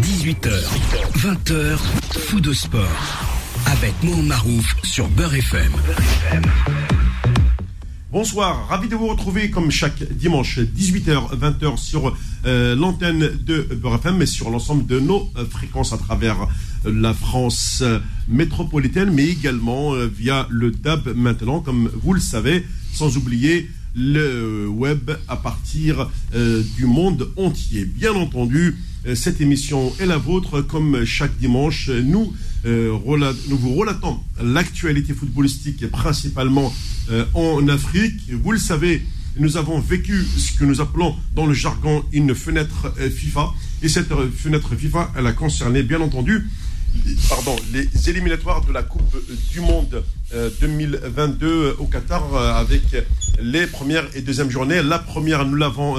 18h, 20h, fou de sport. Avec Mohamed Marouf sur Beurre FM. Bonsoir, ravi de vous retrouver comme chaque dimanche 18h, 20h sur euh, l'antenne de Beurre FM et sur l'ensemble de nos euh, fréquences à travers euh, la France métropolitaine, mais également via le DAB maintenant, comme vous le savez, sans oublier le web à partir du monde entier. Bien entendu, cette émission est la vôtre, comme chaque dimanche. Nous, nous vous relatons l'actualité footballistique, principalement en Afrique. Vous le savez, nous avons vécu ce que nous appelons dans le jargon une fenêtre FIFA. Et cette fenêtre FIFA, elle a concerné, bien entendu, les éliminatoires de la Coupe du Monde 2022 au Qatar avec les premières et deuxièmes journées. La première, nous l'avons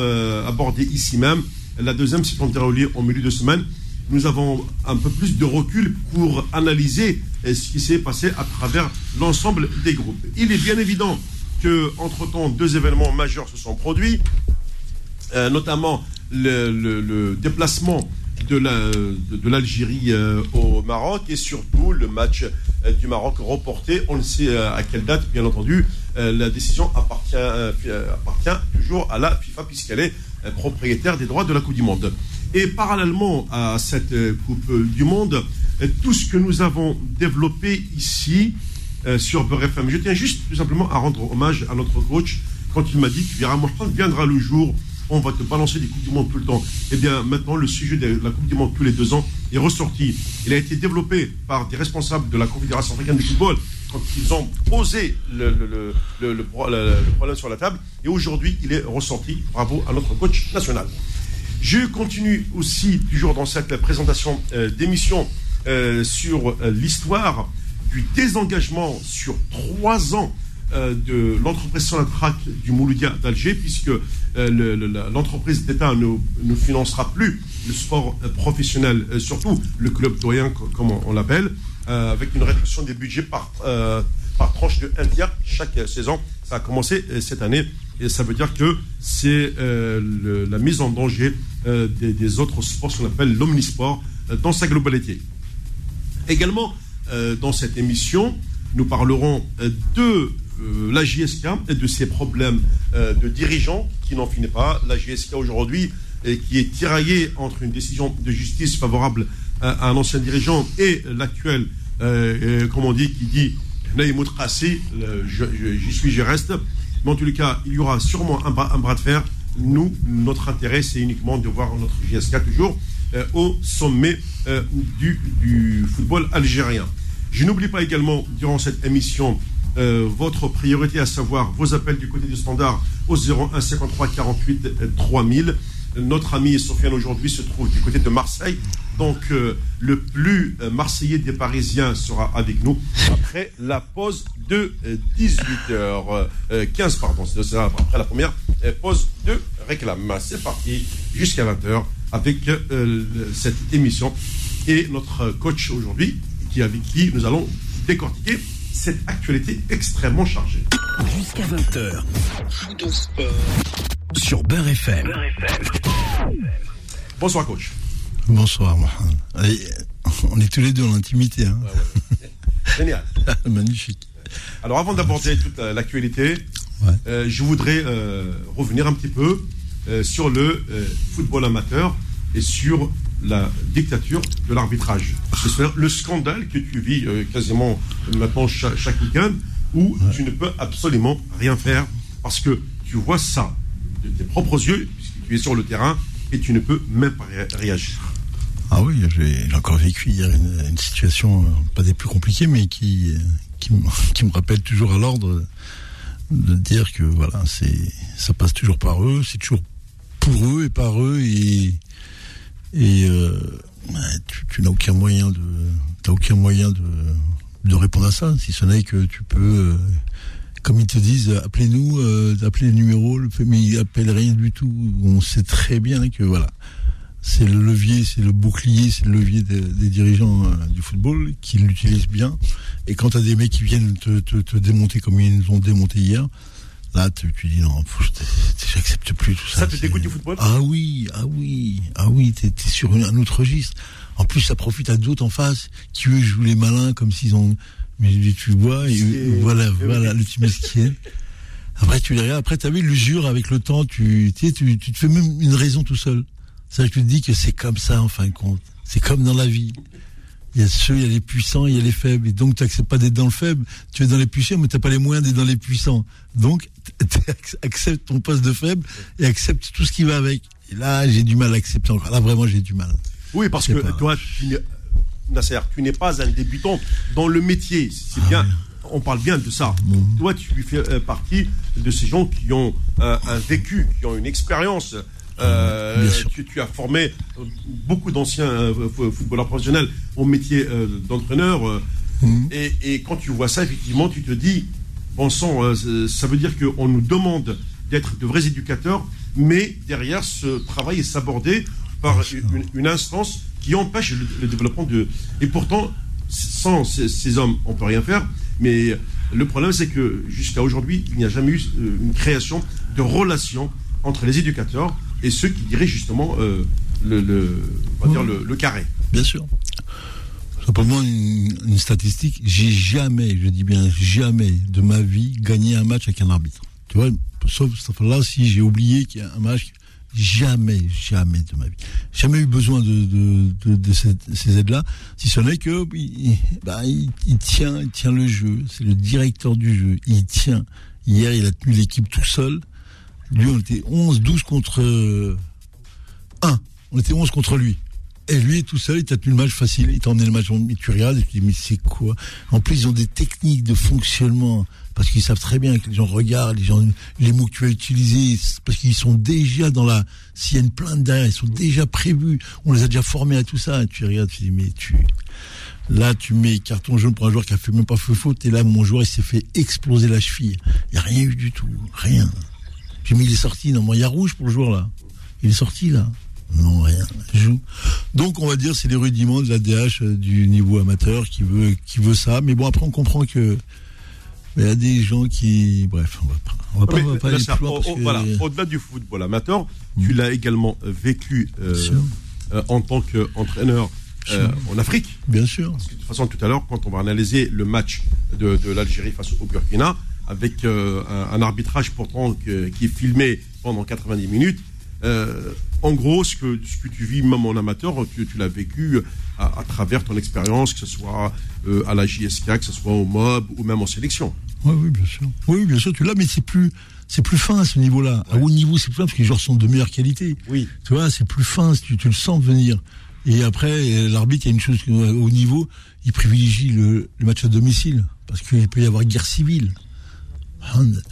abordée ici même. La deuxième s'est déroulée en milieu de semaine. Nous avons un peu plus de recul pour analyser ce qui s'est passé à travers l'ensemble des groupes. Il est bien évident que, entre-temps, deux événements majeurs se sont produits, notamment le, déplacement de l'Algérie au Maroc et surtout le match du Maroc reporté. On ne sait à quelle date, bien entendu. la décision appartient toujours à la FIFA puisqu'elle est propriétaire des droits de la Coupe du Monde. Et parallèlement à cette Coupe du Monde, tout ce que nous avons développé ici sur Beurre FM, je tiens juste tout simplement à rendre hommage à notre coach quand il m'a dit que viendra le jour on va te balancer des Coupes du Monde tout le temps. Eh bien, maintenant, le sujet de la Coupe du Monde tous les deux ans est ressorti. Il a été développé par des responsables de la Confédération africaine de football quand ils ont posé le, problème sur la table. Et aujourd'hui, il est ressorti. Bravo à notre coach national. Je continue aussi, toujours dans cette présentation d'émission, sur l'histoire du désengagement sur trois ans de l'entreprise Sonatrach du Mouloudia d'Alger, puisque l'entreprise d'État ne, ne, financera plus le sport professionnel, surtout le club doyen, comme on, l'appelle, avec une réduction des budgets par, par tranche de un tiers chaque saison. Ça a commencé cette année et ça veut dire que c'est la mise en danger des, autres sports, ce qu'on appelle l'omnisport, dans sa globalité. Également, dans cette émission, nous parlerons de la JSK et de ses problèmes de dirigeants qui n'en finit pas. La JSK aujourd'hui qui est tiraillée entre une décision de justice favorable un ancien dirigeant et l'actuel, comme on dit, qui dit Naïmout Kassi, j'y suis, j'y reste. Mais en tous les cas, il y aura sûrement un bras, de fer. Nous, notre intérêt, c'est uniquement de voir notre JSK toujours au sommet du, du football algérien. Je n'oublie pas également, durant cette émission, euh, votre priorité, à savoir vos appels du côté du standard au 01 53 48 3000. Notre ami Sofiane aujourd'hui se trouve du côté de Marseille. Donc euh, le plus euh, marseillais des Parisiens sera avec nous après la pause de 18h15, pardon, c'est après la première pause de réclame. C'est parti jusqu'à 20h avec cette émission et notre coach aujourd'hui qui avec qui nous allons décortiquer cette actualité extrêmement chargée. Jusqu'à 20h. Sur Beurre FM. Bonsoir, coach. Bonsoir, Mohamed. On est tous les deux en intimité. Hein. Ouais, ouais. Génial. Magnifique. Alors, avant d'aborder toute l'actualité, ouais. euh, je voudrais euh, revenir un petit peu euh, sur le football amateur et sur la dictature de l'arbitrage. C'est le scandale que tu vis euh, quasiment maintenant chaque, chaque week-end, où ouais. tu ne peux absolument rien faire parce que tu vois ça de tes propres yeux, puisque tu es sur le terrain, et tu ne peux même pas ré réagir. Ah oui, j'ai encore vécu hier une, une, situation, pas des plus compliquées, mais qui, qui, qui me rappelle toujours à l'ordre de dire que voilà, c'est ça passe toujours par eux, c'est toujours pour eux et par eux, et et euh, tu, tu n'as aucun moyen de t'as aucun moyen de, de répondre à ça si ce n'est que tu peux euh, comme ils te disent appelez-nous euh, appelez les numéros mais ils appellent rien du tout. On sait très bien que voilà c'est le levier c'est le bouclier c'est le levier des, des dirigeants euh, du football qui l'utilisent bien. Et quand tu as des mecs qui viennent te, te, te, démonter comme ils nous ont démonté hier Là, tu, tu dis non, j'accepte plus tout ça. Ça te dégoûte du football? Ah oui, ah oui, ah oui, t'es es sur une- un autre registre. En plus, ça profite à d'autres en face qui eux jouent les malins comme s'ils ont. Mais tu vois, et, voilà, voilà, le team esquier. Après, tu les regardes. Après, t'as vu l'usure avec le temps. Tu, tu, tu, tu te fais même une raison tout seul. C'est vrai que tu te dis que c'est comme ça en fin de compte. C'est comme dans la vie. Il y a ceux, il y a les puissants, il y a les faibles. Et donc, tu n'acceptes pas d'être dans le faible. Tu es dans les puissants, mais tu n'as pas les moyens d'être dans les puissants. Donc, accepte ton poste de faible et accepte tout ce qui va avec. Et là, j'ai du mal à accepter encore. Là, vraiment, j'ai du mal. Oui, parce que pas. toi, tu n'es- Nasser, tu n'es pas un débutant dans le métier. C'est Ah bien. On parle bien de ça. Toi, tu fais euh, partie de ces gens qui ont euh, un vécu, qui ont une expérience. Euh, tu, tu as formé euh, beaucoup d'anciens euh, fo- footballeurs professionnels au métier euh, d'entraîneur. Mhm. et, et quand tu vois ça, effectivement, tu te dis, euh, ça veut dire qu'on nous demande d'être de vrais éducateurs, mais derrière, ce travail est sabordé par une, une instance qui empêche le, le développement de... Et pourtant, sans ces, ces hommes, on peut rien faire, mais le problème, c'est que jusqu'à aujourd'hui, il n'y a jamais eu une création de relation entre les éducateurs et ceux qui dirigent justement euh, le, le- on va dire le, le carré. Bien sûr. Simplement une, une statistique, j'ai jamais, je dis bien jamais de ma vie gagné un match avec un arbitre. Tu vois, sauf là si j'ai oublié qu'il y a un match, jamais, jamais de ma vie. Jamais eu besoin de, de, de, de ces, ces aides-là, si ce n'est que il, bah, il, il tient, il tient le jeu. C'est le directeur du jeu. Il tient. Hier, il a tenu l'équipe tout seul. Lui, on était 11, 12 contre euh, 1. On était 11 contre lui. Et lui, tout seul, il t'a tenu le match facile. Il t'a emmené le match. Mais tu regardes et tu dis, mais c'est quoi? En plus, ils ont des techniques de fonctionnement. Parce qu'ils savent très bien que les gens regardent, les, gens, les mots que tu vas utiliser. c'est Parce qu'ils sont déjà dans la. S'il y a une plainte derrière, ils sont déjà prévus. On les a déjà formés à tout ça. Tu regardes, tu dis, mais tu. Là, tu mets carton jaune pour un joueur qui a fait même pas feu faute. Et là, mon joueur, il s'est fait exploser la cheville. Il n'y a rien eu du tout. Rien. J'ai mis, il est sorti. Non, moi, il y a rouge pour le joueur, là. Il est sorti, là. Non, rien. Il joue. Donc, on va dire, c'est les rudiments de la DH euh, du niveau amateur qui veut, qui veut ça. Mais bon, après, on comprend que. mais Il y a des gens qui. Bref, on va pas, on va pas, on va pas aller plus loin parce que- Mm. voilà, au-delà du football amateur, tu l'as également vécu euh, euh, en tant qu'entraîneur euh, en Afrique. Bien sûr. Parce que de toute façon, tout à l'heure, quand on va analyser le match de, de l'Algérie face au Burkina, avec euh, un, un arbitrage pourtant que- qui est filmé pendant 90 minutes, euh, en gros, ce que, ce que tu vis même en amateur, tu, tu l'as vécu à, à travers ton expérience, que ce soit euh, à la JSK, que ce soit au MOB ou même en sélection. Oui, oui, bien sûr. Oui, bien sûr, tu l'as, mais c'est plus, c'est plus fin à ce niveau-là. À haut niveau, c'est plus fin parce que les joueurs sont de meilleure qualité. Oui. Tu vois, c'est plus fin, tu, tu le sens venir. Et après, euh, l'arbitre, il y a une chose, euh, au niveau, il privilégie le, le match à domicile. Parce qu'il peut y avoir guerre civile.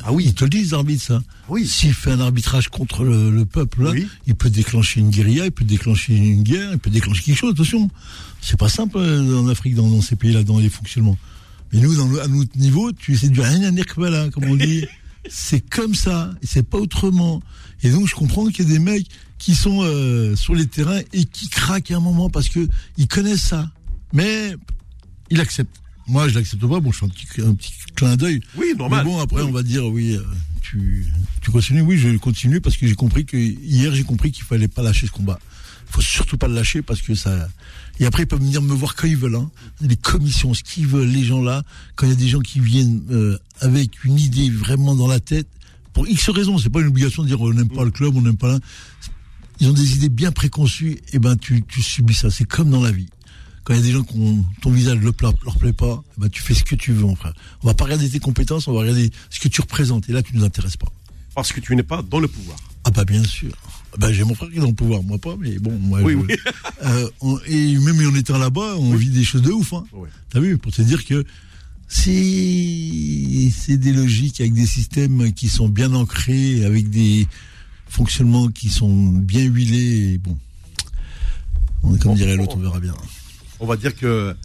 Ah oui, ils te le disent, l'arbitre, ça. Oui. S'il fait un arbitrage contre le, le peuple, là, Oui. il peut déclencher une guérilla, il peut déclencher une guerre, il peut déclencher quelque chose, attention. C'est pas simple euh, en Afrique, dans, dans ces pays-là, dans les fonctionnements. Mais nous, dans à notre niveau, tu essaies de rien à dire que voilà, comme on dit. c'est comme ça, c'est pas autrement. Et donc, je comprends qu'il y a des mecs qui sont euh, sur les terrains et qui craquent à un moment parce que ils connaissent ça. Mais ils acceptent. Moi, je l'accepte pas. Bon, je fais un petit, un petit clin d'œil. Oui, normal. Mais bon, après, Oui. on va dire, oui, euh, tu, tu continues. Oui, je continue parce que j'ai compris que hier, j'ai compris qu'il fallait pas lâcher ce combat. Il faut surtout pas le lâcher parce que ça. Et après, ils peuvent venir me voir quand ils veulent. Hein. Les commissions, ce qu'ils veulent, les gens là. Quand il y a des gens qui viennent euh, avec une idée vraiment dans la tête, pour X raisons, c'est pas une obligation de dire on n'aime pas le club, on n'aime pas l'un. Ils ont des idées bien préconçues, et ben tu, tu subis ça. C'est comme dans la vie. Quand il y a des gens qui ton visage ne leur, leur plaît pas, eh ben tu fais ce que tu veux, mon frère. On va pas regarder tes compétences, on va regarder ce que tu représentes. Et là, tu nous intéresses pas. Parce que tu n'es pas dans le pouvoir. Ah bah bien sûr. Bah, j'ai mon frère qui est dans le pouvoir, moi pas, mais bon, moi. Oui, je- oui. Euh, on- et même en étant là-bas, on vit des choses de ouf. Hein. T'as vu Pour te dire que c'est c'est des logiques avec des systèmes qui sont bien ancrés, avec des fonctionnements qui sont bien huilés. Et bon, on, comme Bon, dirait l'autre, on verra bien. On va dire que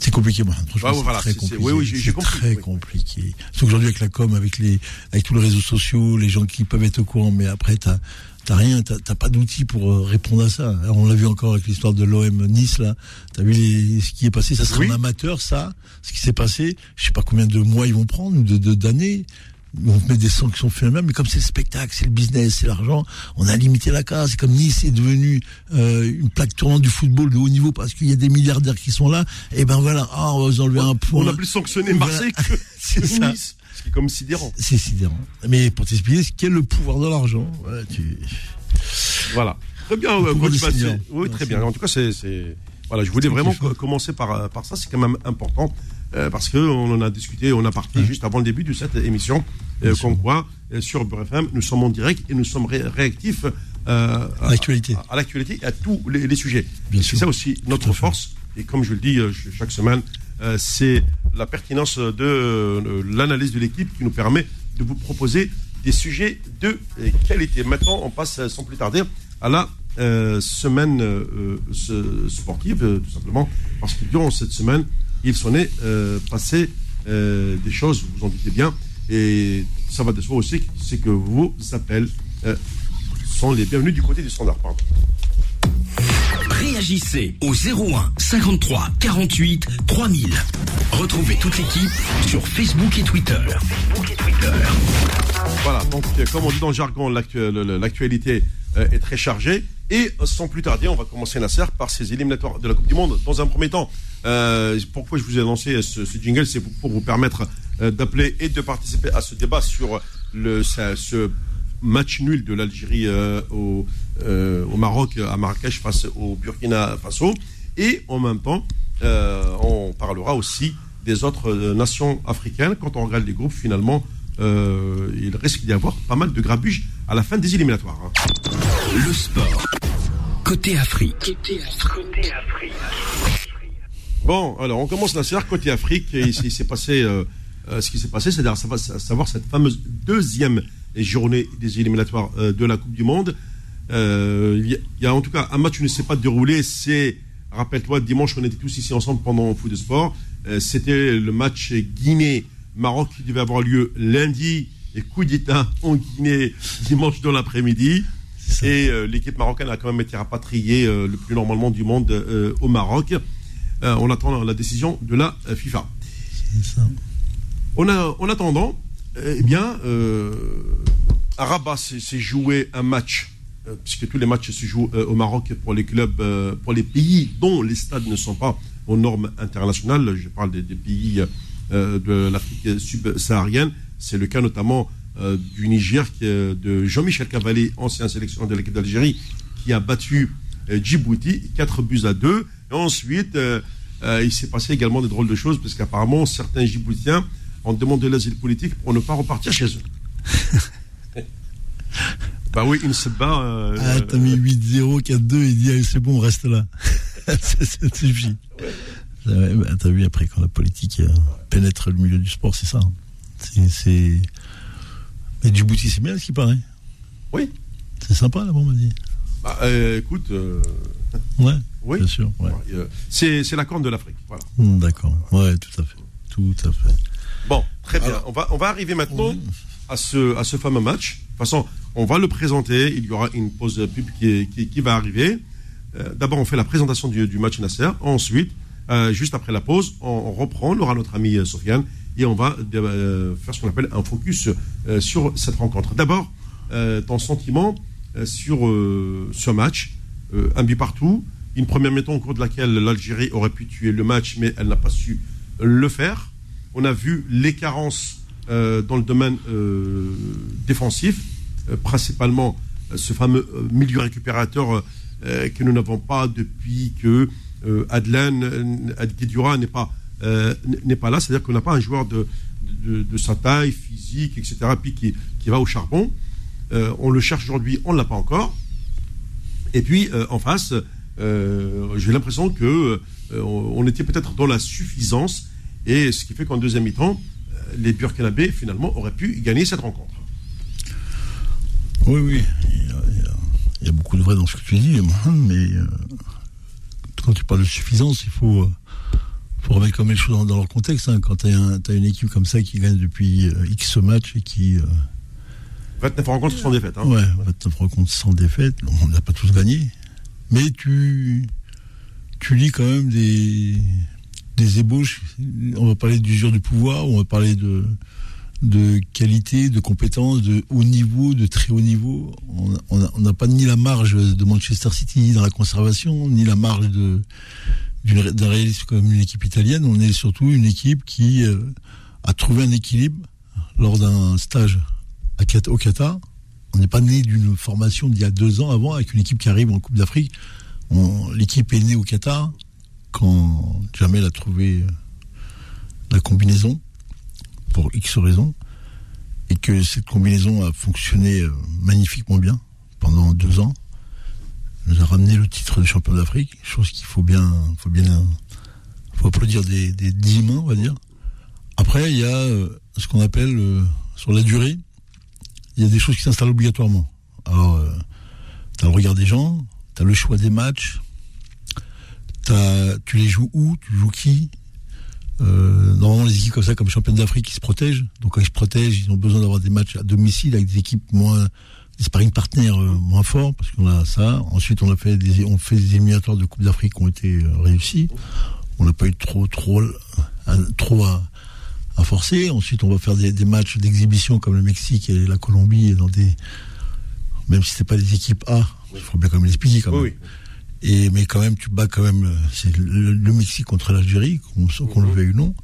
C'est compliqué, moi. Franchement, Ouais, ouais, c'est voilà, très c'est- c'est- compliqué. oui, oui, j'ai- j'ai C'est compris, très oui. compliqué. Surtout aujourd'hui avec la com, avec les, avec tous les réseaux sociaux, les gens qui peuvent être au courant, mais après t'as, t'as rien, t'as, pas d'outils pour euh, répondre à ça. Alors, on l'a vu encore avec l'histoire de l'OM Nice là. T'as vu les, ce qui est passé, ça sera Oui. un amateur, ça. Ce qui s'est passé, je sais pas combien de mois ils vont prendre, de, de d'années. On met des sanctions finalement, mais comme c'est le spectacle, c'est le business, c'est l'argent, on a limité la. C'est comme Nice est devenu euh, une plaque tournante du football de haut niveau parce qu'il y a des milliardaires qui sont là. Et ben voilà, ah, on va vous enlever un point. On a plus sanctionné Marseille que c'est ça. Nice. Ce qui est comme sidérant. C'est sidérant. Mais pour t'expliquer ce qu'est le pouvoir de l'argent, voilà, tu... Voilà. Très bien, euh, seniors. Oui, très Merci. bien. En tout cas, c'est, c'est- voilà, je voulais C'est vraiment co- commencer par, par ça. C'est quand même important euh, parce que on en a discuté, on a parti juste avant le début de cette émission, euh, comme quoi euh, sur Beurre FM, nous sommes en direct et nous sommes ré- réactifs euh, À l'actualité. à, à à tous les, les sujets. C'est ça aussi notre force. Et comme je le dis euh, ch- chaque semaine, c'est la pertinence de l'analyse de l'équipe qui nous permet de vous proposer des sujets de qualité. Maintenant, on passe sans plus tarder à la euh, semaine euh, sportive, euh, tout simplement, parce que durant cette semaine, il s'en est passé des choses, vous vous en doutez bien, et ça va de soi aussi, c'est que vos appels euh, sont les bienvenus du côté du standard. Pardon. Réagissez au 01 53 48 3000. Retrouvez toute l'équipe sur Facebook et Twitter. Voilà, donc euh, comme on dit dans le jargon, l'actualité euh, est très chargée. Et sans plus tarder, on va commencer Nasser par ces éliminatoires de la Coupe du Monde. Dans un premier temps, euh, pourquoi je vous ai lancé ce, jingle, c'est pour, vous permettre d'appeler et de participer à ce débat sur ce, match nul de l'Algérie au, euh, au Maroc, à Marrakech face au Burkina Faso. Et en même temps, euh, on parlera aussi des autres euh, nations africaines. Quand on regarde les groupes, finalement, euh, il risque d'y avoir pas mal de grabuge à la fin des éliminatoires. hein. Le sport. Côté Afrique. Bon, alors on commence la série côté Afrique. Et il, s'est- passé euh, ce qui s'est passé, c'est-à-dire savoir, savoir cette fameuse deuxième journée des éliminatoires euh, de la Coupe du Monde. Euh, Il y, a- il y a en tout cas un match qui ne s'est pas déroulé. C'est, rappelle-toi, dimanche, on était tous ici ensemble pendant Foot de Sport. Euh, C'était le match Guinée-Maroc qui devait avoir lieu lundi et coup d'État en Guinée dimanche dans l'après-midi. Et euh, l'équipe marocaine a quand même été rapatriée le plus normalement du monde au Maroc. On attend la décision de la FIFA. Ça. On a, en attendant, eh bien, à Rabat s'est joué un match, puisque tous les matchs se jouent euh, au Maroc pour les clubs, euh, pour les pays dont les stades ne sont pas aux normes internationales. Je parle des, pays euh, de l'Afrique subsaharienne. C'est le cas notamment euh, du Niger, de Jean-Michel Cavalli, ancien sélectionneur de l'équipe d'Algérie, qui a battu euh, Djibouti 4 buts à 2. Et ensuite, euh, euh, il s'est passé également des drôles de choses, parce qu'apparemment, certains Djiboutiens ont demandé l'asile politique pour ne pas repartir chez eux. bah oui, une Seba. Euh, Ah, t'as mis 8-0, 4-2 et dit, c'est bon, on reste là. ça, suffit. Ouais, bah, t'as vu après quand la politique euh, pénètre le milieu du sport, c'est ça. hein. C'est. Mais Djibouti, c'est bien ce qui paraît. Oui. C'est sympa là-bas, on m'a dit. bah, euh, écoute, euh, Ouais, oui. bien sûr. Ouais. Euh, c'est la corne de l'Afrique. Voilà. Hum, D'accord. Ouais, tout à fait. Tout à fait. Bon, très bien. Alors- on, va, on va arriver maintenant à, ce, à ce fameux match. Toute façon, on va le présenter. Il y aura une pause pub qui, qui, va arriver. Euh, D'abord, on fait la présentation du, du match Nasser. Ensuite, euh, juste après la pause, on, reprend. On aura notre ami euh, Sofiane et on va faire ce qu'on appelle un focus sur cette rencontre. D'abord, ton sentiment sur ce match. Un but partout. Une première mi-temps au cours de laquelle l'Algérie aurait pu tuer le match, mais elle n'a pas su le faire. On a vu les carences euh, dans le domaine euh, défensif, euh, principalement ce fameux milieu récupérateur que nous n'avons pas depuis que Adlan euh, Adguedura n'est pas n'est pas là, c'est-à-dire qu'on n'a pas un joueur de, de, sa taille physique, etc., puis qui, qui va au charbon. On le cherche aujourd'hui, on ne l'a pas encore. Et puis en face, j'ai l'impression que on était peut-être dans la suffisance, et ce qui fait qu'en deuxième mi-temps, les Burkinabés finalement auraient pu gagner cette rencontre. Oui, oui. Il y, a, il y a- il y a beaucoup de vrai dans ce que tu dis, mais euh, quand tu parles de suffisance, il faut, euh, faut remettre comme les choses dans, dans leur contexte. hein. Quand tu as, une équipe comme ça qui gagne depuis euh, X matchs et qui. euh, 29 rencontres sans défaite. Hein. ouais, 29 rencontres sans défaite, on n'a pas tous gagné. Mais tu, tu lis quand même des, des ébauches. On va parler d'usure du pouvoir, on va parler de, qualité, de compétences, de haut niveau, de très haut niveau. On n'a pas ni la marge de Manchester City dans la conservation, ni la marge d'un réalisme comme une équipe italienne. On est surtout une équipe qui euh, a trouvé un équilibre lors d'un stage au Qatar. On n'est pas né d'une formation d'il y a deux ans avant avec une équipe qui arrive en Coupe d'Afrique. L'équipe est née au Qatar quand Jamel a trouvé euh, la combinaison pour X raisons et que cette combinaison a fonctionné euh, magnifiquement bien pendant deux ans. nous a ramené le titre de champion d'Afrique, chose qu'il faut bien, faut bien, faut applaudir des, des dix mains, on va dire. Après, il y a euh, ce qu'on appelle sur la durée, il y a des choses qui s'installent obligatoirement. Alors, tu as le regard des gens, tu as le choix des matchs, tu les joues où, tu joues qui? Euh, normalement, les équipes comme ça, comme championnes d'Afrique, ils se protègent. Donc quand ils se protègent, ils ont besoin d'avoir des matchs à domicile avec des équipes moins, des sparring partners euh, moins forts, parce qu'on a ça. Ensuite, on a fait des, on fait des éliminatoires de Coupe d'Afrique qui ont été euh, réussis. On n'a pas eu trop, trop, trop à, à, forcer. Ensuite, on va faire des, des matchs d'exhibition comme le Mexique et la Colombie, dans des, même si c'est pas des équipes A, il faut bien quand même l'expliquer quand même. Oui, oui. Et, mais quand même, tu bats quand même, euh, c'est le, Mexique contre l'Algérie, qu'on le mhm. veuille ou non.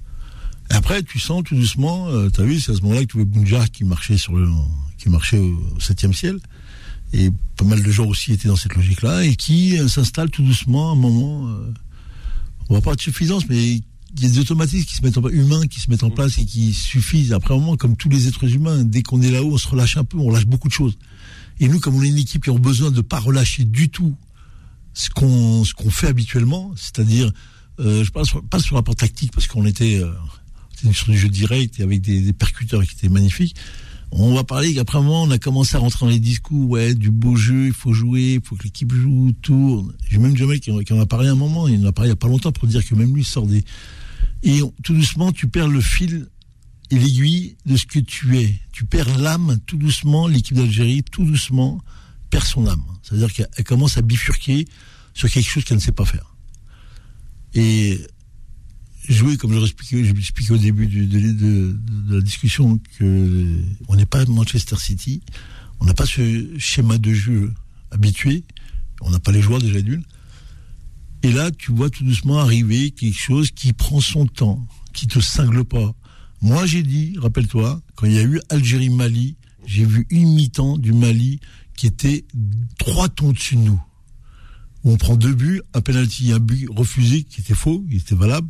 Et après, tu sens tout doucement, euh, tu as vu, c'est à ce moment-là que tu vois Bounjar qui marchait sur le, qui marchait au septième ciel. Et pas mal de gens aussi étaient dans cette logique-là et qui euh, s'installent tout doucement à un moment. on va pas de suffisance, mais il y a des automatismes qui se mettent en place, humains qui se mettent en mhm. place et qui suffisent. Après un moment, comme tous les êtres humains, dès qu'on est là-haut, on se relâche un peu, on lâche beaucoup de choses. Et nous, comme on est une équipe qui a besoin de ne pas relâcher du tout ce qu'on ce qu'on fait habituellement, c'est-à-dire, euh, je parle pas sur rapport tactique parce qu'on était euh, sur du jeu direct et avec des, percuteurs qui étaient magnifiques. On va parler qu'après un moment, on a commencé à rentrer dans les discours, ouais, du beau jeu, il faut jouer, il faut que l'équipe joue, tourne. J'ai même Jamel qui, en a parlé un moment, il en a parlé il y a pas longtemps pour dire que même lui sort des... Et tout doucement, tu perds le fil et l'aiguille de ce que tu es. Tu perds l'âme tout doucement, l'équipe d'Algérie, tout doucement, perd son âme. C'est-à-dire qu'elle commence à bifurquer sur quelque chose qu'elle ne sait pas faire. Et jouer, comme je l'expliquais au début de, la discussion, que on n'est pas Manchester City, on n'a pas ce schéma de jeu habitué, on n'a pas les joueurs déjà d'une. Et là, tu vois tout doucement arriver quelque chose qui prend son temps, qui te cingle pas. Moi, j'ai dit, rappelle-toi, quand il y a eu Algérie-Mali, j'ai vu une mi-temps du Mali qui était trois tons au-dessus de nous. On prend deux buts, un penalty, un but refusé qui était faux, qui était valable.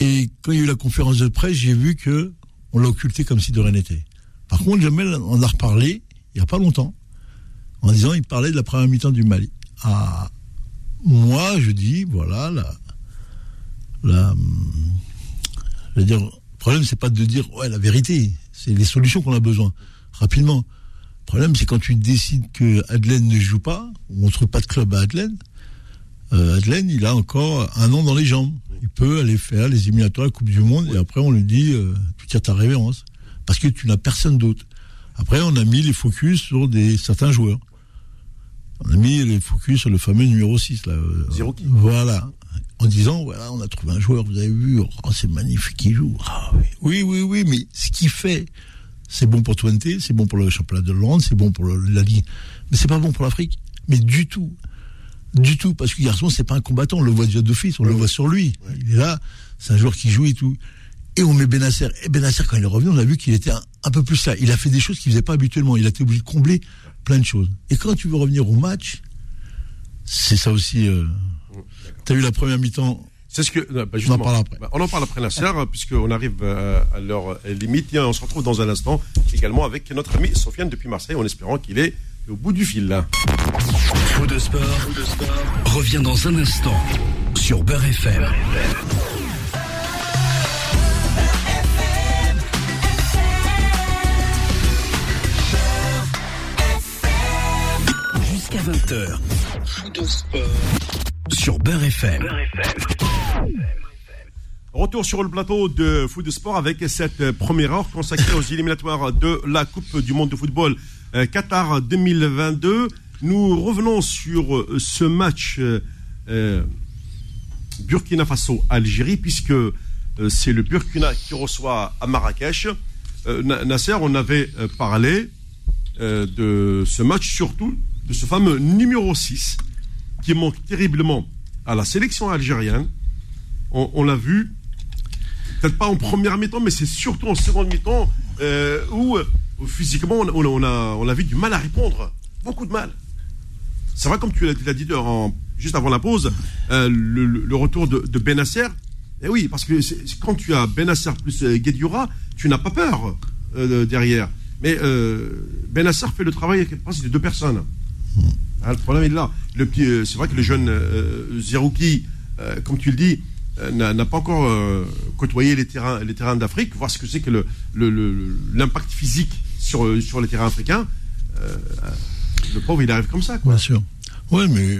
Et quand il y a eu la conférence de presse, j'ai vu que on l'a occulté comme si de rien n'était. Par contre, Jamel en a reparlé il n'y a pas longtemps, en disant il parlait de la première mi-temps du Mali. Ah, moi, je dis, voilà, la, je veux dire, le problème, c'est pas de dire, ouais, la vérité, c'est les solutions qu'on a besoin, rapidement. Le problème, c'est quand tu décides que Adelaine ne joue pas, on ne trouve pas de club à Adelaine. Euh, Adelaine, il a encore un an dans les jambes. Il peut aller faire les éliminatoires, la Coupe du Monde, et après on lui dit, euh, tu tires ta révérence. Parce que tu n'as personne d'autre. Après, on a mis les focus sur des, certains joueurs. On a mis les focus sur le fameux numéro 6. Là. Voilà. En disant, voilà, on a trouvé un joueur, vous avez vu, oh, c'est magnifique, il joue. Ah oui, oui, oui, mais ce qu'il fait, c'est bon pour Twente, c'est bon pour le championnat de Hollande, c'est bon pour la Ligue, mais c'est pas bon pour l'Afrique. Mais du tout. Du tout, parce que Garçon, c'est pas un combattant, on le voit déjà d'office, on le voit sur lui. Il est là, c'est un joueur qui joue et tout. Et on met Benasser. Et Benasser, quand il est revenu, on a vu qu'il était un, peu plus là. Il a fait des choses qu'il faisait pas habituellement. Il a été obligé de combler plein de choses. Et quand tu veux revenir au match, c'est ça aussi. Euh, tu as eu la première mi-temps c'est ce que. Bah, on en parle après. Bah, on en parle après la serre, puisqu'on arrive euh, à l'heure limite. Et on se retrouve dans un instant également avec notre ami Sofiane depuis Marseille, en espérant qu'il est au bout du fil. Faux de sport, de sport revient dans un instant sur Beurre FM. Jusqu'à 20h. Faux de sport sur Beurre FM. Retour sur le plateau de Foot de Sport avec cette première heure consacrée aux éliminatoires de la Coupe du Monde de football euh, Qatar 2022. Nous revenons sur euh, ce match euh, Burkina Faso-Algérie puisque c'est le Burkina qui reçoit à Marrakech Nasser, on avait parlé de ce match, surtout de ce fameux numéro 6 qui manque terriblement à la sélection algérienne. On, l'a vu, peut-être pas en première mi-temps, mais c'est surtout en seconde mi-temps où, physiquement on, a, on avait du mal à répondre. Beaucoup de mal. C'est vrai, comme tu l'as dit juste avant la pause, euh, le, retour de, de Benasser. Eh oui, parce que quand tu as Benasser plus euh, Guedioura, tu n'as pas peur euh, derrière. Mais Benasser fait le travail presque de deux personnes. Ah, le problème est là. c'est vrai que le jeune Zerouki, comme tu le dis, n'a pas encore côtoyé les terrains, les terrains d'Afrique, voir ce que c'est que l'impact physique sur, sur les terrains africains. le pauvre, il arrive comme ça. Bien sûr. Ouais, mais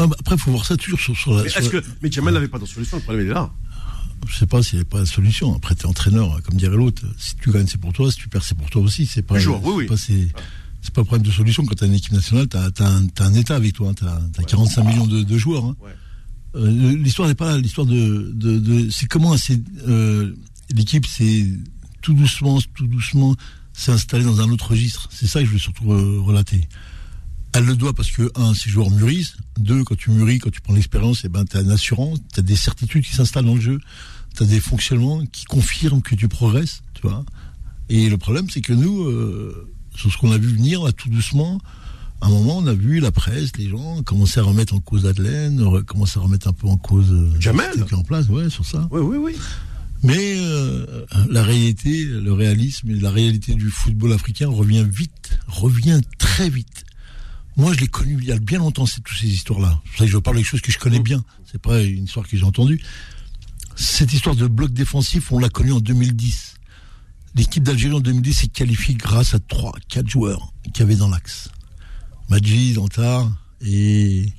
ah, après, il faut voir ça toujours sur, la. Mais, que, mais Jamal n'avait pas de solution, le problème est là. Je sais pas s'il n'y avait pas de solution. Après, tu es entraîneur, comme dirait l'autre. Si tu gagnes, c'est pour toi. Si tu perds, c'est pour toi aussi. C'est pas, jour, oui, oui. C'est, pas un problème de solution. Quand tu as une équipe nationale, tu as, un, État avec toi. Tu as, 45 millions de, joueurs. Hein. Euh, l'histoire n'est pas là. L'histoire de, de, c'est comment euh, l'équipe, c'est tout doucement, tout doucement, s'est installé dans un autre registre. C'est ça que je veux surtout euh, relater. Elle le doit parce que, un, ces joueurs mûrissent. Deux, quand tu mûris, quand tu prends l'expérience, eh ben, tu as une assurance, tu as des certitudes qui s'installent dans le jeu, tu as des fonctionnements qui confirment que tu progresses, tu vois. Et le problème, c'est que nous, sur ce qu'on a vu venir, là, tout doucement, à un moment, on a vu la presse, les gens commencer à remettre en cause Adelaine, commencer à remettre un peu en cause euh, Jamel en place, ouais, sur ça. Oui, oui, oui. Mais euh, la réalité, le réalisme et la réalité du football africain revient vite, revient très vite. Moi, je l'ai connu il y a bien longtemps, c'est toutes ces histoires-là. C'est que je parle des choses que je connais bien. C'est pas une histoire que j'ai entendue. Cette histoire de bloc défensif, on l'a connue en 2010. L'équipe d'Algérie en 2010 s'est qualifiée grâce à 3, 4 joueurs qu'il y avait dans l'axe. Majid, Antar et...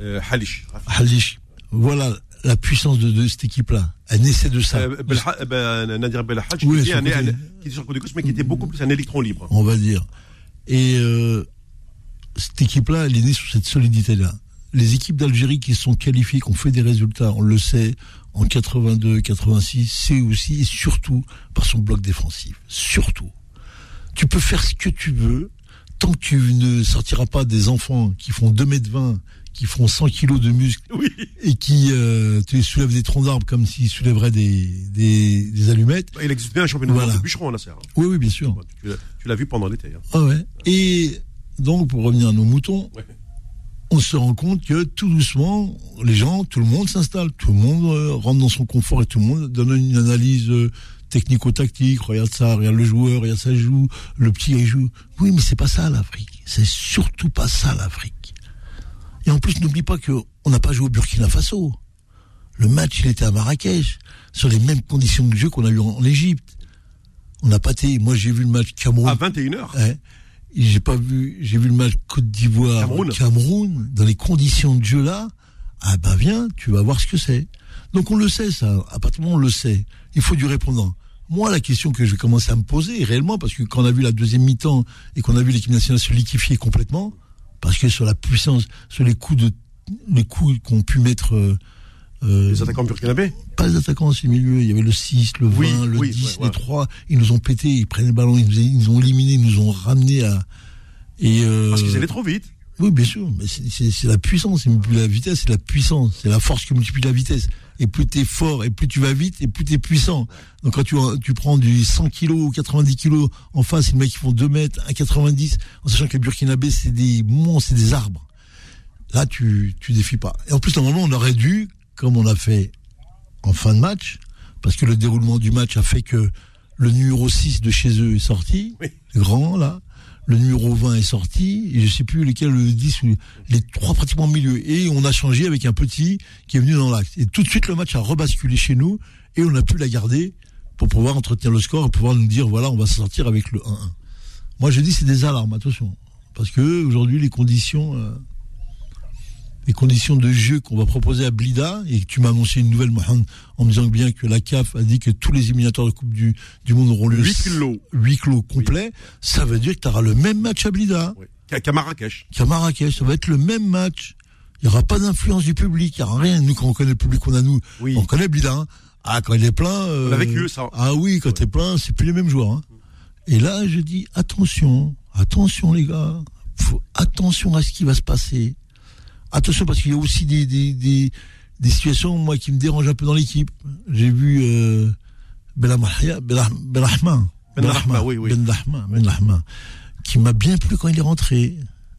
Euh, Halish. Halish. Voilà la puissance de, cette équipe-là. Elle naissait de ça. Euh, ben, Nadir Belhadj, qui, était qui sur le mais qui était beaucoup plus un électron libre. On va dire. Et euh, cette équipe-là, elle est née sur cette solidité-là. Les équipes d'Algérie qui sont qualifiées, qui ont fait des résultats, on le sait, en 82, 86, c'est aussi et surtout par son bloc défensif. Surtout. Tu peux faire ce que tu veux, tant que tu ne sortiras pas des enfants qui font 2 mètres 20 qui font 100 kilos de muscles et qui euh, tu soulèvent des troncs d'arbres comme s'ils soulèveraient des, des, allumettes. Il existe bien un championnat de bûcheron, là, Oui, oui, bien sûr. Tu l'as vu pendant l'été. Hein. Ah ouais. Et donc, pour revenir à nos moutons, on se rend compte que tout doucement, les gens, tout le monde s'installe, tout le monde euh, rentre dans son confort et tout le monde donne une analyse euh, technico-tactique. Regarde ça, regarde le joueur, regarde ça joue, le petit il joue. Oui, mais c'est pas ça l'Afrique. C'est surtout pas ça l'Afrique. Et en plus, n'oublie pas qu'on n'a pas joué au Burkina Faso. Le match, il était à Marrakech, sur les mêmes conditions de jeu qu'on a eu en, Égypte. On n'a pas été. Moi, j'ai vu le match Cameroun. À 21h. J'ai pas vu, j'ai vu le match Côte d'Ivoire, Cameroun. dans les conditions de jeu là. Ah ben viens, tu vas voir ce que c'est. Donc on le sait ça, à partir du moment où on le sait, il faut du répondant. Moi, la question que je vais commencer à me poser, réellement, parce que quand on a vu la deuxième mi-temps et qu'on a vu l'équipe nationale se liquifier complètement, parce que sur la puissance, sur les coups de, les coups qu'ont pu mettre euh, les attaquants burkinabés Pas les attaquants dans ces milieux. Il y avait le 6, le 20, le 10, les 3. Ils nous ont pété, ils prenaient le ballon, ils nous, ont éliminés, ils nous ont ramenés à. Et euh, Parce qu'ils allaient trop vite. Oui, bien sûr. Mais c'est la puissance, c'est plus la vitesse, c'est la puissance. C'est la force qui multiplie la vitesse. Et plus tu es fort, et plus tu vas vite, et plus tu es puissant. Donc quand tu, tu prends du 100 kg ou 90 kg en face, les mecs qui font 2 mètres, 1,90, en sachant que les Burkinabés, c'est des monstres, c'est des arbres. Là, tu, tu défies pas. Et en plus, normalement, on aurait dû, comme on a fait en fin de match, parce que le déroulement du match a fait que le numéro 6 de chez eux est sorti, grand là, le numéro 20 est sorti, et je sais plus lesquels, le 10, les trois pratiquement au milieu. Et on a changé avec un petit qui est venu dans l'axe. Et tout de suite, le match a rebasculé chez nous, et on a pu la garder pour pouvoir entretenir le score et pouvoir nous dire, voilà, on va sortir avec le 1-1. Moi, je dis, c'est des alarmes, attention. Parce que aujourd'hui, les conditions, euh, les conditions de jeu qu'on va proposer à Blida, et tu m'as annoncé une nouvelle, Mohamed, en me disant bien que la CAF a dit que tous les éliminateurs de Coupe du, du Monde auront lieu 8 clos, 8 clos complets, ça veut dire que tu auras le même match à Blida. Oui. Qu'à Marrakech. Qu'à Marrakech, ça va être le même match. Il n'y aura pas d'influence du public, il n'y aura rien. Nous, quand on connaît le public qu'on a, nous, Oui. on connaît Blida. hein. Ah, quand il est plein. euh, On a vécu ça. Ah oui, quand t'es plein, c'est plus les mêmes joueurs. hein. Et là, je dis attention, attention les gars, faut attention à ce qui va se passer. Attention parce qu'il y a aussi des, des, des, des situations moi qui me dérangent un peu dans l'équipe. J'ai vu euh, Belahmahia- Belah- Belahma, Benrahma, oui, oui. Benrahma, Benrahma, qui m'a bien plu quand il est rentré.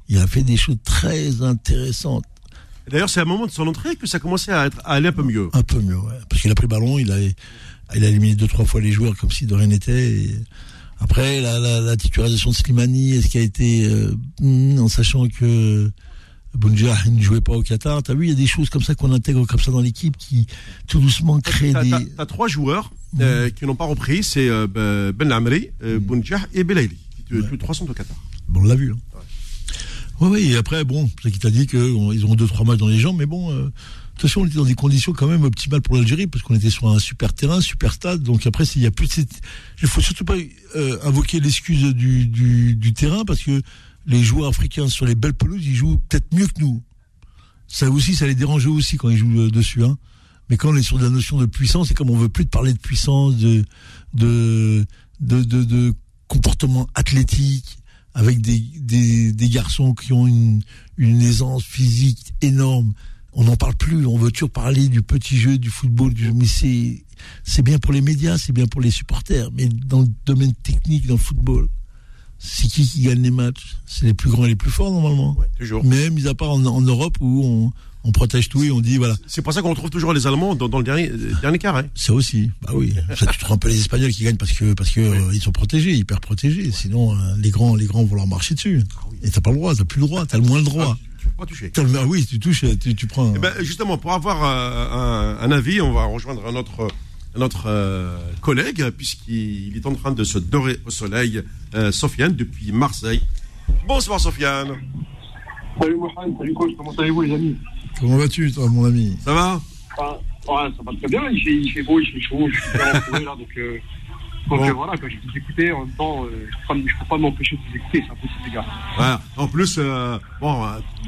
Il a fait des choses très intéressantes. D'ailleurs, c'est à un moment de son entrée que ça commençait à, être, à aller un peu mieux. Un peu mieux, ouais. Parce qu'il a pris le ballon, il a, il a éliminé deux, trois fois les joueurs comme si de rien n'était. et Après, la, la, la titularisation de Slimani, est-ce qu'il a été, euh, hmm, en sachant que Bounja ne jouait pas au Qatar, t'as vu, il y a des choses comme ça qu'on intègre comme ça dans l'équipe qui, tout doucement, créent des... t'as- trois joueurs euh, qui n'ont pas repris, c'est euh, Ben Ben Lamri, euh, Bounjah et Belaïli. qui- Tous tous trois sont au Qatar. Bon, on l'a vu. Hein. Ouais, ouais, et après, bon, c'est qui t'a dit qu'ils ont deux, trois matchs dans les jambes, mais bon, euh, de toute façon, on était dans des conditions quand même optimales pour l'Algérie, parce qu'on était sur un super terrain, super stade, donc après, s'il y a plus de. Il faut surtout pas euh, invoquer l'excuse du, du, du terrain, parce que les joueurs africains sur les belles pelouses, ils jouent peut-être mieux que nous. Ça aussi, ça les dérange aussi quand ils jouent euh, dessus, hein. Mais quand on est sur la notion de puissance, et comme on veut plus te parler de puissance, de, de, de, de, de comportement athlétique, avec des, des, garçons qui ont une, une aisance physique énorme. On n'en parle plus, on veut toujours parler du petit jeu, du football, du, mais c'est, c'est bien pour les médias, c'est bien pour les supporters, mais dans le domaine technique, dans le football, c'est qui qui gagne les matchs? C'est les plus grands et les plus forts normalement. Ouais, toujours. Mais mis à part en, en Europe où on, on protège tout et on dit voilà, C'est pour ça qu'on retrouve toujours les Allemands dans, dans le dernier, euh, dernier carré. ça aussi. Bah oui, ça tu rends un peu les Espagnols qui gagnent parce que parce que euh, ils sont protégés, hyper protégés. Sinon euh, les grands les grands vont leur marcher dessus. Et t'as pas le droit, t'as plus le droit, t'as le moins le droit. Tu peux pas toucher. Le- ah oui, tu touches, tu, tu prends. Eh ben, justement, pour avoir euh, un, un avis, on va rejoindre un autre, un autre euh, collègue, puisqu'il est en train de se dorer au soleil, euh, Sofiane, depuis Marseille. Bonsoir, Sofiane. Salut Mohamed, salut coach, comment allez-vous les amis? Comment vas-tu, toi, mon ami? Ça va? Ah, ouais, Ça va très bien, il fait, il fait beau, il fait chaud, je suis bien entouré là, donc, euh, donc Bon. voilà, quand je vous écouter, en même temps, euh, je ne peux pas m'empêcher de vous écouter, c'est impossible les gars. Voilà. En plus, bon,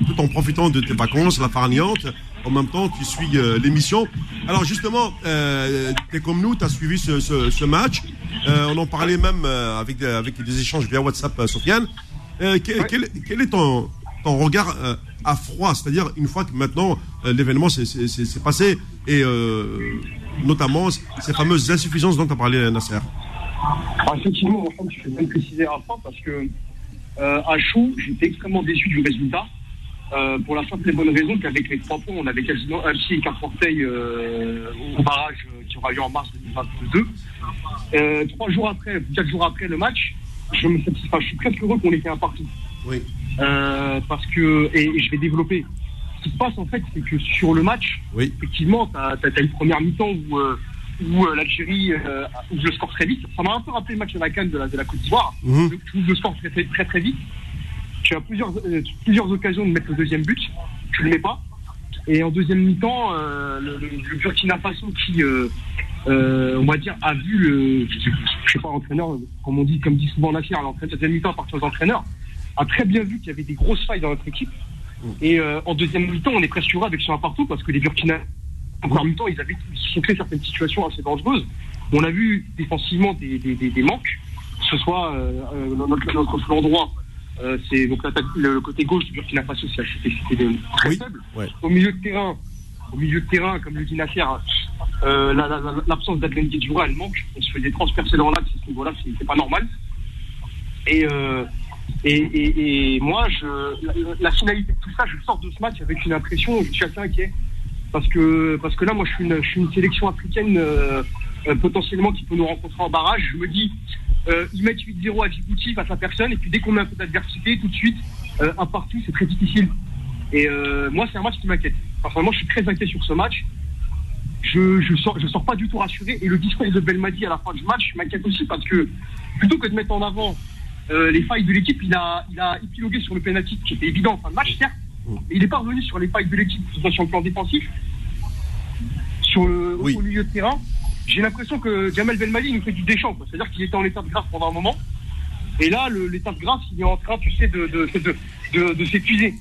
tout en profitant de tes vacances, la farniante, en même temps, tu suis euh, l'émission. Alors justement, euh, tu es comme nous, tu as suivi ce, ce, ce match. Euh, on en parlait même euh, avec, des- avec des échanges via WhatsApp, Sofiane. Ouais. quel, quel est ton, ton regard à froid? C'est-à-dire, une fois que maintenant l'événement s'est- passé, et notamment ces fameuses insuffisances dont tu as parlé, Nasser. Alors, effectivement, Mohamed, bien de préciser à la fin parce que à chaud, j'étais extrêmement déçu du résultat. Euh, pour la simple et bonne raison qu'avec les trois points, on avait quasiment un petit écart porteil euh, au barrage euh, qui aura lieu en mars 2022. Euh, trois jours après, quatre jours après le match, je, me, enfin, je suis presque heureux qu'on ait fait un partout. Oui. Parce que, et, et je vais développer. Ce qui se passe en fait, c'est que sur le match, Oui. effectivement, tu as, une première mi-temps où, où l'Algérie ouvre le score très vite. Ça m'a un peu rappelé le match de la Cannes de la, de la Côte d'Ivoire. Tu ouvres le score très très, très, très vite. Tu as plusieurs, euh, plusieurs occasions de mettre le deuxième but. Tu le mets pas. Et en deuxième mi-temps, euh, le, le- Burkina Faso qui, euh, euh, on va dire, a vu le, je sais, pas, l'entraîneur, comme on dit, comme dit souvent Nasser, l'entraîneur, deuxième mi-temps à partir entraîneurs, a très bien vu qu'il y avait des grosses failles dans notre équipe. Et euh, en deuxième mi-temps, on est presque heureux avec un partout parce que les Burkina, en première mi-temps, ils avaient créés certaines situations assez dangereuses. On a vu défensivement des, des, des, manques, que ce soit euh, notre, notre flanc droit, euh, c'est donc le, le côté gauche du Burkina Faso, c'est- c'était très Oui. faible. Ouais. Au milieu de terrain, au milieu de terrain, comme le dit Nasser, euh, la- la- l'absence Guedjoura, elle manque. On se faisait transpercer dans l'axe, ce niveau-là, c'est pas normal. Et, euh, et, et, et moi, je, la, la finalité de tout ça, je sors de ce match avec une impression, je suis assez inquiet. Parce que, parce que là, moi, je suis une, je suis une sélection africaine euh, potentiellement qui peut nous rencontrer en barrage. Je me dis, euh, ils mettent 8-0 à Djibouti face à personne, et puis dès qu'on met un peu d'adversité, tout de suite, euh, un partout, c'est très difficile. Et euh, moi, c'est un match qui m'inquiète. Personnellement, je suis très inquiet sur ce match. Je, je, sors, je sors pas du tout rassuré. Et le discours de Belmadi à la fin du match m'inquiète aussi parce que plutôt que de mettre en avant euh, les failles de l'équipe, il a, il a épilogué sur le penalty qui était évident en fin de match, certes, mais il n'est pas revenu sur les failles de l'équipe, que ce soit sur le plan défensif, sur le Oui. au milieu de terrain. J'ai l'impression que Jamel Belmadi nous fait du déchant. C'est-à-dire qu'il était en état de grâce pendant un moment. Et là, l'état de grâce, il est en train, tu sais, de, s'épuiser.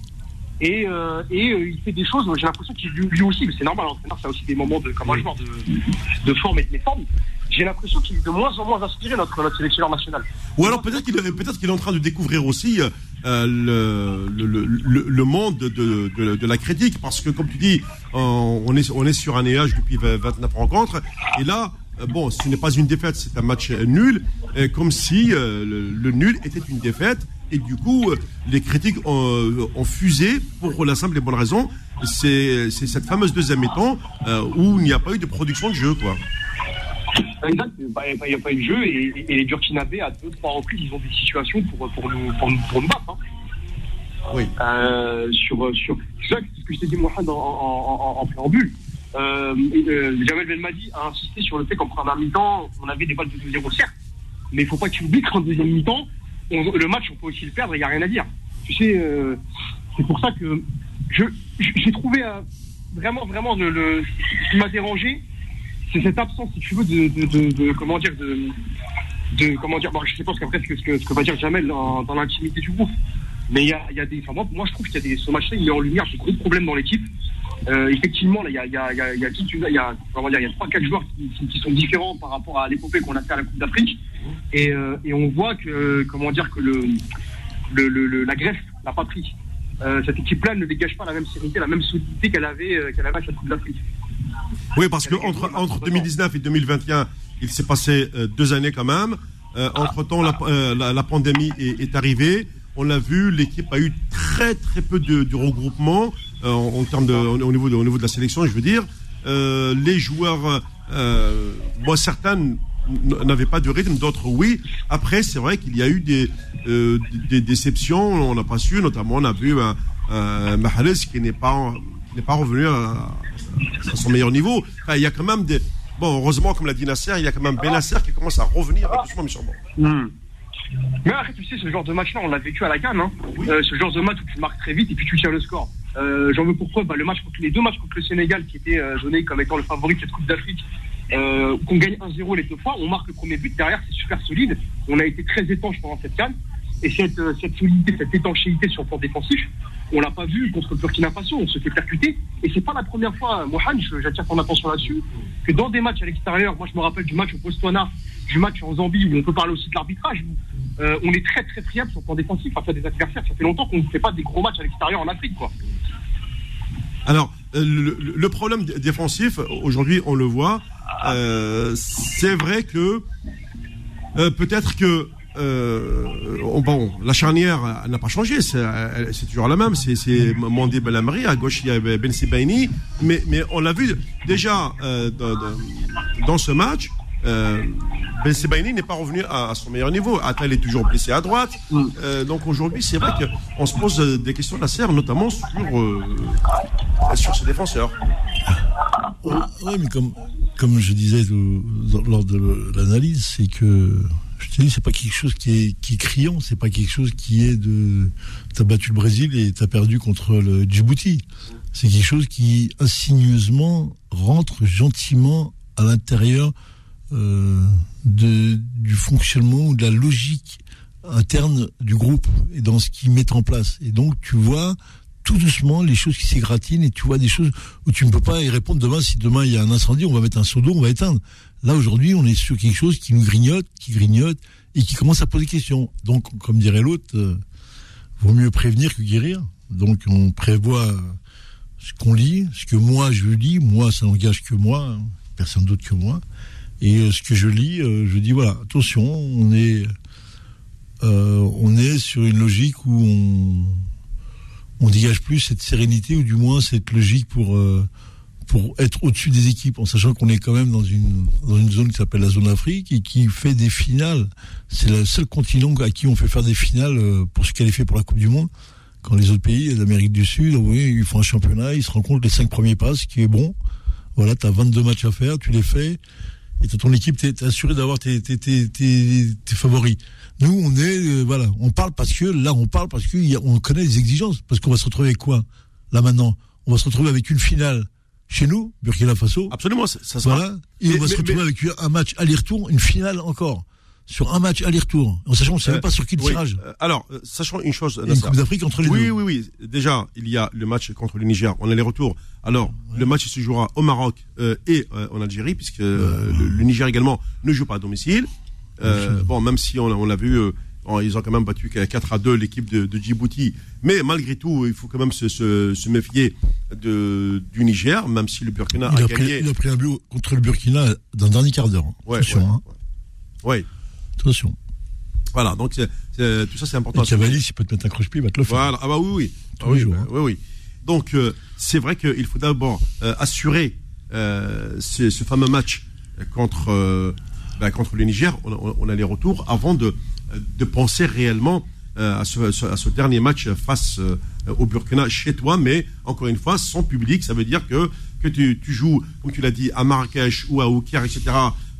Et, euh, euh, il fait des choses, j'ai l'impression qu'il lui aussi, mais c'est normal, l'entraîneur, ça a aussi des moments de, de, de forme et de méforme. J'ai l'impression qu'il est de moins en moins inspiré, notre, notre sélectionneur national. Ou alors peut-être qu'il peut qu'il est en train de découvrir aussi euh, le, le, le, le, monde de, de, de, la critique, parce que comme tu dis, on est, on est sur un nuage depuis 29 rencontres, et là, bon, ce n'est pas une défaite, c'est un match nul, comme si le, nul était une défaite. Et du coup, les critiques ont, ont, fusé pour la simple et bonne raison, c'est cette fameuse deuxième mi-temps euh, où il n'y a pas eu de production de jeu, quoi. Exact, il n'y a, pas eu de jeu et, les Burkinabés, à deux, trois reprises, ils ont des situations pour, pour, nous, pour, nous, battre. Hein. Oui. Euh, sur, sur, c'est ce que je t'ai dit, Mohamed, en, en, en, préambule. Euh, euh, Jamel Belmadi a insisté sur le fait qu'en première mi-temps, on avait des balles de 2-0, certes. Mais il ne faut pas qu'il oublie qu'en deuxième mi-temps, le match, on peut aussi le perdre, il n'y a rien à dire. Tu sais, euh, c'est pour ça que je, j'ai trouvé euh, vraiment, vraiment, le, ce qui m'a dérangé, c'est cette absence, si tu veux, de, comment dire, de, comment dire, bon, je sais pas ce qu'après ce que, ce que, ce va dire Jamel dans, l'intimité du groupe, mais il y a, des, enfin, moi, moi, je trouve qu'il y a des, ce match-là, il met en lumière des gros problèmes dans l'équipe. Euh, effectivement, il y a, y, a, y, a, y a toute une, il y a, comment y a trois, quatre joueurs qui, sont différents par rapport à l'épopée qu'on a fait à la Coupe d'Afrique, et, euh, on voit que, comment dire, que le, le, la Grèce n'a pas pris. Euh, cette équipe-là ne dégage pas la même sérénité, la même solidité qu'elle avait, euh, qu'elle avait à la Coupe d'Afrique. Oui, parce que entre, entre 2019 et 2021, il s'est passé euh, deux années quand même. entre temps, la, la, la, pandémie est, est arrivée. On l'a vu, l'équipe a eu très très peu de, de regroupement en, en, termes de, au niveau de, au niveau de la sélection, je veux dire. les joueurs, certains n'avaient pas de rythme, d'autres oui. Après, c'est vrai qu'il y a eu des, euh, des déceptions, on n'a pas su, notamment on a vu un Mahrez qui n'est pas, revenu à, à, son meilleur niveau. Enfin, il y a quand même des... Bon, heureusement, comme l'a dit Nasser, il y a quand même Benasser qui commence à revenir doucement, mais sûrement. Mm. Mais après, tu sais, ce genre de match-là, on l'a vécu à la canne. Hein. Oui. Euh, ce genre de match où tu marques très vite et puis tu tiens le score. Euh, J'en veux pour preuve bah, le match contre les deux matchs contre le Sénégal qui étaient euh, donnés comme étant le favori de cette Coupe d'Afrique euh, qu'on gagne 1-0 les deux fois, on marque le premier but, derrière c'est super solide, on a été très étanche pendant cette canne, et cette, euh, cette solidité, cette étanchéité sur le plan défensif, on l'a pas vu contre le Burkina Faso, on se fait percuter, et c'est pas la première fois, Mohamed, j'attire ton attention là-dessus, que dans des matchs à l'extérieur, moi je me rappelle du match au Botswana, du match en Zambie, où on peut parler aussi de l'arbitrage, euh, on est très très friable sur le plan défensif face à des adversaires, ça fait longtemps qu'on ne fait pas des gros matchs à l'extérieur en Afrique, quoi. Alors, euh, le, problème défensif, aujourd'hui, on le voit, euh, c'est vrai que peut-être que euh, bon, la charnière n'a pas changé, c'est toujours la même. C'est Mandé Belamri, à gauche il y a Ben Sibaini, mais, mais on l'a vu déjà euh, dans, dans, ce match. Euh, ben Sebaini n'est pas revenu à, à, son meilleur niveau. Atal est toujours blessé à droite. Euh, donc aujourd'hui, c'est vrai qu'on se pose des questions de la serre, notamment sur, euh, sur ses défenseurs. Oui, mais comme, comme je disais lors de l'analyse, c'est que je te dis, c'est pas quelque chose qui est, qui est criant, c'est pas quelque chose qui est de. T'as battu le Brésil et t'as perdu contre le Djibouti. C'est quelque chose qui insigneusement rentre gentiment à l'intérieur euh, du fonctionnement ou de la logique interne du groupe et dans ce qu'ils mettent en place. Et donc, tu vois tout doucement les choses qui s'égratignent et tu vois des choses où tu ne peux pas y répondre demain. Si demain il y a un incendie, on va mettre un seau d'eau, on va éteindre. Là aujourd'hui, on est sur quelque chose qui nous grignote, qui grignote et qui commence à poser des questions. Donc, comme dirait l'autre, euh, vaut mieux prévenir que guérir. Donc, on prévoit ce qu'on lit, ce que moi je lis. Moi, ça n'engage que moi, hein, personne d'autre que moi. Et euh, ce que je lis, euh, je dis voilà, attention, on est, euh, on est sur une logique où on on dégage plus cette sérénité ou du moins cette logique pour euh, pour être au-dessus des équipes, en sachant qu'on est quand même dans une dans une zone qui s'appelle la zone Afrique et qui fait des finales. C'est le seul continent à qui on fait faire des finales euh, pour se qualifier pour la Coupe du Monde. Quand les autres pays d'Amérique du Sud, oui, ils font un championnat, ils se rencontrent les cinq premiers passes, ce qui est bon. Voilà, tu as 22 matchs à faire, tu les fais, et ton équipe, tu es assuré d'avoir tes, tes, tes, tes, favoris. Nous, on est, euh, voilà, on parle parce que, là, on parle parce qu'on connaît les exigences. Parce qu'on va se retrouver avec quoi Là, maintenant, on va se retrouver avec une finale chez nous, Burkina Faso. Absolument, ça, ça Voilà. Et on va se retrouver avec un match aller-retour, une finale encore. Sur un match aller-retour, en sachant qu'on ne savait Euh, pas sur qui le oui. tirage. Euh, Alors, euh, sachant une chose, une. Coupe d'Afrique entre les oui, deux. oui, oui. Déjà, il y a le match contre le Niger en aller-retour. Alors, le match se jouera au Maroc euh, et euh, en Algérie, puisque euh, le, le Niger également ne joue pas à domicile. Euh, bon, même si on, on l'a vu, euh, ils ont quand même battu 4 à 2 l'équipe de, de Djibouti. Mais malgré tout, il faut quand même se, se, se méfier de, du Niger, même si le Burkina Il a, a, pris, gagné. il a pris un but contre le Burkina dans le dernier quart d'heure. Ouais, Attention, ouais, hein. ouais. Attention. Voilà, donc c'est- c'est- tout ça c'est important. Et à souligner. Cavali, s'il peut te mettre un croche-pied, il va te le faire. Voilà, ah bah oui, oui. Ah les oui, jours, bah, hein. oui, oui. Donc, euh, c'est vrai qu'il faut d'abord euh, assurer euh, ce, ce fameux match contre, bah, contre le Niger, on, on, on a les retours, avant de, de penser réellement à, ce, ce- à ce dernier match face au Burkina chez toi, mais encore une fois, sans public, ça veut dire que, que tu, tu joues, comme tu l'as dit, à Marrakech ou à Oukir, etc.,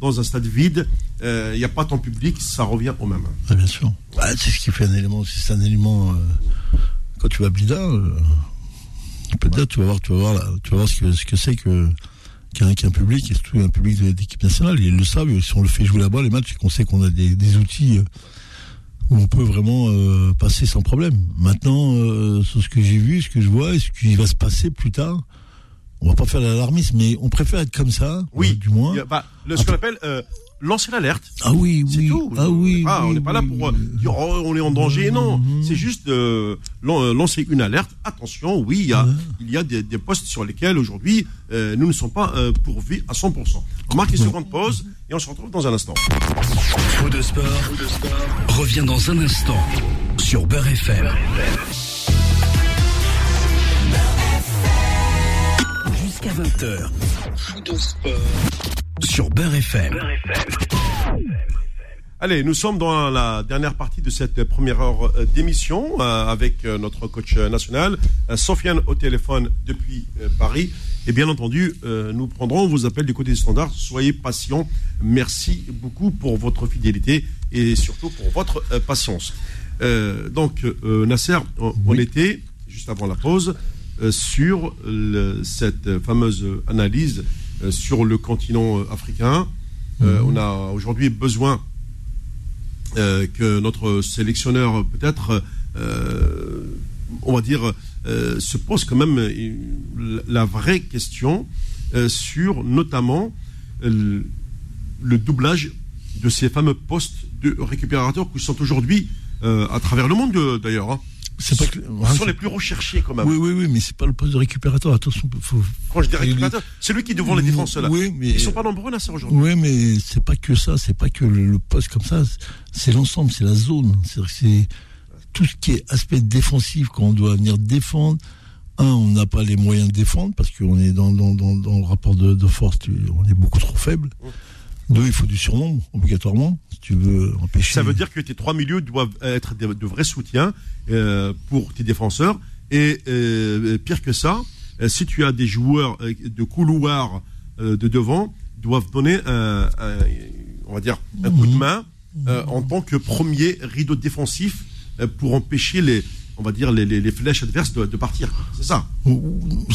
dans un stade vide, il n'y a pas ton public, ça revient au même. Ah, bien sûr. Ah, c'est ce qui fait un élément. C'est un élément. euh, quand tu vas à Blida, euh, peut-être tu vas voir, tu vas voir, tu vas voir ce que ce que c'est qu'un public et surtout un public d'équipe nationale. Ils le savent. Si on le fait jouer là-bas, les matchs, qu'on sait qu'on a des, des outils euh, où on peut vraiment euh, passer sans problème. Maintenant, euh, sur ce que j'ai vu, ce que je vois et ce qui va se passer plus tard. On va pas faire l'alarmisme, mais on préfère être comme ça, Oui, euh, du moins. A- bah, le, ce qu'on appelle euh, lancer l'alerte. Ah oui, C'est oui. tout. Ah oui. Ah, on oui, n'est pas là oui, pour euh, dire oh, on est en danger. Non, Mhm. c'est juste euh, euh, lancer une alerte. Attention, oui, il y a, il y a des, des postes sur lesquels aujourd'hui euh, nous ne sommes pas euh, pourvus à 100%. On marque une seconde pause et on se retrouve dans un instant. Faux de sport, revient dans un instant sur Beurre FM. Jusqu'à 20h. Faux de sport sur Beurre FM. Allez, nous sommes dans la dernière partie de cette première heure euh, d'émission euh, avec euh, notre coach national, euh, Sofiane au téléphone depuis Paris. Et bien entendu, nous prendrons vos appels du côté des standards. Soyez patients. Merci beaucoup pour votre fidélité et surtout pour votre patience. Donc, Nasser, on, on était, juste avant la pause, sur le- cette fameuse analyse euh, sur le continent euh, africain. Euh, on a aujourd'hui besoin euh, que notre sélectionneur peut-être, euh, on va dire, euh, se pose quand même euh, la vraie question euh, sur notamment euh, le doublage de ces fameux postes de récupérateurs qui sont aujourd'hui euh, à travers le monde euh, d'ailleurs. hein. C'est pas que- Ce sont les plus recherchés quand même. Oui, oui, oui, mais c'est pas le poste de récupérateur. Attention, faut. Quand je dis récupérateur, c'est lui qui est devant les défenseurs là. Oui, mais. Ils sont pas nombreux là, c'est aujourd'hui. Oui, mais c'est pas que ça. C'est pas que le, poste comme ça. C'est l'ensemble, c'est la zone. C'est tout ce qui est aspect défensif quand on doit venir défendre. Un, on n'a pas les moyens de défendre parce qu'on est dans, dans, dans, dans le rapport de, de force, on est beaucoup trop faible. Deux, il faut du surnombre, obligatoirement, si tu veux empêcher. Ça veut dire que tes trois milieux doivent être de, de vrais soutiens euh, pour tes défenseurs. Et euh, pire que ça, euh, si tu as des joueurs de couloir euh, de devant, doivent donner un, un- on va dire, un coup de main euh, en tant que premier rideau défensif pour empêcher les, on va dire, les, les- les flèches adverses de, de partir. C'est ça.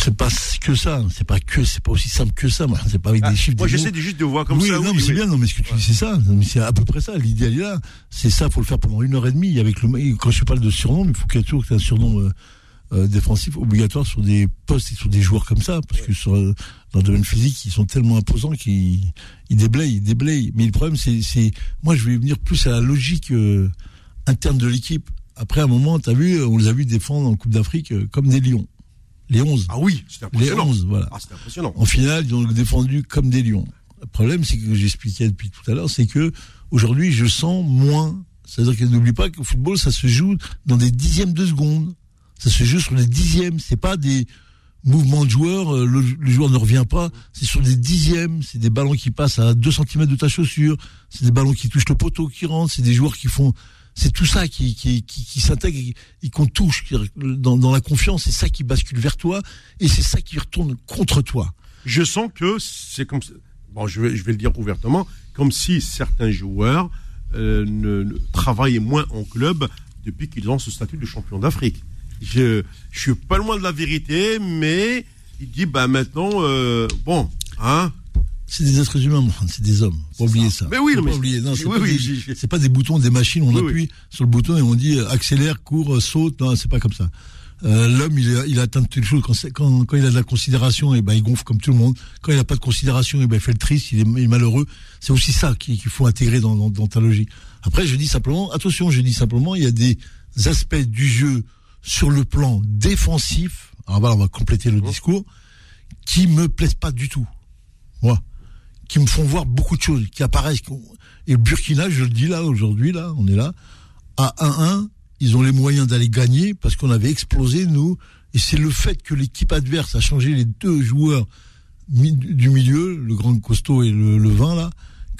C'est pas que ça. C'est pas que, c'est pas aussi simple que ça. C'est pas avec Ah, des chiffres. moi, j'essaie juste de voir comme oui, ça. non, oui, mais c'est bien, non, mais ce que tu dis, c'est ça. C'est à peu près ça. L'idée, elle est là. C'est ça, faut le faire pendant une heure et demie. Avec le, quand je parle de surnom, il faut qu'il y ait toujours un surnom euh, euh, défensif obligatoire sur des postes et sur des joueurs comme ça. Parce que sur, euh, dans le domaine physique, ils sont tellement imposants qu'ils ils déblayent, ils déblayent. Mais le problème, c'est, c'est, moi, je vais venir plus à la logique euh, interne de l'équipe. Après, un moment, t'as vu, on les a vus défendre en Coupe d'Afrique euh, comme des lions. Les 11. Ah oui, c'était les impressionnant. 11, voilà. Ah, c'était impressionnant. En finale, ils ont défendu comme des lions. Le problème, c'est que j'expliquais depuis tout à l'heure, c'est que aujourd'hui, je sens moins. C'est-à-dire que n'oublie pas qu'au football, ça se joue dans des dixièmes de seconde. Ça se joue sur des dixièmes. C'est pas des mouvements de joueurs. euh, Le, le joueur ne revient pas. C'est sur des dixièmes. C'est des ballons qui passent à 2 cm de ta chaussure. C'est des ballons qui touchent le poteau, qui rentrent. C'est des joueurs qui font. C'est tout ça qui, qui, qui, s'intègre et, qu'on touche dans, la confiance. C'est ça qui bascule vers toi et c'est ça qui retourne contre toi. je sens que c'est comme bon je vais je vais le dire ouvertement comme si certains joueurs euh, ne, ne travaillent moins en club depuis qu'ils ont ce statut de champion d'Afrique. Je je suis pas loin de la vérité mais il dit bah maintenant euh, bon hein c'est des êtres humains, c'est des hommes. Faut oublier ça. Mais oui, Faut mais pas oublier. Non, c'est oui, pas, oui, des- pas des boutons, des machines. On Oui, appuie sur le bouton et on dit euh, accélère, court, euh, saute. Non, c'est pas comme ça. Euh, L'homme, il, il atteint toutes les choses. Quand, c'est- quand, quand il a de la considération, et ben, il gonfle comme tout le monde. Quand il a pas de considération, et ben, il fait le triste, il est, il est malheureux. C'est aussi ça qu'il faut intégrer dans, dans, dans ta logique. Après, je dis simplement, attention, je dis simplement, il y a des aspects du jeu sur le plan défensif. Alors voilà, on va compléter le discours qui me plaisent pas du tout. Moi, qui me font voir beaucoup de choses, qui apparaissent. Et le Burkina, je le dis là, aujourd'hui, là, on est là, à 1-1, ils ont les moyens d'aller gagner parce qu'on avait explosé, nous. Et c'est le fait que l'équipe adverse a changé les deux joueurs du milieu, le grand costaud et le, le 20, là,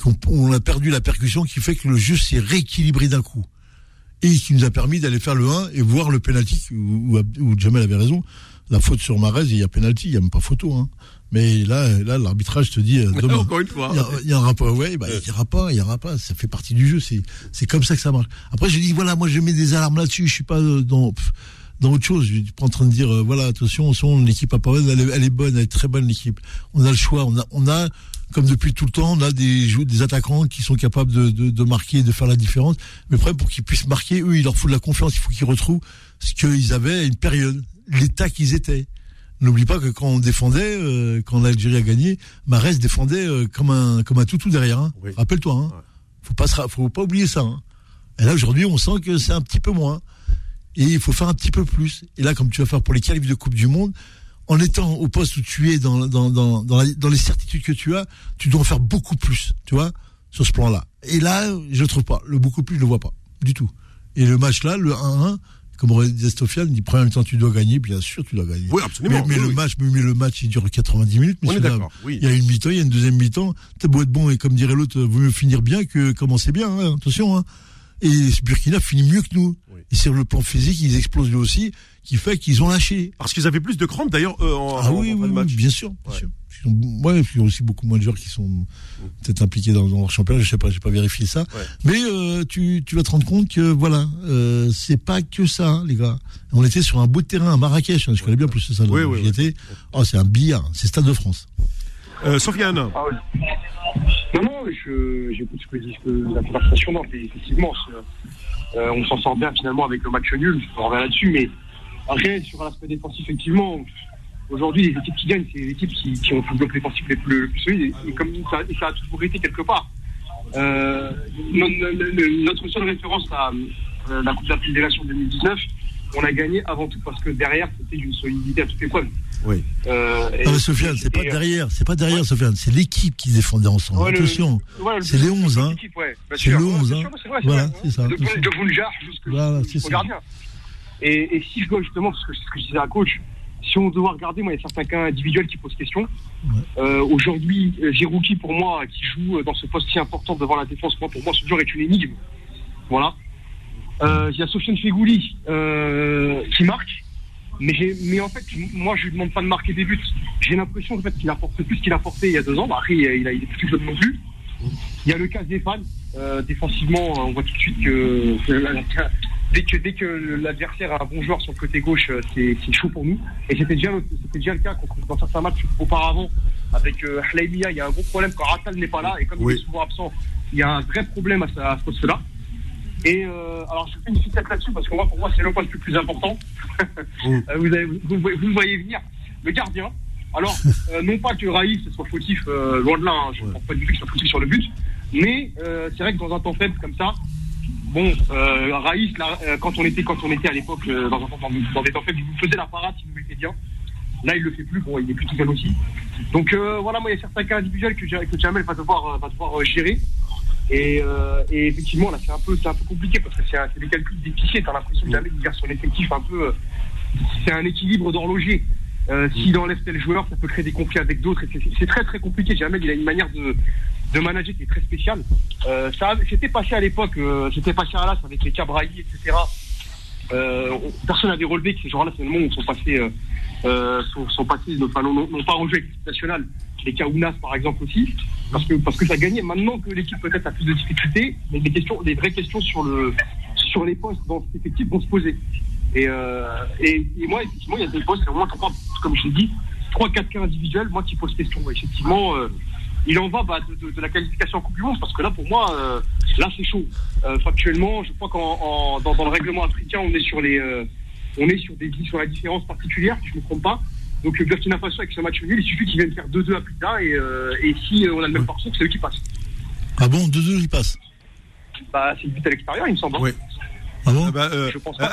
qu'on on a perdu la percussion qui fait que le jeu s'est rééquilibré d'un coup. Et qui nous a permis d'aller faire le 1 et voir le penalty où, où, Jamel avait raison. La faute sur Marez, il y a penalty, il n'y a même pas photo. Hein. Mais là, là l'arbitrage te dit euh, demain. Encore une fois. Il y a- il y, aura pas, ouais, bah, il y aura pas, il y aura pas. Ça fait partie du jeu. C'est, c'est comme ça que ça marche. Après, j'ai dit voilà, moi je mets des alarmes là-dessus. Je suis pas euh, dans dans autre chose. Je suis pas en train de dire euh, voilà, attention, l'équipe a pas mal, elle, est- elle est bonne, elle est très bonne l'équipe. On a le choix. On a, on a comme depuis tout le temps, on a des des attaquants qui sont capables de, de, de marquer, de faire la différence. Mais problème, pour qu'ils puissent marquer, eux, il leur faut de la confiance. Il faut qu'ils retrouvent ce qu'ils avaient à une période, l'état qu'ils étaient. N'oublie pas que quand on défendait, euh, quand l'Algérie a gagné, Marès défendait euh, comme un comme un toutou derrière. Hein. Oui. Rappelle-toi, hein. Ouais. faut pas faut pas oublier ça. Hein. Et là aujourd'hui, on sent que c'est un petit peu moins. Et il faut faire un petit peu plus. Et là, comme tu vas faire pour les qualifs de Coupe du Monde, en étant au poste où tu es, dans dans dans dans, la- dans les certitudes que tu as, tu dois en faire beaucoup plus. Tu vois, sur ce plan-là. Et là, je le trouve pas. Le beaucoup plus, je le vois pas du tout. Et le match là, le 1-1. Comme aurait dit Stofian, il dit premier temps tu dois gagner, bien sûr tu dois gagner. Oui, absolument. Mais, mais oui, le oui. match, mais le match, il dure 90 minutes. Monsieur. Oui. Il y a une mi-temps, il y a une deuxième mi-temps. T'as beau être bon et comme dirait l'autre, vaut mieux finir bien que commencer bien. hein, attention. Hein. Et Burkina finit mieux que nous. Et sur le plan physique, ils explosent lui aussi, qui fait qu'ils ont lâché. Parce qu'ils avaient plus de crampes d'ailleurs euh, en, Ah en- oui, en oui, de oui, match. bien sûr. Bien Ouais. sûr. Ouais, puis il y a aussi beaucoup moins de joueurs qui sont peut-être impliqués dans, dans leur championnat. Je sais pas, j'ai pas vérifié ça. Mais euh, tu, tu vas te rendre compte que voilà, euh, c'est pas que ça, hein, les gars. On était sur un beau terrain à Marrakech. hein, je connais bien plus ça. Oui, oui, étais. Oh, c'est un billard. C'est Stade de France. Euh, Sofiane, Ah oui. Non, non, j'écoute ce que dit que- la conversation. Non, effectivement, euh, on s'en sort bien finalement avec le match nul. Je reviens là-dessus, mais après, sur l'aspect défensif, effectivement, aujourd'hui, les équipes qui gagnent, c'est les équipes qui, qui ont le bloc défensif les le plus solides. Et, et comme ça, et ça a toujours été quelque part. Euh, no- no- no- notre seule référence à euh, la Coupe d'Afrique des Nations 2019, on a gagné avant tout parce que derrière, c'était d'une solidité à toute épreuve. Oui. Euh, Non, mais Sofiane, c'est pas et- derrière, c'est pas derrière, Sofiane, c'est l'équipe qui défendait ensemble. Ouais, Attention. Ouais, C'est les 11, hein. bien C'est sûr. le Ouais, 11, bien hein. Voilà, c'est ça. De, de Bouljar jusqu'au Voilà, gardien. Et, et si je dois justement, parce que c'est ce que je disais à coach, si on doit regarder, moi, il y a certains cas individuels qui posent question. Euh, Aujourd'hui, euh, Girouki, pour moi, qui joue euh, dans ce poste si important devant la défense, moi, pour moi, ce joueur est une énigme. Voilà. Euh, Il y a Sofiane Fegouli euh, qui marque. Mais, mais en fait, moi, je lui demande pas de marquer des buts. J'ai l'impression en fait, qu'il apporte plus qu'il apportait il y a deux ans. Bah, après, il, a- il, a- il est plus jeune non plus. Il y a le cas des fans. Euh, défensivement, on voit tout de suite que, que la- dès que dès que l'adversaire a un bon joueur sur le côté gauche, euh, c'est chaud pour nous. Et c'était déjà déjà le cas dans certains matchs auparavant avec euh. Il y a un gros problème quand Rattal n'est pas là et comme Oui. il est souvent absent, il y a un vrai problème à, ce- à ce poste-là. Et euh, alors je fais une ficelle là-dessus parce que moi pour moi c'est le poste le plus important. Euh, vous, avez, vous, vous voyez- vous le voyez venir. Le gardien. Alors euh, non pas que Raïs soit fautif, euh, loin de là. hein, je ne pense pas du tout qu'il soit fautif sur le but. Mais euh, c'est vrai que dans un temps faible comme ça, bon, euh, Raïs, là, euh, quand on était quand on était à l'époque euh, dans, un temps- dans, dans des temps faibles, il nous faisait la parade, il nous mettait bien. Là, il le fait plus. Bon, il est plus tout seul aussi. Donc euh, voilà, moi, il y a certains cas individuels que, Ja- que Jamel va devoir va devoir gérer. Et, et effectivement, là, c'est un peu c'est un peu compliqué parce que c'est des calculs difficiles. T'as l'impression que Jamel il gère son effectif un peu. c'est un équilibre d'horloger. Euh, S'il enlève tel joueur, ça peut créer des conflits avec d'autres. c'est- très très compliqué. Jamel, il a une manière de, de manager qui est très spéciale. Euh, ça C'était passé à l'époque, euh, c'était passé à l'as avec les Cabrailly, etc. Euh, on- personne n'avait relevé que ces joueurs-là, c'est le moment où sont passés, euh, euh, sont, sont passés, enfin, n'ont pas rejoué l'équipe nationale. Les Kaunas, par exemple, aussi, parce que, parce que ça gagnait. Maintenant que l'équipe peut-être a plus de difficultés, mais les questions, les vraies questions sur le, sur les postes dans cet effectif vont se poser. Et, euh, et, et moi, effectivement, il y a des postes, au moins trois, comme je l'ai dit, trois, quatre cas individuels, moi, qui posent question. Ouais, effectivement, euh, il en va bah, de, la qualification en Coupe du Monde, parce que là, pour moi, euh, là, c'est chaud. Euh, factuellement, je crois qu'en dans, le règlement africain, on est sur les, euh, on est sur des sur la différence particulière, si je ne me trompe pas. Donc Burkina Faso avec ce match nul, il suffit qu'il vienne faire 2-2 à Pisa et, et si on a le même parcours, c'est eux qui passent. Ah bon, 2-2, ils passent Bah, c'est but à l'extérieur, il me semble. Hein. Oui. Ah bon bah,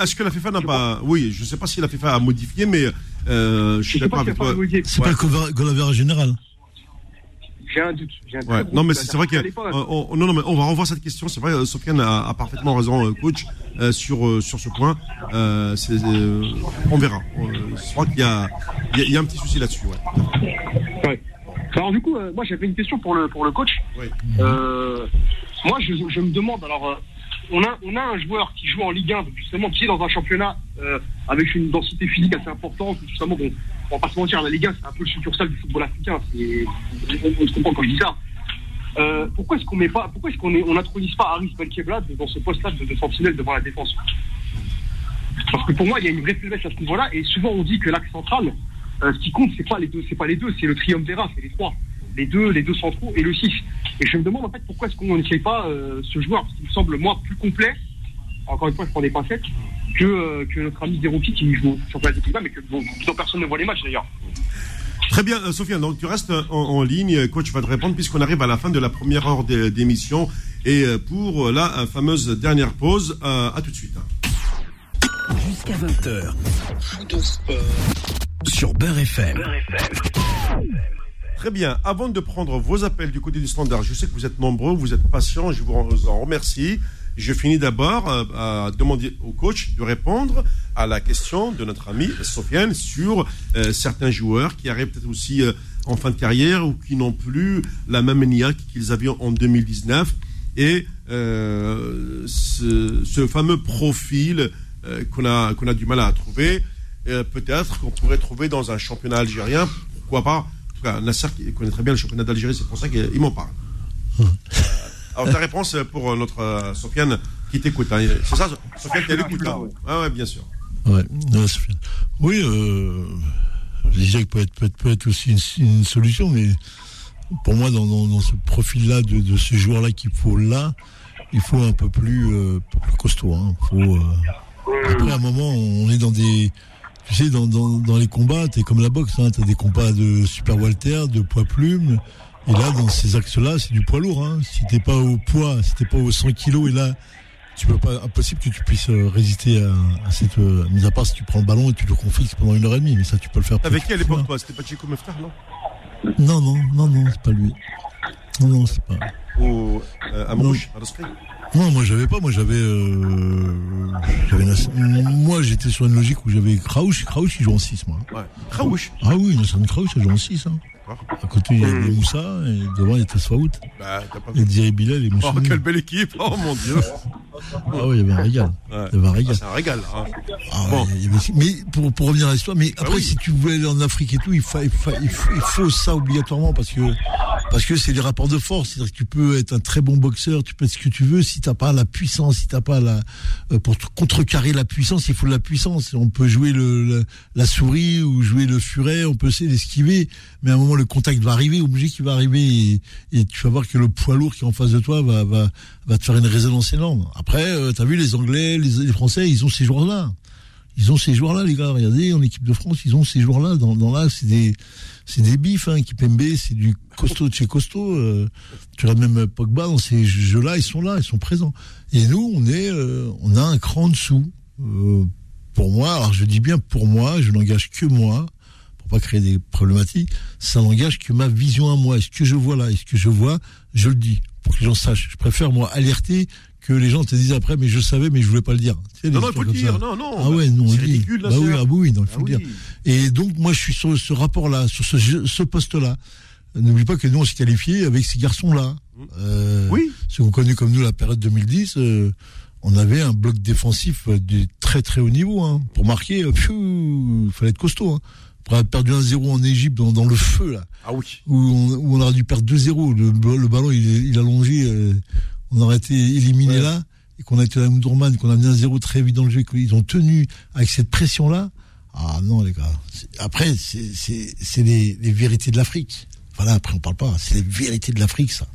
Est-ce que la FIFA n'a pas. Oui, je ne sais pas si la FIFA a modifié, mais je suis d'accord avec toi. C'est pas le goal général j'ai un doute. Non, mais c'est vrai que. on, non, non, mais on va revoir cette question. C'est vrai, Sofiane a, parfaitement raison, euh, coach, euh, sur, euh, sur ce point. on verra. je crois qu'il y a, il y, a un petit souci là-dessus. Ouais. Alors, du coup, moi, j'avais une question pour le, pour le coach. moi, je, je, me demande, alors, on a, on un joueur qui joue en Ligue 1, justement, qui est dans un championnat avec une densité physique assez importante, justement, bon, on va pas se mentir, la Ligue 1, c'est un peu le succursale du football africain. On, se comprend quand je dis ça. Euh, pourquoi est-ce qu'on met pas, pourquoi est-ce qu'on on n'introduise pas Aris Belkebla dans ce poste-là de, de, devant la défense? Parce que pour moi, il y a une vraie faiblesse à ce niveau-là, et souvent on dit que l'axe central, euh, ce qui compte, c'est pas les deux, c'est pas les deux, c'est le triumvirat, c'est les trois, les deux, les deux centraux et le 6. Et je me demande en fait pourquoi est-ce qu'on n'essaye pas euh, ce joueur, parce qu'il me semble moi plus complet. Encore une fois, je prends des pincettes que, euh, que notre ami Zerouki qui joue sur place de mais que bon, personne ne voit les matchs d'ailleurs. Très bien, euh, Sofiane. Donc, tu restes en, ligne. Coach va te répondre puisqu'on arrive à la fin de la première heure d'émission. Et euh, pour la fameuse dernière pause, à tout de suite. Jusqu'à 20h. Sur Beurre FM. Très bien. Avant de prendre vos appels du côté du standard, je sais que vous êtes nombreux, vous êtes patients, je vous en remercie. Je finis d'abord euh, à demander au coach de répondre à la question de notre ami Sofiane sur euh, certains joueurs qui arrivent peut-être aussi euh, en fin de carrière ou qui n'ont plus la même NIA qu'ils avaient en 2019 et ce, fameux profil qu'on a, qu'on a du mal à trouver, peut-être qu'on pourrait trouver dans un championnat algérien, pourquoi pas. En tout cas, Nasser connaît très bien le championnat d'Algérie, c'est pour ça qu'il m'en parle. Alors, ta réponse pour euh, notre euh, Sofiane qui t'écoute. Hein. C'est ça, Sofiane, tu l'écoute. Hein. Ah ouais, bien sûr. Ouais. Oui, euh, que peut être, peut être, peut être aussi une, solution, mais pour moi, dans, dans, ce profil-là, de, de, ce joueur-là qu'il faut là, il faut un peu plus, euh, plus costaud. Hein. Faut, après, à un moment, on est dans des. Tu sais, dans, dans, dans les combats, t'es comme la boxe, hein, t'as des combats de super Walter, de poids plume, et là, dans ces axes-là, c'est du poids lourd. Hein. Si t'es pas au poids, si t'es pas aux 100 kilos, et là, tu peux pas, impossible que tu puisses euh, résister à, cette euh, mise à part si tu prends le ballon et tu le confisques pendant une heure et demie. Mais ça, tu peux le faire. Avec qui à l'époque, toi? C'était pas Chico Meftar, non? Non, non, non, non, c'est pas lui. Non, non, c'est pas. Ou euh, Amrouche, non, moi j'avais pas, moi j'avais, euh, moi j'étais sur une logique où j'avais Kraouch, Kraouch il joue en 6 moi. Ouais. Kraouch Ah oui, Nassan Kraouch il joue en 6 hein. À côté, il y a hmm. Moussa, et devant, il y a Tasfaout. Bah. Et Diri Bilal et Moussa. Oh, quelle belle équipe Oh mon Dieu Ah oui, il y avait un régal. Ouais. Il y avait un régal. Ah, c'est un régal. Hein. Ah, bon. ouais, avait... Mais pour, pour revenir à l'histoire, mais bah après, oui. si tu voulais aller en Afrique et tout, il, fa... il, fa... il, faut, ça obligatoirement parce que parce que c'est des rapports de force. C'est-à-dire que tu peux être un très bon boxeur, tu peux être ce que tu veux. Si t'as pas la puissance, si t'as pas la euh, pour contrecarrer la puissance, il faut de la puissance. On peut jouer le, la souris ou jouer le furet, on peut essayer d'esquiver, mais à un moment le contact va arriver, obligé qu'il va arriver, et, tu vas voir que le poids lourd qui est en face de toi va, te faire une résonance énorme. Après, euh, tu as vu les Anglais, les, Français, ils ont ces joueurs-là. Ils ont ces joueurs-là, les gars. Regardez, en équipe de France, ils ont ces joueurs-là. Dans, là, c'est des, c'est des bifs. Hein. Équipe MB, c'est du costaud de chez costaud. Euh, tu as même Pogba dans ces jeux-là, ils sont là, ils sont présents. Et nous, on est, euh, on a un cran en dessous. pour moi, alors je dis bien pour moi, je n'engage que moi pas créer des problématiques, ça n'engage que ma vision à moi. est ce que je vois là, est ce que je vois, je le dis pour que les gens sachent. Je préfère moi alerter que les gens te disent après, mais je savais, mais je voulais pas le dire. non, non, il faut le dire. Non, non. Ah ouais, non, c'est ridicule. Là, bah oui, ah oui, il faut ah le dire. Et donc, moi, je suis sur ce rapport-là, sur ce, ce poste-là. N'oublie pas que nous, on s'est qualifié avec ces garçons-là. Euh, oui. Ceux qui ont connu comme nous la période 2010, euh, on avait un bloc défensif de très très haut niveau. Hein. Pour marquer, il fallait être costaud. Hein. On a perdu 1-0 en Égypte dans, le feu là. Ah oui. Où on, aurait dû perdre 2-0. Le, ballon il, il a longé, euh, on aurait été éliminé là et qu'on a été à Moudorman, qu'on a mis 1-0 très vite dans le jeu, qu'ils ont tenu avec cette pression là. Ah non les gars. Après c'est les, les vérités de l'Afrique. pas là, après on parle pas. C'est les vérités de l'Afrique, ça.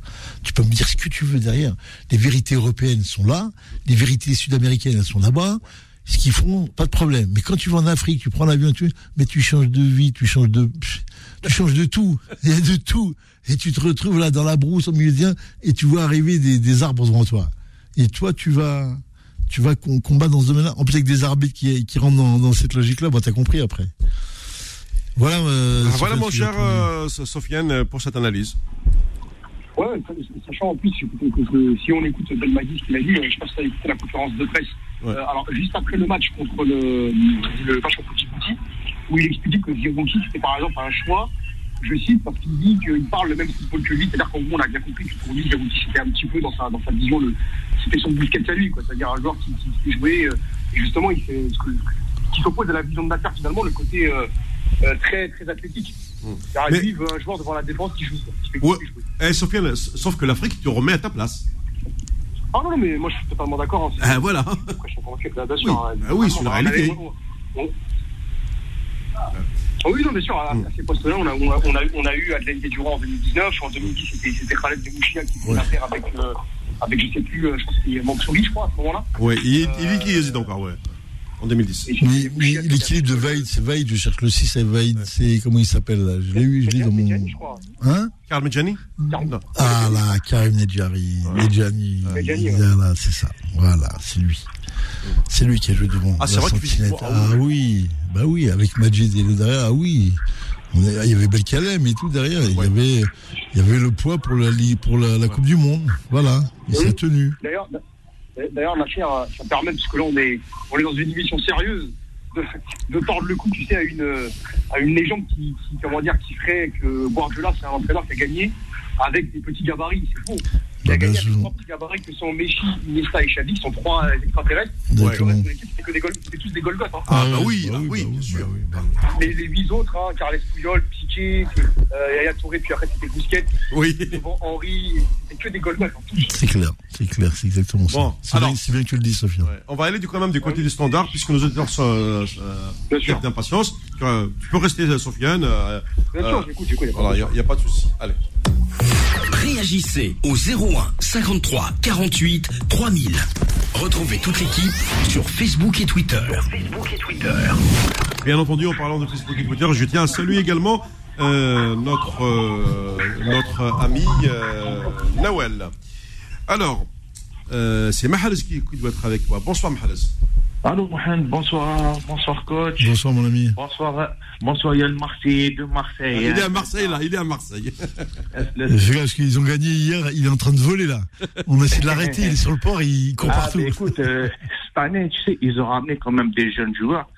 Tu peux me dire ce que tu veux derrière. Les vérités européennes sont là, les vérités sud-américaines elles sont là-bas. Ce qu'ils font, pas de problème. Mais quand tu vas en Afrique, tu prends l'avion, tu, mais tu changes de vie, tu changes de, tu changes de tout. Il y a de tout. Et tu te retrouves là dans la brousse au milieu de et tu vois arriver des, des arbres devant toi. Et toi, tu vas, tu vas combattre dans ce domaine-là. En plus, avec des arbitres qui, qui rentrent dans, dans cette logique-là, bon, t'as compris après. Voilà, euh, ah, voilà mon cher euh, Sofiane, pour cette analyse. Ouais, sachant en plus, que, si on écoute Ben Magui, ce qu'il a dit, je pense que ça a écouté la conférence de presse. Euh, alors, juste après le match contre le, le match contre Djibouti, où il expliquait que Djibouti, c'était par exemple un choix, je cite, parce qu'il dit qu'il parle le même football que lui, c'est-à-dire qu'en gros, on a bien compris que pour lui, Djibouti, c'était un petit peu dans sa, dans sa vision, c'était son bousquet de lui, quoi. C'est-à-dire un joueur qui, qui, qui jouait, et justement, il fait ce que, qui s'oppose à la vision de Dakar, finalement, le côté euh, très, très athlétique. Mmh. Mais... Lui, il veut un joueur devant la défense qui joue. Qui ouais. Eh, Sofiane, sauf que l'Afrique te remet à ta place. Ah non, mais moi je suis totalement d'accord. Hein, ah voilà. Après, je suis que oui, hein, ah, oui c'est la réalité. Oh oui, non, bien sûr, à, mmh. à ces postes-là, on a, on, a, on, a, on a eu Adelaide Durand en 2019, en 2010, c'était Khaled Demouchia qui faisait l'affaire avec, euh, avec, je sais plus, euh, je pense qu'il Mansouri, je crois, à ce moment-là. Oui, il, euh, il, il hésite encore, ouais en 2010. l'équilibre de Vaid, c'est Vaid, je cherche le 6, c'est Vaid, c'est comment il s'appelle là? Je l'ai eu, je l'ai dans mon. Hein? Karim Medjani? Ah là, Karim Nedjari, Nedjani. Voilà, c'est ça. Voilà, c'est lui. C'est lui qui a joué devant. Ah, c'est vrai que Ah oui, bah oui, avec Majid et le derrière, ah oui. Il y avait Belkalem et tout derrière. Il, y avait, il y avait le poids pour la, pour la, la Coupe du Monde. Voilà, il s'est tenu. D'ailleurs, D'ailleurs, ma chère, ça permet, parce que là, on est, on est dans une émission sérieuse, de, tordre le coup, tu sais, à une, à une légende qui, qui comment dire, qui ferait que Guardiola, c'est un entraîneur qui a gagné avec des petits gabarits. C'est faux. Il a bah, gagné avec trois petits gabarits que sont Messi, Iniesta et qui sont trois extraterrestres. Le reste de l'équipe, c'était tous des Golgotes. Hein. Ah, bah oui, bah oui, bien sûr. Les, les huit autres, hein, Carles Puyol, Piqué, euh, Yaya Touré, puis après c'était Bousquet. Oui. Devant Henri, c'est que des Golgotes. Hein, c'est clair, c'est clair, c'est exactement ça. Bon, c'est bien, bien, que tu le dis, Sophia. Ouais. On va aller du quand même du côté du standard, puisque nos auditeurs sont euh, euh, d'impatience. Tu peux rester, Sofiane. Euh, bien sûr, j'écoute, j'écoute. Voilà, il n'y a, a pas de souci. Allez. Réagissez au 01 53 48 3000. Retrouvez toute l'équipe sur Facebook et Twitter. Facebook et Twitter. Bien entendu, en parlant de Facebook et Twitter, je tiens à saluer également euh, notre, euh, notre ami euh, Nawel. Alors, euh, c'est Mahalez qui, qui doit être avec toi. Bonsoir Mahalez. Allô Mohamed, bonsoir, bonsoir coach. Bonsoir mon ami. Bonsoir, bonsoir Yann Marseille de Marseille. il est à Marseille là, il est à Marseille. parce qu'ils ont gagné hier, il est en train de voler là. On essaie de l'arrêter, il est sur le port, il court ah, partout. écoute, euh, cette année, tu sais, ils ont ramené quand même des jeunes joueurs,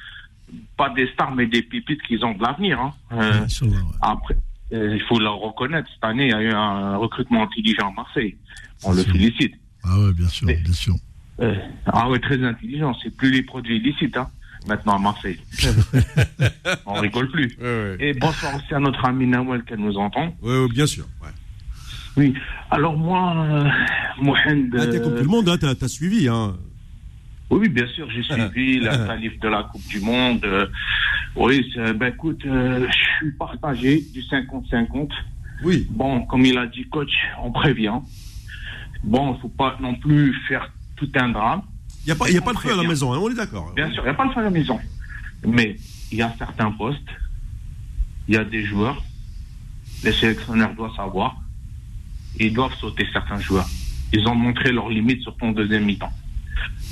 pas des stars mais des pépites qui ont de l'avenir. Hein. Euh, Après, euh, il faut leur reconnaître, cette année, il y a eu un recrutement intelligent à Marseille. On le félicite. Ah ouais, bien sûr, bien sûr. Euh, ah ouais, très intelligent. C'est plus les produits illicites, hein, maintenant à Marseille. On rigole plus. Et bonsoir aussi à notre ami Nawel qui nous entend. Oui, bien sûr. Oui. Alors moi, euh, Mohamed. Ah, t'as comme tout le monde, hein, t'as as suivi, hein. Oui, bien sûr, j'ai suivi la qualif de la Coupe du Monde. Euh, oui, ben écoute, je suis partagé du 50-50. Oui. Bon, comme il a dit coach, on prévient. Bon, il faut pas non plus faire tout un drame. Il n'y a pas, y a pas de feu à la maison, hein, on est d'accord. Bien sûr, il n'y a pas de feu à la maison. Mais il y a certains postes, il y a des joueurs, les sélectionneurs doivent savoir, ils doivent sauter certains joueurs. Ils ont montré leurs limites sur ton deuxième mi-temps.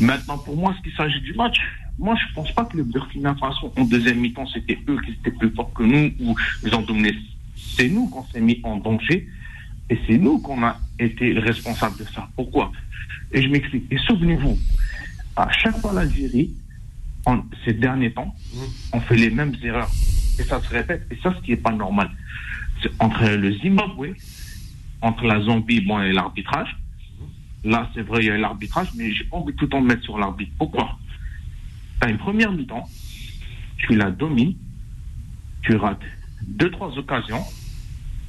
Maintenant, pour moi, ce qui s'agit du match, moi, je ne pense pas que le Burkina Faso, en deuxième mi-temps, c'était eux qui étaient plus forts que nous ou ils ont dominé. C'est nous qu'on s'est mis en danger et c'est nous qu'on a été responsables de ça. Pourquoi? Et je m'explique. Et souvenez-vous, à chaque fois l'Algérie, ces derniers temps, mmh. on fait les mêmes erreurs. Et ça se répète. Et ça, ce qui n'est pas normal. C'est entre le Zimbabwe, entre la Zambie bon, et l'arbitrage. Mmh. Là, c'est vrai, il y a l'arbitrage, mais j'ai pas envie de tout en mettre sur l'arbitre. Pourquoi? Tu as une première mi-temps, tu la domines, tu rates deux, trois occasions,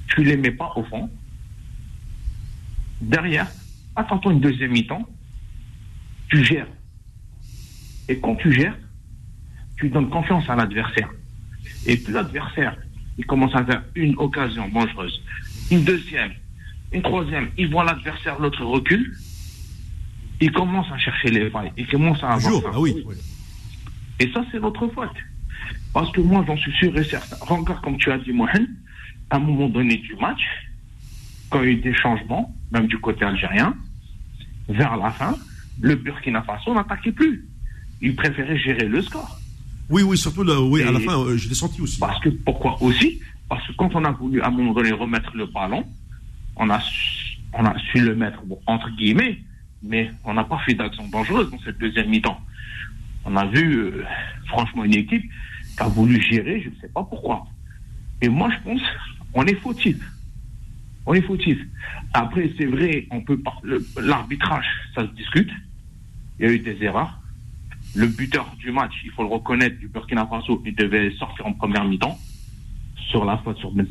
tu les mets pas au fond. Derrière, attends-toi une deuxième mi-temps, tu gères. Et quand tu gères, tu donnes confiance à l'adversaire. Et plus l'adversaire, il commence à faire une occasion dangereuse, une deuxième, une troisième, il voit l'adversaire, l'autre recule, il commence à chercher les failles, il commence à avoir ah oui. oui. Et ça, c'est votre faute. Parce que moi, j'en suis sûr et certain. Encore comme tu as dit, Mohamed, à un moment donné du match, quand il y a eu des changements, même du côté algérien, vers la fin, le Burkina Faso n'attaquait plus. Il préférait gérer le score. Oui, oui, surtout là, oui, à la fin, euh, je l'ai senti aussi. Parce que, pourquoi aussi? Parce que quand on a voulu, à un moment donné, remettre le ballon, on a su, on a su le mettre, bon, entre guillemets, mais on n'a pas fait d'action dangereuse dans cette deuxième mi-temps. On a vu, euh, franchement, une équipe qui a voulu gérer, je ne sais pas pourquoi. Et moi, je pense, on est fautif. On est fautif. Après, c'est vrai, on peut le- l'arbitrage, ça se discute. Il y a eu des erreurs. Le buteur du match, il faut le reconnaître, du Burkina Faso, il devait sortir en première mi-temps sur la faute sur Ben.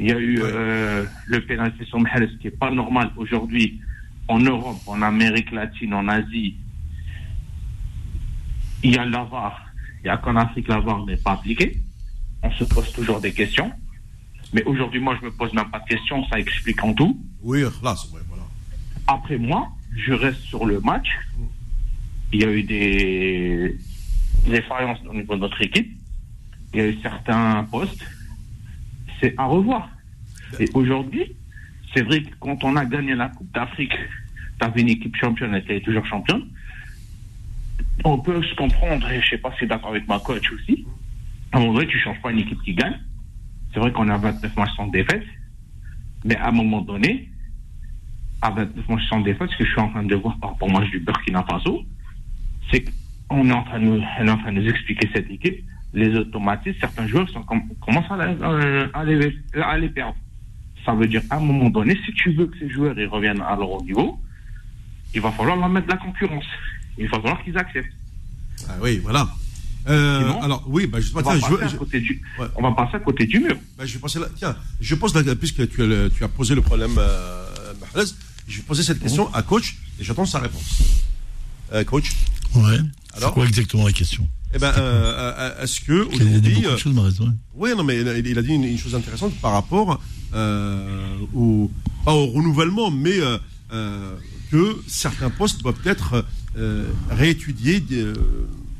Il y a eu Ouais. euh, le pénalty sur Mahrez, qui n'est pas normal aujourd'hui en Europe, en Amérique latine, en Asie. Il y a l'avare. Il y a qu'en Afrique, l'avare n'est pas appliqué. On se pose toujours des questions. Mais aujourd'hui, moi, je me pose même pas de questions. Ça explique en tout. Oui, là, c'est vrai, voilà. Après moi, je reste sur le match. Il y a eu des défaillances au niveau de notre équipe. Il y a eu certains postes. C'est à revoir. Et aujourd'hui, c'est vrai que quand on a gagné la Coupe d'Afrique, tu avais une équipe championne et tu es toujours championne. On peut se comprendre, et je sais pas si d'accord avec ma coach aussi. À un moment donné, tu ne changes pas une équipe qui gagne. C'est vrai qu'on a 29 matchs sans défaite. Mais à un moment donné, à 29 matchs sans défaite, ce que je suis en train de voir par rapport au match du Burkina Faso, c'est qu'on est en train de nous, en train de nous expliquer cette équipe, les automatismes, certains joueurs sont com- commencent à, euh, à les, à les perdre. Ça veut dire, à un moment donné, si tu veux que ces joueurs ils reviennent à leur haut niveau, il va falloir leur mettre la concurrence. Il va falloir qu'ils acceptent. Ah oui, voilà. Euh, Sinon, alors, oui, bah, je, On tiens, va, je, passer veux- à je- côté du, Ouais. on va passer à côté du mur. bah, je vais passer là. Tiens, je pose la, puisque tu as, le- tu as posé le problème, euh, Mahrez, je vais poser cette question à coach et j'attends sa réponse. Euh, coach, Ouais. C'est Alors quoi exactement la question? Eh ben, euh, est-ce que Il a dit aujourd'hui, beaucoup euh, de choses, Mahrez, ouais. Oui, non, mais il, il a dit une, une chose intéressante par rapport euh, au, pas au renouvellement, mais que certains postes doivent être euh, réétudiés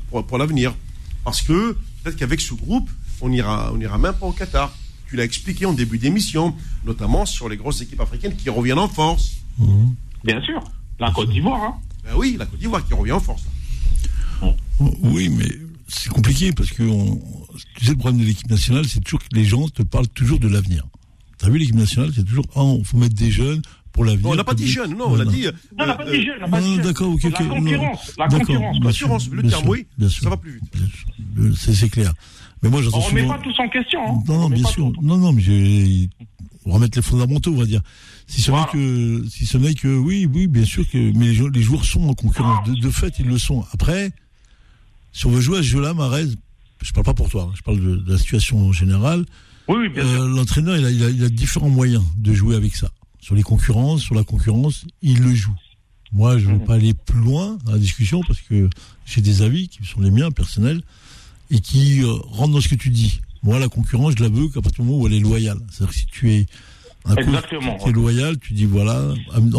pour, pour l'avenir. Parce que peut-être qu'avec ce groupe, on n'ira on ira même pas au Qatar. Tu l'as expliqué en début d'émission, notamment sur les grosses équipes africaines qui reviennent en force. Mhm. Bien sûr. La Côte d'Ivoire, hein. Ben oui, la Côte d'Ivoire qui revient en force. Oui, mais c'est compliqué parce que on- tu sais, le problème de l'équipe nationale, c'est toujours que les gens te parlent toujours de l'avenir. T'as vu l'équipe nationale, c'est toujours ah, il faut mettre des jeunes pour l'avenir. Non, on n'a pas dit jeunes, non, on a dit. Non, on n'a pas dit jeune, on n'a pas dit jeune. d'accord, ok, ok. La non. concurrence, la concurrence. bien Assurance, sûr, le bien terme, sûr, oui, bien ça va plus vite. Le- C'est clair. Mais moi, On j'entends remet souvent. pas tous en question. Hein. Non, On non, bien sûr. tout- Non, non, mais je, on va remettre les fondamentaux, on va dire. Si ce n'est Voilà. que, si ce n'est que, oui, oui, bien sûr que, mais les, les joueurs sont en concurrence. De, de fait, ils le sont. Après, si on veut jouer à ce jeu-là, Marez, je parle pas pour toi, hein, je parle de, de la situation générale. Oui, oui, bien sûr. Euh, L'entraîneur, il a, il, a, il a différents moyens de jouer avec ça. Sur les concurrences, sur la concurrence, il le joue. Moi, je ne veux Mhm. pas aller plus loin dans la discussion parce que j'ai des avis qui sont les miens personnels et qui euh, rentrent dans ce que tu dis. Moi, la concurrence, je la veux qu'à partir du moment où elle est loyale. C'est-à-dire que si tu es un coach loyal, tu dis voilà, en,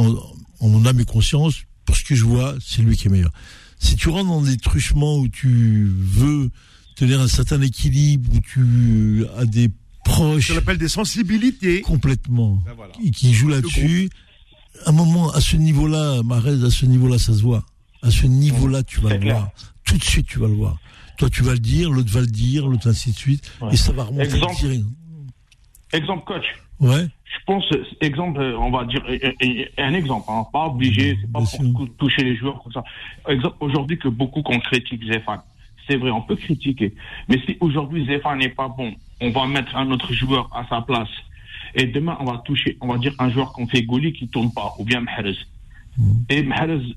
en mon âme et conscience, pour ce que je vois, c'est lui qui est meilleur. Si tu rentres dans des truchements où tu veux tenir un certain équilibre, où tu as des proches Ce qu'on appelle des sensibilités. complètement Ben voilà. qui, qui joue là-dessus, à un moment, à ce niveau-là, Marez, à ce niveau-là, ça se voit. À ce niveau-là, tu vas le clair. voir. Tout de suite, tu vas le voir. Toi, tu vas le dire, l'autre va le dire, l'autre ainsi de suite, Ouais. et ça va remonter Exemple. Exemple coach. Ouais. Je pense, exemple, euh, on va dire, euh, euh, un exemple, hein, pas obligé, c'est pas Bien pour sûr. toucher les joueurs comme ça. Exemple, aujourd'hui que beaucoup qu'on critique Zéphane. C'est vrai, on peut critiquer. Mais si aujourd'hui Zéphane n'est pas bon, on va mettre un autre joueur à sa place. Et demain, on va toucher, on va dire un joueur qu'on fait Goli qui tourne pas, ou bien Mahrez. Et Mahrez,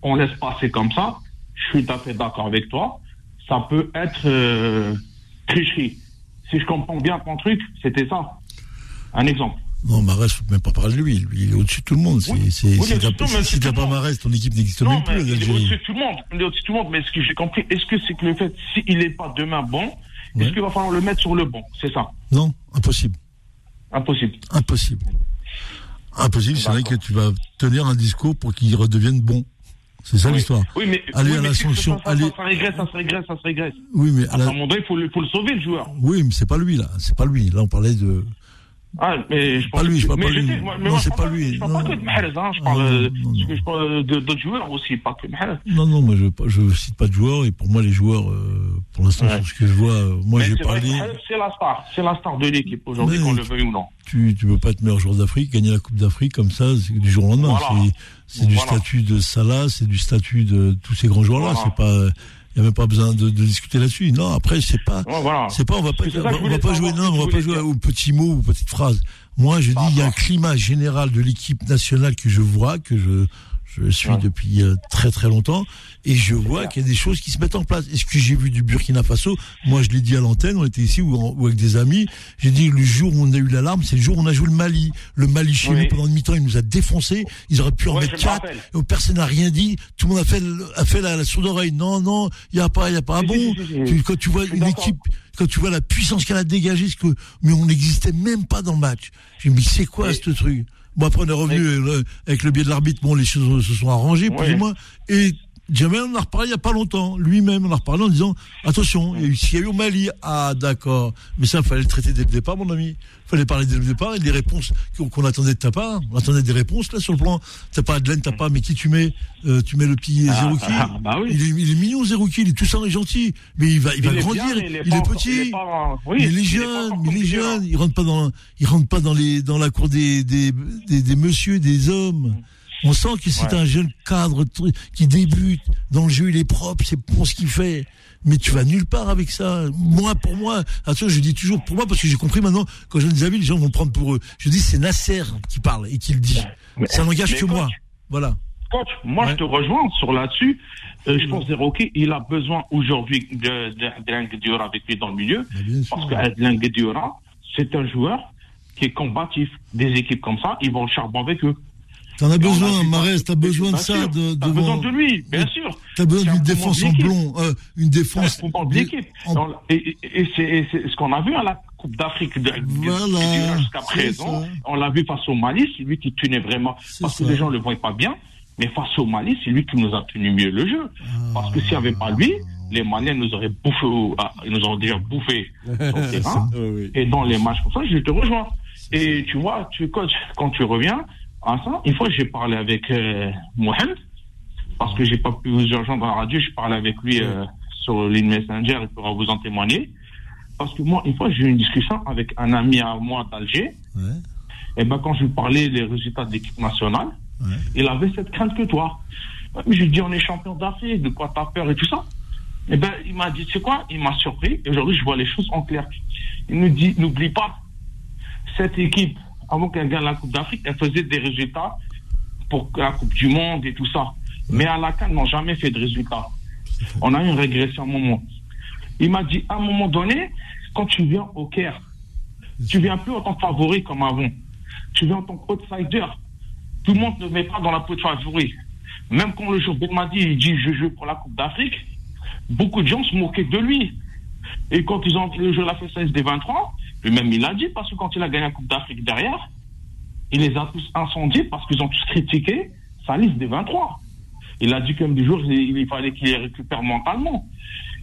on laisse passer comme ça. Je suis tout à fait d'accord avec toi. Ça peut être euh, tricherie. Si je comprends bien ton truc, c'était ça. Un exemple. Non, Marès, faut même pas parler de lui. Lui, il est au-dessus de tout le monde. C'est, Oui. c'est, si t'as, pas. Marès, ton équipe n'existe même plus, il est au-dessus de tout le monde. Il est au-dessus de tout le monde. Mais ce que j'ai compris, est-ce que c'est que le fait, s'il n'est pas demain bon, Ouais. est-ce qu'il va falloir le mettre sur le banc? C'est ça. Non, impossible. Impossible. Impossible. Impossible, c'est vrai que tu vas tenir un discours pour qu'il redevienne bon. C'est ça Oui. l'histoire. Oui, mais, Allez oui, à mais si l'Ascension, Ça, ça, allez- ça, régresse, ça se régresse, ça se régresse. Oui, mais à À la- un moment donné, il faut, le- faut le sauver, le joueur. oui, mais c'est pas lui là. C'est pas lui. Là, on parlait de. Ah, mais je Pas pense lui, je parle pas lui. sais, moi- Non, c'est pas lui. Je parle Non, pas que de Mahrez, hein. Je Ah, parle, euh, non, non. je parle de- d'autres joueurs aussi, pas que Mahrez. Non, non, moi je je cite pas de joueurs et pour moi les joueurs, euh, pour l'instant, Ouais. sur ce que je vois, euh, moi Mais j'ai parlé. Mahrez, C'est la star, c'est la star de l'équipe aujourd'hui, Mais qu'on le veuille ou non. Tu tu peux pas être meilleur joueur d'Afrique, gagner la Coupe d'Afrique comme ça, c'est du jour au lendemain. Voilà. C'est c'est du Voilà. statut de Salah, c'est du statut de tous ces grands joueurs là. Voilà. C'est pas, il y a même pas besoin de, de discuter là-dessus. Non, après c'est pas. Ouais, voilà. C'est pas, on va pas, on va, on pas jouer, non, on va pas jouer aux petits mots, aux petites phrases. Moi, je dis, il y a un climat général de l'équipe nationale que je vois, que je, je suis Ouais. depuis euh, très très longtemps, et je vois qu'il y a des choses qui se mettent en place. Et ce que j'ai vu du Burkina Faso, moi je l'ai dit à l'antenne, on était ici ou, en- ou avec des amis, j'ai dit le jour où on a eu l'alarme, c'est le jour où on a joué le Mali. Le Mali chez Oui. nous pendant une mi-temps, il nous a défoncé, ils auraient pu en Ouais, mettre quatre, et personne n'a rien dit, tout le monde a fait, le- a fait la, la sourde oreille. Non, non, il y a pas, il y a pas. Ah bon? Tu- quand tu vois une équipe quand tu vois la puissance qu'elle a dégagée, ce que, mais on n'existait même pas dans le match. J'ai dit, mais c'est quoi ce truc? Bon, après, on est revenu euh, avec le biais de l'arbitre, bon, les choses se sont arrangées, plus ou moins. Et Jamel en a reparlé il n'y a pas longtemps. Lui-même en a reparlé en disant, attention, il y a eu- s'il y a eu au Mali, ah, d'accord. Mais ça, il fallait le traiter dès le départ, mon ami. Il fallait parler dès le départ et des réponses qu'on attendait de ta part. On attendait des réponses, là, sur le plan. T'as pas Adelaine, t'as pas, mais qui tu mets Euh, Tu mets le petit Ah, Zerouki. ah, bah oui. il, est, il est mignon, Zerouki, il est tout ça, il est gentil. Mais il va, il va grandir. bien, il, est petit. il est il jeune, il est jeune. Il rentre pas dans, il rentre pas dans les, dans la cour des, des, des, des messieurs, des hommes. On sent que c'est Ouais. un jeune cadre qui débute. Dans le jeu, il est propre, c'est bon ce qu'il fait. Mais tu vas nulle part avec ça. Moi, pour moi, attention, je dis toujours pour moi parce que j'ai compris maintenant, quand j'ai des amis, les gens vont le prendre pour eux. Je dis, c'est Nasser qui parle et qui le dit. Ça n'engage que coach, moi. Voilà. Coach, moi Ouais. je te rejoins sur là-dessus. Euh, je pense que Rocky, il a besoin aujourd'hui de, avec lui dans le milieu. Bah, sûr. Parce que Adrien Guediora, c'est un joueur qui est combatif. Des équipes comme ça, ils vont au charbon avec eux. T'en as besoin, Marès, t'as besoin de ça. De, T'as besoin de lui, bien sûr. T'as besoin d'une défense en blond, euh, une défense. Un de dé- l'équipe. en- Et, et- et c'est ce qu'on a vu à la Coupe d'Afrique de, Voilà, jusqu'à présent. ça. On l'a vu face au Mali, c'est lui qui tenait vraiment. Parce que les gens ne le voient pas bien. Mais face au Mali, c'est lui qui nous a tenu mieux le jeu. Parce que s'il n'y avait pas lui, les Maliens nous auraient bouffé, au- ah, ils nous auraient déjà bouffé terrain. Et dans les matchs comme ça, je te rejoins. Et tu vois, tu coach, quand tu reviens à ça, une fois j'ai parlé avec euh, Mohamed, parce que j'ai pas pu vous rejoindre dans la radio, je parlais avec lui euh, sur ligne Messenger, il pourra vous en témoigner. Parce que moi, une fois, j'ai eu une discussion avec un ami à moi d'Alger, Ouais. et ben quand je lui parlais des résultats de l'équipe nationale, Ouais. il avait cette crainte que toi. Mais je lui dis, on est champion d'Afrique, de quoi t'as peur et tout ça. Et ben, il m'a dit, tu sais quoi, il m'a surpris, et aujourd'hui, je vois les choses en clair. Il nous dit, n'oublie pas, cette équipe, avant qu'elle gagne la Coupe d'Afrique, elle faisait des résultats pour la Coupe du Monde et tout ça. Mais à la CAN, ils n'ont jamais fait de résultats. On a eu une régression à un moment. Il m'a dit, à un moment donné, quand tu viens au Caire, tu viens plus en tant que favori comme avant. Tu viens en tant qu'outsider. Tout le monde ne met pas dans la peau de favori. Même quand le jour Belmadi il dit je joue pour la Coupe d'Afrique, beaucoup de gens se moquaient de lui. Et quand ils ont le jeu la FSS des 23, lui-même il l'a dit parce que quand il a gagné la Coupe d'Afrique derrière, il les a tous incendiés parce qu'ils ont tous critiqué sa liste des 23. Il a dit comme des jours il, il fallait qu'il les récupère mentalement.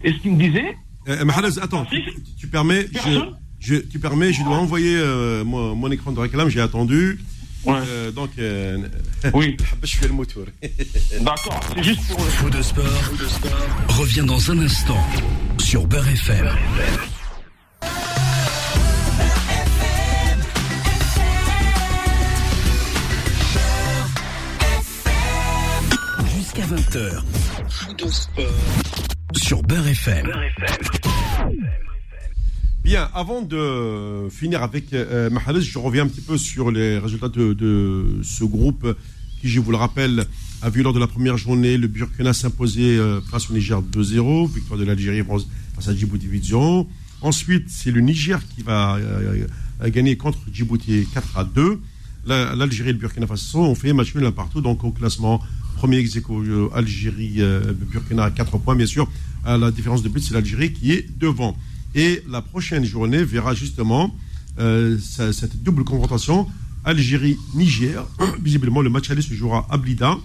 Et ce qu'il me disait, Euh, Mahalaz, attends, tu, tu permets, je, Personne je, tu permets, je dois envoyer euh, mon, mon écran de réclame, j'ai attendu. Ouais. Euh, donc, euh, oui, je fais le moteur. d'accord, c'est juste pour le de sport, revient dans un instant sur Beurre FM. Jusqu'à 20h. Sur Beurre FM. Bien, avant de finir avec euh, Mahalaz, je reviens un petit peu sur les résultats de, ce groupe qui, je vous le rappelle, a vu lors de la première journée le Burkina s'imposer euh, face au Niger 2-0, victoire de l'Algérie face à Djibouti 8-0. Ensuite, c'est le Niger qui va euh, euh, gagner contre Djibouti 4 à 2. La- L'Algérie et le Burkina Faso ont fait match nul un partout, donc au classement premier ex euh, Algérie, euh, Burkina à 4 points, bien sûr. À la différence de but, c'est l'Algérie qui est devant. Et la prochaine journée verra justement euh, cette double confrontation Algérie-Niger. Visiblement, le match aller se jouera à Blida.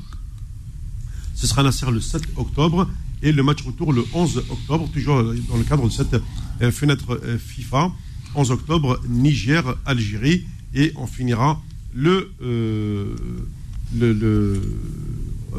Ce sera Nasser le 7 octobre et le match retour le 11 octobre, toujours euh, dans le cadre de cette euh, fenêtre euh, FIFA. 11 octobre, Niger-Algérie. Et on finira euh, le, le-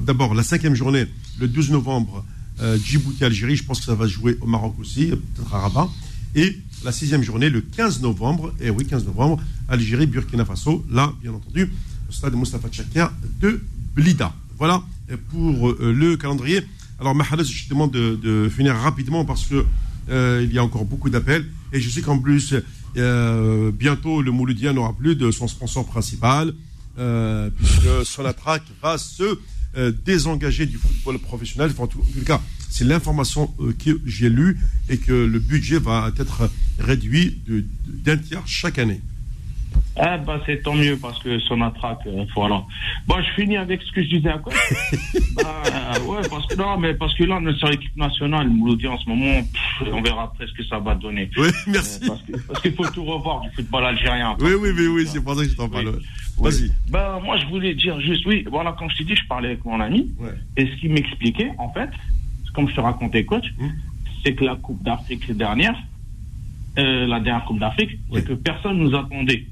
d'abord la cinquième journée, le 12 novembre, euh, Djibouti-Algérie. Je pense que ça va jouer au Maroc aussi, peut-être à Rabat. Et la sixième journée, le 15 novembre, et oui, 15 novembre, Algérie-Burkina Faso. Là, bien entendu, au stade Mustafa Tchaker de Blida. Voilà euh, pour euh, le calendrier. Alors, Mahalas, je te demande de, finir rapidement parce que il y a encore beaucoup d'appels. Et je sais qu'en plus, bientôt, le Mouloudien n'aura plus de son sponsor principal, puisque Sonatrach va se euh, désengager du football professionnel. Enfin, en tout, cas, c'est l'information euh, que j'ai lue et que le budget va être réduit d'un tiers chaque année. Ah bah c'est tant mieux parce que Sonatrach, euh, voilà. Bon, je finis avec ce que je disais à quoi bah, Ouais, parce que non, mais parce que là, on est sur l'équipe nationale, Mouloudi en ce moment, pff, on verra après ce que ça va donner. Oui, Euh, merci. parce qu'il faut tout revoir du football algérien. Oui, oui, oui, oui, c'est pour ça que je t'en parle. Oui. Vas-y. Ben, moi, je voulais dire juste, oui, voilà, comme je t'ai dit, je parlais avec mon ami, Ouais. et ce qu'il m'expliquait, en fait, comme je te racontais, coach, Hum. c'est que la Coupe d'Afrique dernière, euh, la dernière Coupe d'Afrique, Ouais. c'est que personne nous attendait.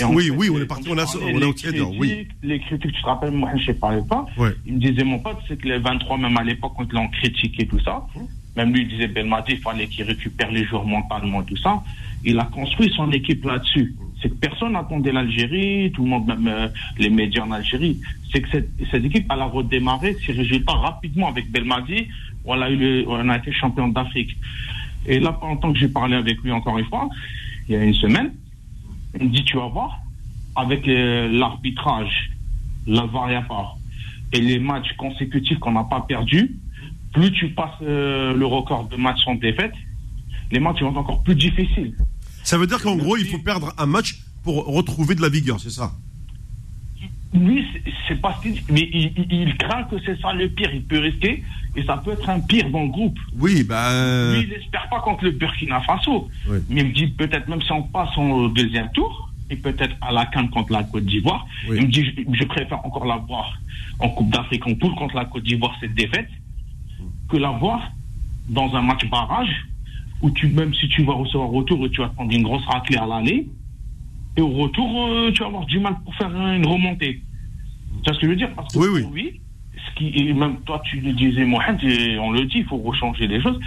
Et Oui, fait, oui, on est parti, on a, on outsider, oui. critiques- Les critiques, tu te rappelles, moi, je ne parlais pas. Ouais. Il me disait, mon pote, c'est que les 23, même à l'époque, quand l'on critiquait tout ça, Hum. même lui, il disait, Belmadi, il fallait qu'il récupère les joueurs mentalement tout ça. Il a construit son équipe là-dessus. C'est que personne n'attendait l'Algérie, tout le monde, même euh, les médias en Algérie. C'est que cette, équipe, elle a redémarré ses résultats rapidement avec Belmadi. On a, eu le- on a été champion d'Afrique. Et là, pendant que j'ai parlé avec lui encore une fois, il y a une semaine, il me dit, tu vas voir, avec euh, l'arbitrage, la variable et les matchs consécutifs qu'on n'a pas perdus, plus tu passes euh, le record de matchs sans défaite, les matchs vont être encore plus difficiles. Ça veut dire qu'en gros, il faut perdre un match pour retrouver de la vigueur, c'est ça? Lui, c'est- pas mais il, il- il craint que c'est ça le pire. Il peut risquer et ça peut être un pire dans le groupe. Oui, bah. Lui, il n'espère pas contre le Burkina Faso. Oui. Mais il me dit peut-être même si on passe au deuxième tour, et peut-être à la Cannes contre la Côte d'Ivoire, Oui. il me dit je, je préfère encore la voir en Coupe d'Afrique en poule contre la Côte d'Ivoire, cette défaite, que la voir dans un match barrage où tu, même si tu vas recevoir retour, tu vas prendre une grosse raclée à l'aller, et au retour, euh, tu vas avoir du mal pour faire une remontée. Tu vois ce que je veux dire? Parce que Oui, oui. lui, ce qui, et même toi, tu le disais, Mohamed, et on le dit, il faut rechanger les choses.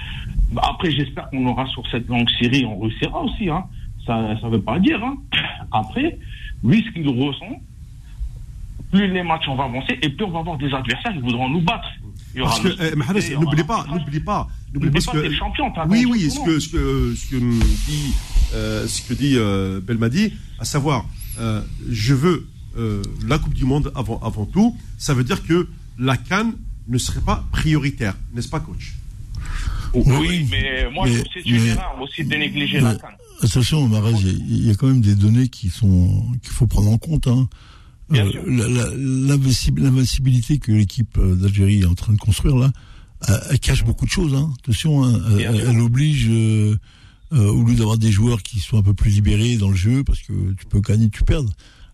Bah, après, j'espère qu'on aura sur cette longue série, on réussira aussi. Hein. Ça ne veut pas dire. Hein. Après, lui, ce qu'il ressent, plus les matchs on va avancer, et plus on va avoir des adversaires qui voudront nous battre. Parce que, aura n'oublie pas, n'oublie pas, n'oublie pas ce pas, que. champion, Oui, oui, ce que, ce que, ce que dit, euh, ce que dit euh, Belmadi, à savoir, euh, je veux euh, la Coupe du Monde avant, avant tout. Ça veut dire que la Cannes ne serait pas prioritaire, n'est-ce pas, coach? Oui, Oui, mais moi, mais- je trouve que c'est une erreur aussi de négliger la Mais, canne. attention, Marais, il y a- il y, a quand même des données qui sont qu'il faut prendre en compte. Hein. L'invincibil- L'invincibilité que l'équipe euh, d'Algérie est en train de construire là, elle, elle cache beaucoup de choses. Hein. Attention, hein, elle, oblige, euh, euh, au lieu d'avoir des joueurs qui sont un peu plus libérés dans le jeu, parce que tu peux gagner, tu perds.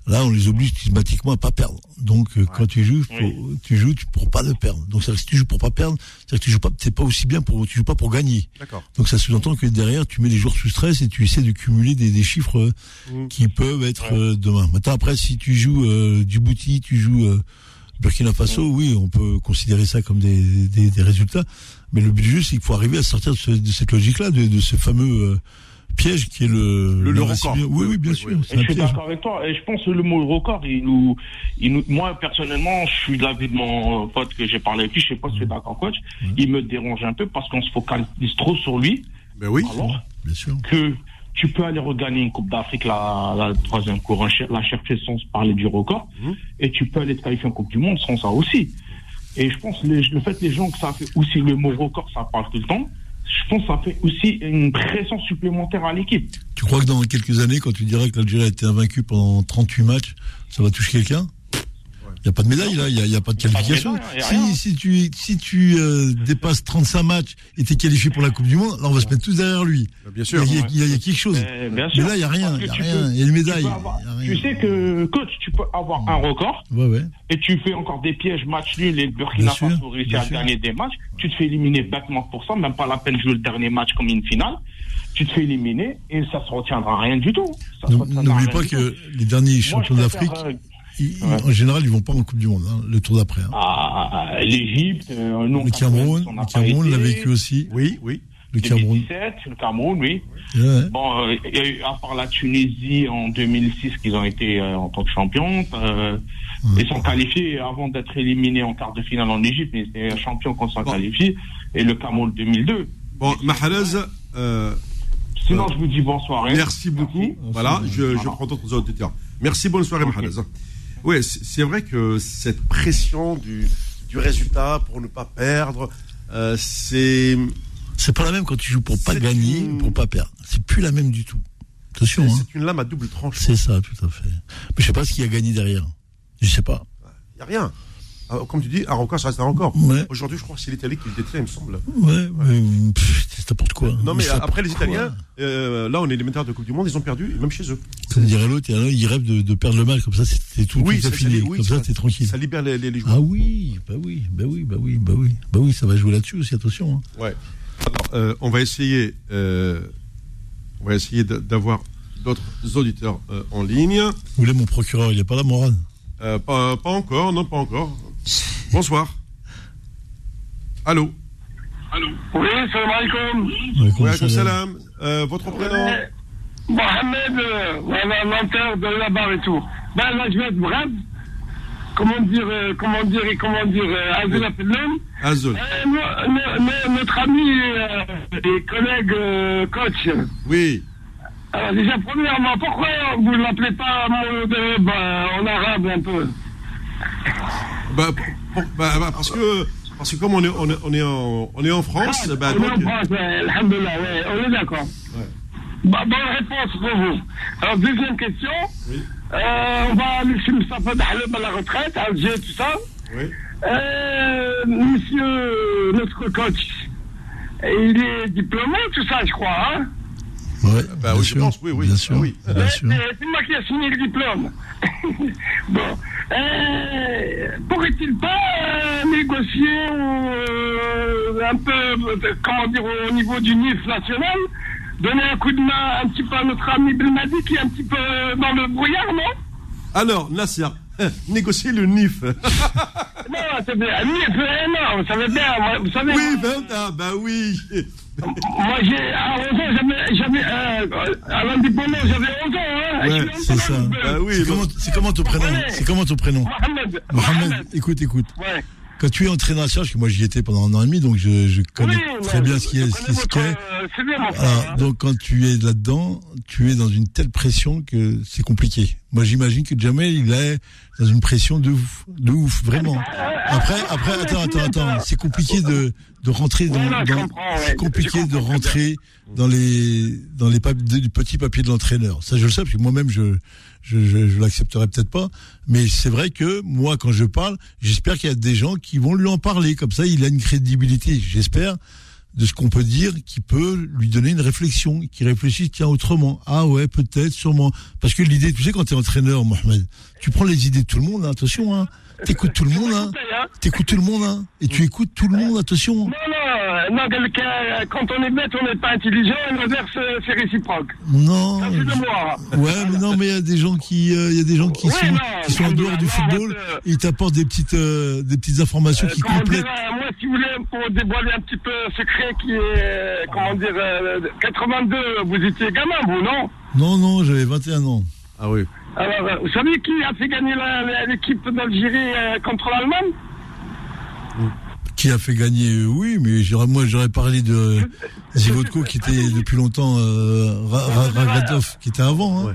Là, on les oblige systématiquement à pas perdre. Donc, euh, quand tu joues, faut- Oui. tu joues pour pas de perdre. Donc, c'est si tu joues pour pas perdre, c'est que tu joues pas, c'est pas aussi bien pour, tu joues pas pour gagner. Donc ça sous-entend que derrière, tu mets les joueurs sous stress et tu essaies de cumuler des, des chiffres euh, Mm. qui peuvent être euh, demain. Maintenant, après, si tu joues euh, Djibouti, tu joues euh, Burkina Faso, oui, on peut considérer ça comme des, des, des résultats. Mais le but du jeu, c'est qu'il faut arriver à sortir de, ce- de cette logique-là, de, de ce fameux euh, piège qui est le... Le- le l'invincible- record. Oui, oui, bien Oui, sûr. oui, c'est Et un je suis d'accord avec toi. Et je pense que le mot record, il nous, il nous, moi, personnellement, je suis de l'avis de mon pote que j'ai parlé avec lui. Je sais pas si tu es d'accord, coach. Il me dérange un peu parce qu'on se focalise trop sur lui. Ben oui. Alors Bien sûr. que tu peux aller regagner une Coupe d'Afrique, la, la troisième couronne, la chercher sans parler du record. Mhm. Et tu peux aller te qualifier en Coupe du Monde sans ça aussi. Et je pense les, le fait que les gens que ça fait aussi le mot record, ça parle tout le temps. Je pense que ça fait aussi une pression supplémentaire à l'équipe. Tu crois que dans quelques années, quand tu diras que l'Algérie a été invaincue pendant 38 matchs, ça va toucher quelqu'un? N'y a pas de médaille là, il n'y a, y a pas de Y a pas de qualification. médaille, y si, si tu, si tu euh, dépasses 35 matchs et t'es qualifié pour la Coupe du Monde, là on va se mettre tous derrière lui. Bien Il y, sûr. a- il y a- il y a- il y a quelque chose. Mais, bien Mais sûr. là, il n'y a rien, il n'y a rien. Il y a une médaille. y. Tu sais que, coach, tu peux avoir un record Ouais, ouais. et tu fais encore des pièges match nul et le Burkina Bien Faso réussit bien à gagner des matchs. Tu te fais éliminer bêtement pour ça, même pas la peine de jouer le dernier match comme une finale. Tu te fais éliminer et ça se retiendra rien du tout. N'oublie pas que les derniers champions d'Afrique, euh, ils- ouais. en général, ils vont pas en Coupe du Monde, hein, le tour d'après. hein. à l'Égypte, euh, nous, en Le Cameroun, 90, on n'a le Cameroun l'a vécu aussi. Oui, oui. Le Cameroun. 2017, le Cameroun, oui. Ouais. Bon, euh, il y a eu, à part la Tunisie en 2006, qu'ils ont été euh, en tant que champions, euh, ils sont qualifiés avant d'être éliminés en quart de finale en Égypte, mais c'est champion qu'on s'en Bon. qualifie, et le Cameroun 2002. Bon, Mahalaz, euh, Sinon, je vous dis bonsoir. hein. merci beaucoup. Voilà, je, je prends d'autres auditeurs. Merci, bonne soirée, Ok. Mahalaz. Oui, c'est vrai que cette pression du, du résultat pour ne pas perdre, euh, c'est C'est pas la même quand tu joues pour pas gagner une- ou pour pas perdre. C'est plus la même du tout. Attention, hein. c'est une lame à double tranche. C'est ça, tout à fait. Mais je sais pas ce qu'il y a gagné derrière. Je sais pas. Il n'y a rien. Ah, Comme tu dis, un record, ça reste un record. Ouais. Aujourd'hui, je crois que c'est l'Italie qui le détient, il me semble. Ouais, mais c'est n'importe quoi. Non, mais après, les. Italiens, euh, là, on est les de Coupe du Monde, ils ont perdu, même chez eux. Comme dirait l'autre, il rêvent de, de perdre le match, comme ça c'est tout, Oui, tout ça, oui, comme ça, t'es tranquille. Ça libère les, les, les joueurs. Ah oui, bah oui, bah oui, bah oui, bah oui. Bah oui, ça va jouer là-dessus aussi, attention. hein. Ouais. Alors, euh, on va essayer, euh, on va essayer d'avoir d'autres auditeurs en ligne. Vous voulez mon procureur, il est pas là, pas, pas encore, non, pas encore. Bonsoir. Allô. Oui, salam alaikum. Ouais, salam. Euh, votre prénom Mohamed, euh, voilà, de la barre et tout. Ben là, je vais être bref. Comment dire, euh, comment dire, et comment dire, euh, Azul Appelum. Azul. Euh, no- no- no- notre ami euh, et collègue euh, coach. Oui. Alors déjà, premièrement, pourquoi vous ne l'appelez pas ben, en arabe un peu? Bah, pour- bah, bah, parce que parce que comme on est on est, on est en on est en France, Ah, bah, on est en France, ouais, on est d'accord. Ouais. Bah, bonne réponse pour vous. Alors, deuxième question. Oui. Euh, on va laisser Mustafa Dahlem à la retraite, Alger, tout ça. oui. Euh, monsieur, notre coach, il est diplômé, tout ça, je crois, hein Ouais, Bah bien oui, je sûr, pense, oui, oui, Bien ah sûr, oui. bien sûr. Mais C'est moi qui ai signé le diplôme. bon. Euh, Pourrait-il pas euh, négocier euh, un peu, euh, comment dire, au niveau du NIF national, donner un coup de main un petit peu à notre ami Belmadi qui est un petit peu dans le brouillard, non? Alors Nasser, négocier le NIF. Non, c'est bien. NIF, non, vous savez bien, moi, vous savez. oui, moi, ben, ah, bah oui. moi, j'ai, à 11 ans, j'avais, j'avais, euh, à l'indépendance, j'avais 11 ans, hein. Ouais, C'est ça. Bah oui. C'est comment, c'est comment ton prénom. C'est comment ton prénom Mohamed. Mohamed, écoute, écoute. Ouais. Quand tu es entraîneur national, parce que moi j'y étais pendant un an et demi, donc je, je connais Oui, très bien ce qui est, ce votre, qu'est. euh, C'est bien, mon frère. Voilà, hein. donc quand tu es là-dedans, tu es dans une telle pression que c'est compliqué. Moi j'imagine que Jamel il est dans une pression de ouf, de ouf, vraiment. Après, après, attends, attends, attends, c'est compliqué de de rentrer dans, dans- c'est compliqué de rentrer dans les dans les pap- des petits papiers de l'entraîneur. Ça je le sais parce que moi-même je je, je, je l'accepterai peut-être pas, mais c'est vrai que moi quand je parle, j'espère qu'il y a des gens qui vont lui en parler. Comme ça, il a une crédibilité, j'espère de ce qu'on peut dire qui peut lui donner une réflexion, qui réfléchit tiens autrement. Ah ouais, peut-être, sûrement. Parce que l'idée, tu sais, quand tu es entraîneur, Mohamed, tu prends les idées de tout le monde, hein, attention, hein. T'écoutes tout le monde, hein. Hein. T'écoutes tout le monde, hein. Et tu écoutes tout le monde, attention. Non, non, euh, quelqu'un, quand on est bête, on n'est pas intelligent, et l'inverse, euh, c'est réciproque. Non. Ça, c'est de moi. Ouais, mais non, mais il y a des gens qui, euh, il y a des gens qui Ouais, sont, non, qui sont en dehors du football et ils t'apportent des petites, euh, des petites informations Euh, qui complètent. dire, euh, moi, si vous voulez, pour dévoiler un petit peu un secret qui est, euh, comment dire, euh, 82, vous étiez gamin, vous, non? Non, non, j'avais 21 ans. Ah oui. Alors, euh, vous savez qui a fait gagner l'équipe d'Algérie euh, contre l'Allemagne? Qui a fait gagner, euh, oui, mais moi j'aurais parlé de Zivodko qui était depuis longtemps euh, qui était avant. Hein. Ouais.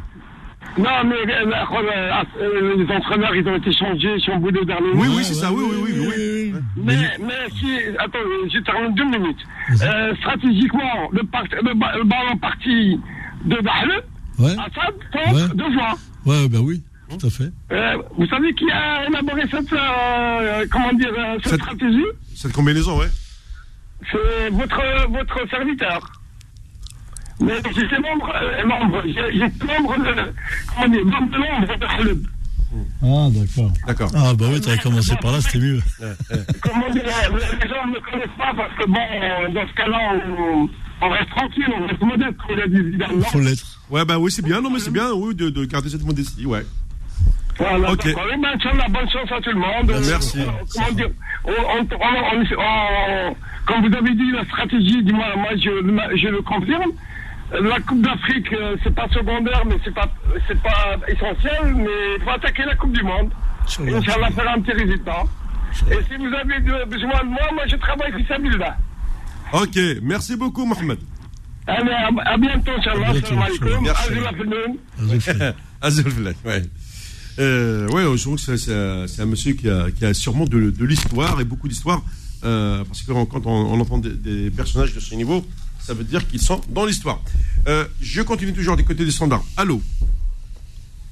Non, mais euh, la- euh, les entraîneurs, ils ont été changés, chamboulés au dernier Oui, moment. oui, c'est ça, oui, oui, oui, oui. Mais, mais si, attends, je termine deux minutes. Euh, stratégiquement, le, le, ba- le ballon parti de Dahle, Ouais, Assad, contre Ouais. deux fois. ouais, bah oui. Tout à fait. Euh, vous savez qui a élaboré cette, euh, comment dire, euh, cette Cette- stratégie Cette combinaison, ouais. C'est votre, votre serviteur. Mais j'étais membre, euh, membre, j'étais membre de, comment dire, membre de l'ombre de club. Ah, d'accord. D'accord. Ah, bah oui, t'aurais commencé par là, c'était mieux. Comment dire, les gens ne me connaissent pas parce que bon, dans ce cas-là, on, on reste tranquille, on reste modeste, comme l'a dit Zidane. Faut l'être. Ouais, bah oui, c'est bien, non, mais c'est bien, oui, de, de garder cette modestie, ouais. Voilà, Ok. d'accord. Eh ben, Inch'Allah, bonne chance à tout le monde. Merci. Euh, comment dire, on, on, on- comme vous avez dit, la stratégie, dis-moi, moi, je, je le confirme. La Coupe d'Afrique, euh, c'est pas secondaire, mais c'est pas, c'est pas essentiel, mais il faut attaquer la Coupe du Monde. Inch'Allah. Faire un petit résultat. Et si vous avez besoin de moi, moi, je travaille à Bilda. Ok, merci beaucoup, Mohamed. Allez, à, à bientôt, Inch'Allah. Salam alaikum. Azul afternoon. Azul Fly, ouais. Euh, ouais, je trouve que c'est- c'est un- c'est un monsieur qui a, qui a sûrement de, de l'histoire et beaucoup d'histoire. euh, parce que quand on, on entend des, des personnages de ce niveau, ça veut dire qu'ils sont dans l'histoire. Euh, je continue toujours des côtés des standards. Allô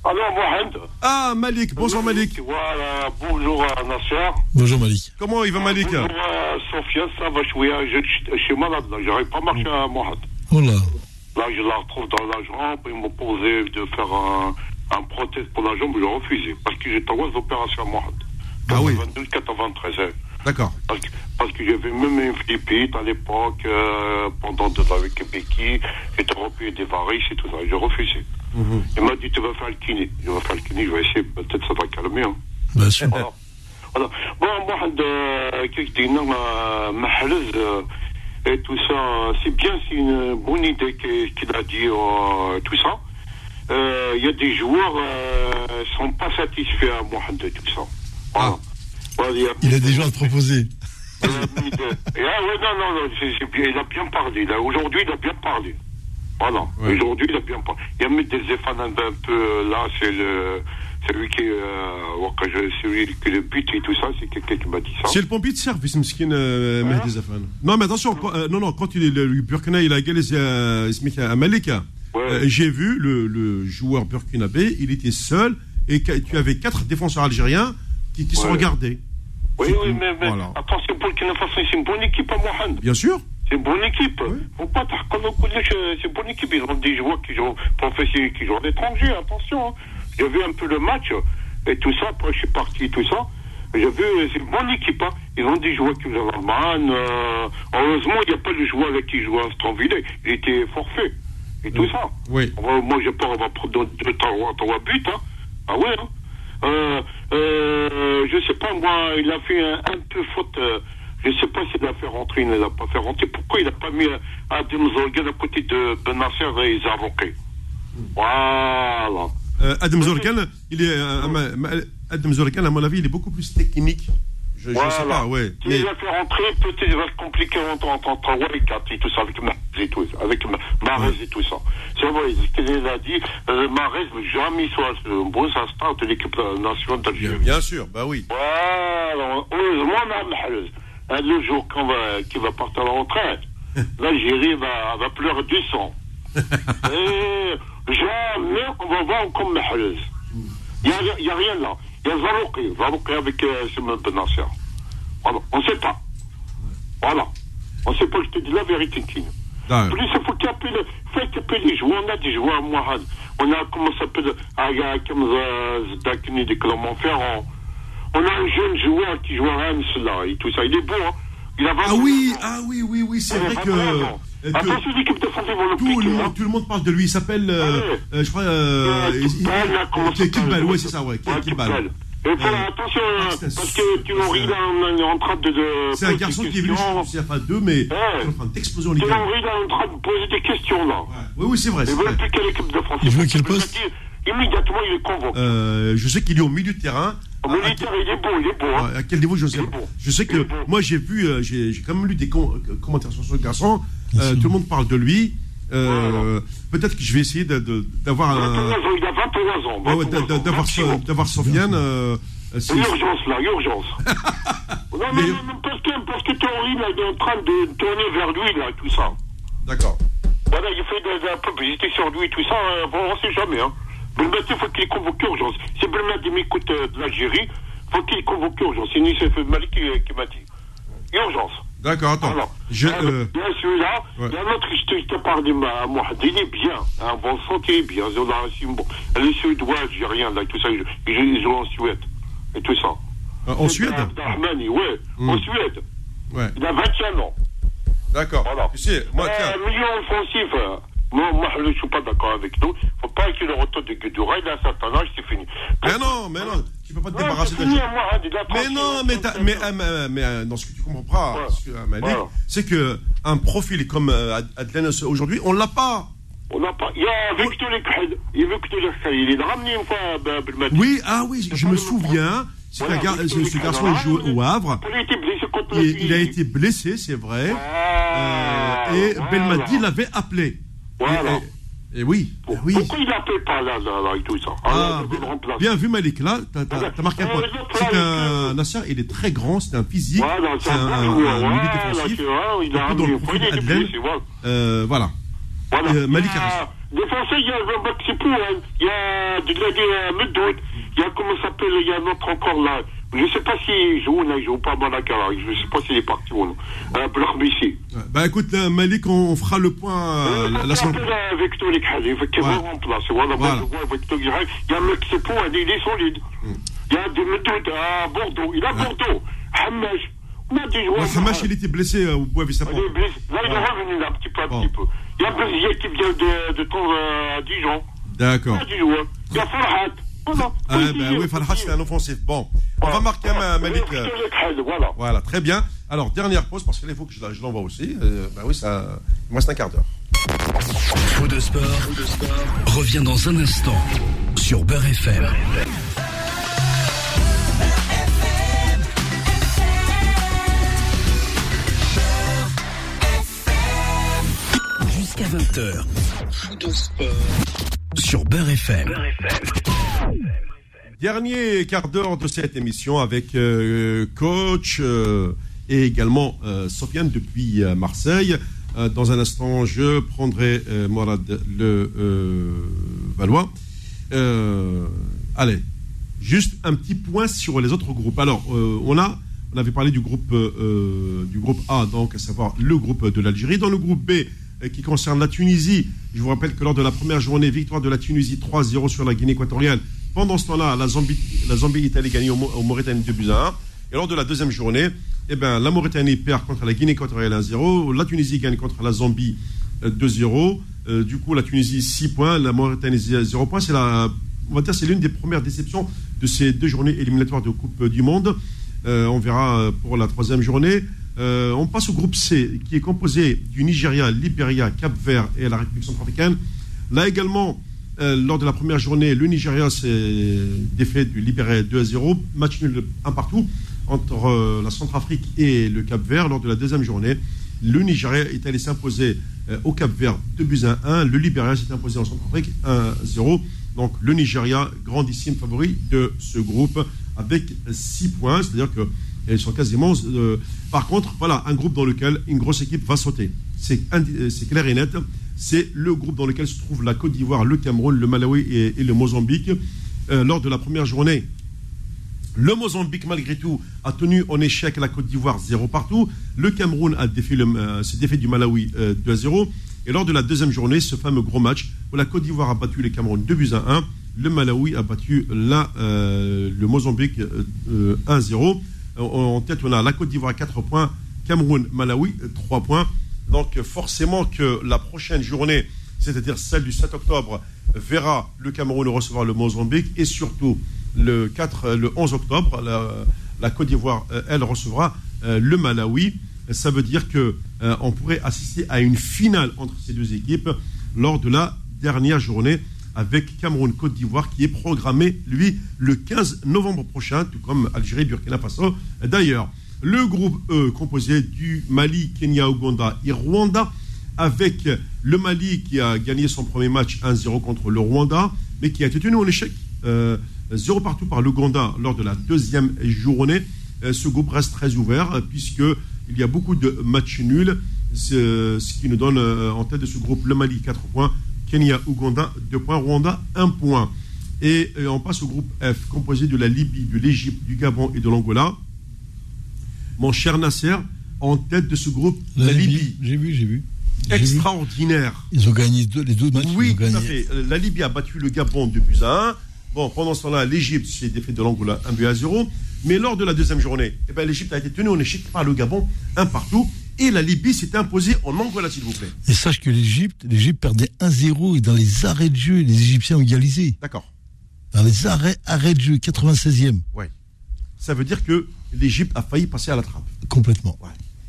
Alors, Mohamed. Ah, Malik, bonsoir Malik. Voilà, bonjour à Nasser. Bonjour Malik. Comment il va Malik Bonjour à Sofiane, ça va jouer. Je, je suis malade, là. J'arrive pas à marcher à Mohamed. Oh là. Là, je la retrouve dans la jambe. Ils m'ont posé de faire un, en prothèse pour la jambe, je refusé parce que j'ai trois opérations à Mourad. Ah oui 92, 93. Hein. D'accord. Parce que, parce que j'avais même une flippite à l'époque, euh, pendant deux ans avec Becky, j'étais rempli des varices et tout ça, j'ai refusé. Mhm. Il m'a dit, tu vas faire le kiné. Je vais faire le kiné, je vais essayer, peut-être ça va calmer. Hein. Bien sûr. Voilà. voilà. Bon, moi, euh, euh, et tout ça, c'est bien, c'est une bonne idée qu'il a dit, euh, tout ça. Euh, Il y a des joueurs euh, sont pas satisfaits à Mohamed de tout ça. Voilà. Il, y a, Il a des gens à proposer. il ah ouais, non, non, non, bien, il a bien parlé. Aujourd'hui, il a bien parlé. Voilà. Ouais. Aujourd'hui, il a bien parlé. Il a mis des effets un peu euh, là, c'est le. Celui qui, euh, que qui le but et tout ça, c'est quelqu'un qui m'a dit ça. C'est le pompier de service, Mskin euh, Mehdi Zafan. Non, mais attention, quand- euh, non, non, quand il est le, Burkina, il a gagné euh, Ismik à Malika. Ouais. Euh, J'ai vu le, le joueur burkinabé, il était seul et tu avais quatre défenseurs algériens qui, qui se Ouais. regardaient. Oui, oui, mais, mais Voilà. attention, Burkina Faso, c'est une bonne équipe à Mohamed. Bien sûr. C'est une bonne équipe. Oui. Faut pas t'arrêter c'est une bonne équipe. Ils ont des joueurs qui jouent professionnels, qui jouent à l'étranger, attention. hein. J'ai vu un peu le match et tout ça, après je suis parti tout ça. J'ai vu, c'est une bonne équipe. hein. Ils ont des joueurs qui jouent en Allemagne. euh, heureusement, il n'y a pas le joueur avec qui joue à Stranville. Il était forfait. Et tout ça. Oui. Va- moi, je pars, on va prendre deux, trois, buts. Hein. Ah ouais, hein. Euh, euh, je sais pas, moi, il a fait un, un peu faute. euh, je sais pas s'il l'a fait rentrer, il ne l'a pas fait rentrer. Pourquoi il n'a pas mis Adam Zorgan à côté de Benasser et Zaroké Voilà. Euh, Adam Zorkan, il est, euh, Adam Zorkan, à mon avis, il est beaucoup plus technique. Je, je Voilà. sais pas, ouais. Mais, l'a fait rentrer, peut-être il va se compliquer entre, entre, entre et 4 et tout ça, avec Mahrez et tout ça, avec et tout ça. C'est vrai, ce qu'il a dit, euh, Mahrez, jamais soit un bon instant de l'équipe nationale bien, d'Algérie. bien sûr, bah oui. Voilà, heureusement, a Mahrez. Un le jour qu'on va, qu'il va partir à la retraite, l'Algérie va, va pleurer du sang. Et jamais on va voir comme Mahrez. Il n'y a, rien là. Il y a Zarouki, Zarouki avec euh, Simon Benasser. Voilà, on ne sait pas. Voilà. On ne sait pas, je te dis la vérité, King. Ah, Plus il faut taper, le, faut taper les joueurs. On a des joueurs à Mohamed. On a, comment ça s'appelle, il y a comme euh, Zdakini de Clermont-Ferrand. On a un jeune joueur qui joue à Reims, là, et tout ça. Il est beau, hein. Il a Ah oui, ah oui, oui, oui, c'est vrai que, que Attention, l'équipe de France, ils vont le tout, le piquer, monde, hein. tout le monde parle de lui. Il s'appelle, euh, Ouais. euh, je crois, euh, Euh, ouais, c'est ça, ouais. Et Euh, attention, ah, hein, c'est un parce que est en train de. de C'est un garçon qui est venu, je questions. pense, il n'y a pas deux, mais Ouais. il est en train d'exploser en Ligue 1. Thierry, là, est en train de poser des questions, là. Oui, oui, c'est vrai. Il c'est veut vrai. piquer l'équipe de France. Il veut poste dire, Immédiatement, il est convoqué. Euh, je sais qu'il est au milieu de terrain. Au À- à- militaire, il est beau, il est beau. hein. à quel niveau je sais pas. bon. Je sais que bon. moi j'ai vu, euh, j'ai j'ai quand même lu des com- euh, commentaires sur ce garçon. Euh, tout le monde parle de lui. Euh, Peut-être que je vais essayer d'avoir 21 un, ans, il a 21 ans. ouais, ouais, 21 d'a- ans, d'avoir Sofiane. euh, c'est- Urgence, là, urgence. non, non, Mais- non, parce que, parce que Thierry, là, il est en train de tourner vers lui, là, tout ça. D'accord. Voilà, il fait de, de la publicité sur lui, tout ça, bon, on sait jamais, hein. Belmadi, il faut qu'il convoque urgence. Si Belmadi m'écoute euh, de l'Algérie, faut qu'il convoque urgence. C'est Nissef Malik qui, qui m'a dit. Urgence. D'accord, attends. Alors, Je, euh, euh, il y a celui-là, ouais. il y a un autre, je te, je te parle de ma Mohad, il est bien, hein, bon santé, il est bien, Zola est suédoise, j'ai rien, là, tout ça, il joue- il joue en Suède, et tout ça. euh, en Suède Abdelrahmani, ouais, Hmm. en Suède. Ouais, Il a 21 ans. d'accord. Voilà. Tu sais, moi, tiens. Euh, milieu offensif, euh, moi, moi, je ne suis pas d'accord avec nous. faut pas qu'il le retour de Guédoura, il a un certain âge, c'est fini. Mais non, mais non, tu peux pas te Ouais, débarrasser c'est de fini, Mohad, il a Mais 36, non, mais, 37 mais, ans. euh, mais, mais, euh, dans ce que tu comprends pas, Voilà. ce que, euh, Malik, Voilà. c'est que un profil comme euh, Adlen aujourd'hui, on l'a pas. On n'a pas. Il y a Victor Lekhed. Il y a Victor Lekhed. Il est ramené une fois à Belmadi. Oui, ah oui, je me souviens. C'est Voilà, gar- ce, garçon il jouait au Havre. Il a été blessé contre la Il, il a Tunisie. été blessé, c'est vrai. Euh, et voilà. Belmadi l'avait appelé. Voilà. Et, et- et oui, Pour- oui. Pourquoi il n'appelle pas là, là, là, et tout ça Ah, le bien, bien vu Malik, là, t'as t'as- t'as marqué un Euh, point. C'est un Nasser, il est très grand, c'est un physique, Voilà, c'est un, bon un, un Voilà, défensif. Il a Surtout dans le profil il est Adlen. blessé, voilà. Euh, voilà. Voilà. Euh, Malik Il y a- Harris. Défenseur, il y a Jean-Baptiste Sipou, hein. il y a Degladé Medoud, il y a comment s'appelle, il y a un autre encore là. Je ne sais pas s'il joue, là, il joue pas à Malaga, là. je ne sais pas s'il est parti ou non. Euh, Blarbissi. Ouais. Bah écoute, euh, Malik, on, on fera le point euh, la, la semaine prochaine. Victor Lekhed, effectivement, Ouais. remplacé. Voilà, Voilà. vois Victor. Il y a un mec Sipou, il est solide. Il y a des Medoud à Bordeaux, il a Hmm. Bordeaux. Ouais, Samash, il était blessé euh, au bois Il est blessé. Là, il est revenu là, un petit peu, un Bon. petit peu. Il y a Bézier qui vient de, de temps euh, à Dijon. D'accord. Il y a des joueurs. Il y a Farhat. Ah, bah oui, Farhad, c'est un offensif. Bon, on va marquer un Malik. Voilà. Voilà, très bien. Alors, dernière pause, parce qu'il faut que je, l'envoie aussi. Euh, bah oui, ça. Il me reste un quart d'heure. Faux de sport, revient dans un instant sur Beurre FM. Jusqu'à 20h. Faux de sport sur Beurre FM. Dernier quart d'heure de cette émission avec euh, coach euh, et également euh, Sofiane depuis euh, Marseille. Dans un instant, je prendrai Morad le Valois. Allez, juste un petit point sur les autres groupes. Alors, on a, on avait parlé du groupe, du groupe A, donc à savoir le groupe de l'Algérie. Dans le groupe B, qui concerne la Tunisie, je vous rappelle que lors de la première journée, victoire de la Tunisie 3-0 sur la Guinée équatoriale. Pendant ce temps-là, la Zambie, la Zambie est allée gagner au, au Mauritanie 2 buts à 1. Et lors de la deuxième journée, eh ben, la Mauritanie perd contre la Guinée équatoriale 1-0. La Tunisie gagne contre la Zambie euh, 2-0. Euh, du coup, la Tunisie 6 points, la Mauritanie 0 points. C'est la, on va dire, c'est l'une des premières déceptions de ces deux journées éliminatoires de Coupe du Monde. Euh, on verra euh, pour la troisième journée. Euh, on passe au groupe C, qui est composé du Nigeria, Libéria, Cap-Vert et la République centrafricaine. Là également, euh, lors de la première journée, le Nigeria s'est défait du Libéria 2 à 0, match nul un partout entre euh, la Centrafrique et le Cap-Vert. Lors de la deuxième journée, le Nigeria est allé s'imposer au Cap-Vert 2 buts à 1. Le Libéria s'est imposé en Centrafrique 1-0. Donc le Nigeria, grandissime favori de ce groupe, avec 6 points, c'est-à-dire que ils sont quasiment. euh, par contre, voilà, un groupe dans lequel une grosse équipe va sauter. C'est euh, clair et net. C'est le groupe dans lequel se trouvent la Côte d'Ivoire, le Cameroun, le Malawi et, le Mozambique. Euh, lors de la première journée, le Mozambique, malgré tout, a tenu en échec la Côte d'Ivoire 0 partout. Le Cameroun a défait s'est défait du Malawi euh, 2 à 0. Et lors de la deuxième journée, ce fameux gros match où la Côte d'Ivoire a battu le Cameroun 2 buts à 1, le Malawi a battu la, le Mozambique euh, euh, 1 0. En, en tête, on a la Côte d'Ivoire 4 points, Cameroun, Malawi 3 points. Donc forcément que la prochaine journée, c'est-à-dire celle du 7 octobre, verra le Cameroun recevoir le Mozambique et surtout le 4, le 11 octobre, la, Côte d'Ivoire, euh, elle recevra euh, le Malawi. Ça veut dire que euh, on pourrait assister à une finale entre ces deux équipes lors de la dernière journée avec Cameroun-Côte d'Ivoire qui est programmé, lui, le 15 novembre prochain, tout comme Algérie, Burkina Faso. D'ailleurs, le groupe E, composé du Mali, Kenya, Ouganda et Rwanda, avec le Mali qui a gagné son premier match 1-0 contre le Rwanda, mais qui a été tenu en échec euh, 0 partout par l'Ouganda lors de la deuxième journée. Euh, ce groupe reste très ouvert euh, puisqu'il y a beaucoup de matchs nuls, ce, qui nous donne euh, en tête de ce groupe le Mali 4 points, Kenya, Ouganda 2 points, Rwanda 1 point. Et, euh, on passe au groupe F, composé de la Libye, de l'Égypte, du Gabon et de l'Angola. Mon cher Nasser, en tête de ce groupe, la, Libye. J'ai vu, j'ai vu. Extraordinaire. Ils ont gagné deux- les deux matchs. Oui, tout à fait. Euh, La Libye a battu le Gabon 2 buts à 1. Bon, pendant ce temps-là, l'Égypte s'est défait de l'Angola 1 but à 0. Mais lors de la deuxième journée, eh ben, l'Égypte a été tenue en échec par le Gabon, un partout. Et la Libye s'est imposée en Angola, s'il vous plaît. Et sache que l'Égypte, l'Égypte perdait 1-0 et dans les arrêts de jeu, les Égyptiens ont égalisé. D'accord. Dans les arrêts, arrêts de jeu, 96e, Ouais. Ça veut dire que l'Égypte a failli passer à la trappe. complètement. Ouais.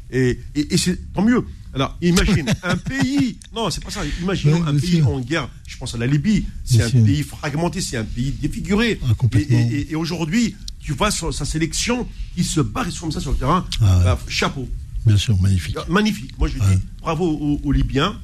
Et, et, et c'est tant mieux. Alors, imagine un pays. Non, c'est pas ça. Imaginons Ouais, un pays sûr. en guerre. Je pense à la Libye. C'est un sûr. pays fragmenté, c'est un pays défiguré. Ah, complètement. Et, aujourd'hui, tu vois sa sélection qui se barre comme ça sur le terrain. Ah ouais. Bah, chapeau. Bien sûr, magnifique. Ah, Magnifique. Moi, je dis bravo aux, aux Libyens.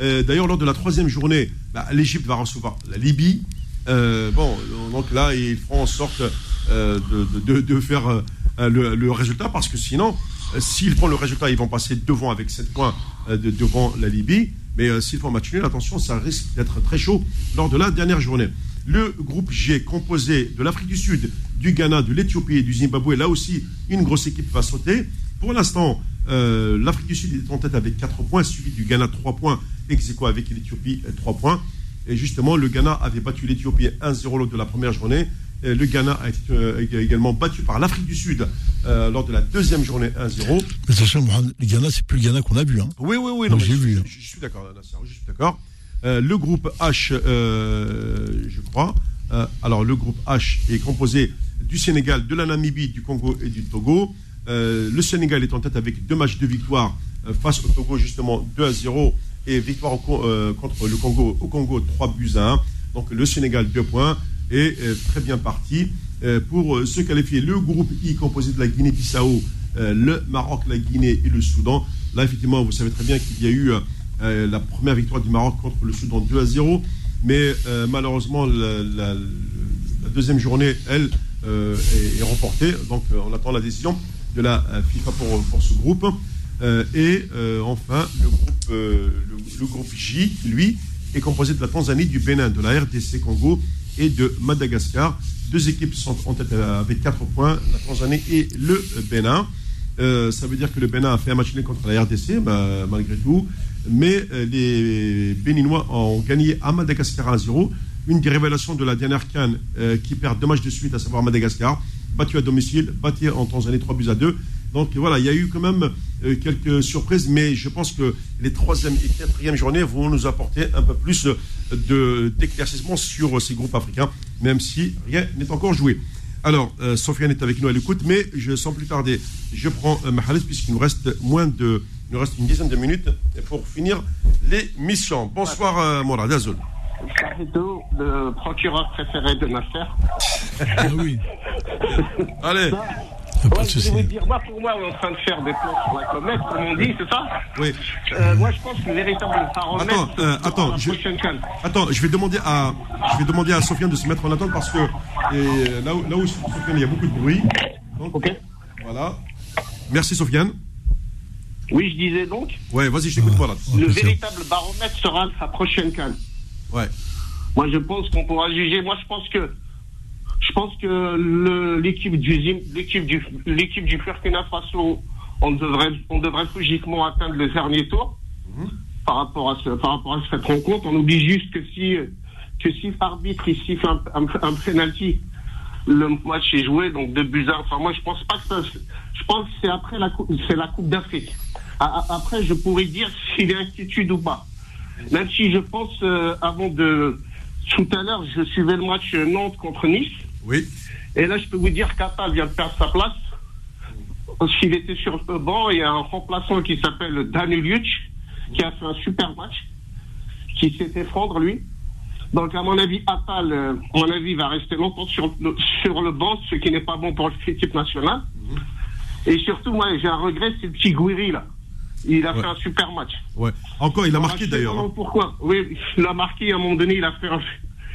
Euh, D'ailleurs, lors de la troisième journée, bah, l'Égypte va recevoir la Libye. Euh, bon, donc là, ils feront en sorte euh, de, de- faire euh, le, le résultat parce que sinon, euh, s'ils font le résultat, ils vont passer devant avec 7 points euh, de- devant la Libye. Mais euh, s'ils font match nul, attention, ça risque d'être très chaud lors de la dernière journée. Le groupe G, composé de l'Afrique du Sud, du Ghana, de l'Éthiopie et du Zimbabwe, là aussi, une grosse équipe va sauter. Pour l'instant, euh, l'Afrique du Sud est en tête avec 4 points, suivi du Ghana 3 points, ex avec l'Éthiopie 3 points. Et justement, le Ghana avait battu l'Éthiopie 1-0 lors de la première journée. Et le Ghana a été euh, également battu par l'Afrique du Sud euh, lors de la deuxième journée 1-0. Mais sachant, Mohamed, le Ghana, c'est plus le Ghana qu'on a vu. Hein. Oui, oui, oui. J'ai je, vu, je- hein. Je, suis d'accord, je suis d'accord. Euh, le groupe H, euh, je crois. euh, alors, le groupe H est composé du Sénégal, de la Namibie, du Congo et du Togo. Euh, le Sénégal est en tête avec deux matchs de victoire euh, face au Togo, justement 2 à 0, et victoire euh, contre le Congo, au Congo 3 buts à 1. Donc, le Sénégal, 2 points, euh, très bien parti pour se qualifier. Le groupe I, composé de la Guinée-Bissau, le Maroc, la Guinée et le Soudan. Là, effectivement, vous savez très bien qu'il y a eu la première victoire du Maroc contre le Soudan 2 à 0. Mais malheureusement, la, deuxième journée, elle, est, est remportée. Donc, on attend la décision de la euh, FIFA pour, pour ce groupe. Euh, et euh, enfin, le groupe, le, groupe J, lui, est composé de la Tanzanie, du Bénin, de la RDC Congo et de Madagascar. Deux équipes sont en tête avec 4 points, la Tanzanie et le Bénin. Ça veut dire que le Bénin a fait un match nul contre la RDC, bah, malgré tout. Mais les Béninois ont gagné à Madagascar 1-0. Une des révélations de la dernière canne qui perd deux matchs de suite, à savoir Madagascar, battu à domicile, battu en Tanzanie 3 buts à 2. Donc voilà, il y a eu quand même euh, quelques surprises, mais je pense que les troisième et quatrième journées vont nous apporter un peu plus de- d'éclaircissement sur ces groupes africains, même si rien n'est encore joué. Alors, euh, Sofiane est avec nous à l'écoute, mais je, sans plus tarder, je prends euh, Mahalis puisqu'il nous reste moins de, nous reste une dizaine de minutes pour finir l'émission. Bonsoir, euh, Morad. Carreto, le procureur préféré de Nasser. Ah oui, Allez, y a pas Ouais, je voulais dire, moi, pour moi, on est en train de faire des plans sur la comète, comme on dit, c'est ça oui. Euh, Moi, je pense que le véritable paramètre Attends, euh, attends, la je-. Attends, je vais demander à, je vais demander à Sofiane de se mettre en attente parce que et, là, où, là où Sofiane, il y a beaucoup de bruit. Donc, Ok. Voilà. Merci, Sofiane. Oui, je disais donc, Ouais, vas-y, je t'écoute, voilà. Ouais, le véritable baromètre sera sa prochaine canne. Ouais. Moi, je pense qu'on pourra juger. Moi, je pense que je pense que l'équipe du l'équipe du l'équipe du Burkina Faso, on devrait on devrait logiquement atteindre le dernier tour par rapport à ce par rapport à cette rencontre. On oublie juste que si que si l'arbitre ici fait un, un, un penalty, le match est joué donc de buts. Enfin, moi, je pense pas que ça. Je pense que c'est après la coupe c'est la Coupe d'Afrique. Après, je pourrais dire s'il y a inquiétude ou pas. Même si je pense, euh, avant de. Tout à l'heure, je suivais le match Nantes contre Nice. Oui. Et là, je peux vous dire qu'Atal vient de perdre sa place. Parce qu'il était sur le banc, il y a un remplaçant qui s'appelle Daniel Luch, qui a fait un super match, qui s'est effondre, lui. Donc, à mon avis, Atal, euh, à mon avis, va rester longtemps sur le, sur le banc, ce qui n'est pas bon pour l'équipe nationale. Et surtout, moi, j'ai un regret, c'est le petit Gouiri, là. Il a Ouais. fait un super match. Ouais. Encore, il a marqué d'ailleurs. hein. Pourquoi? Oui, il a marqué à un moment donné, il a fait un,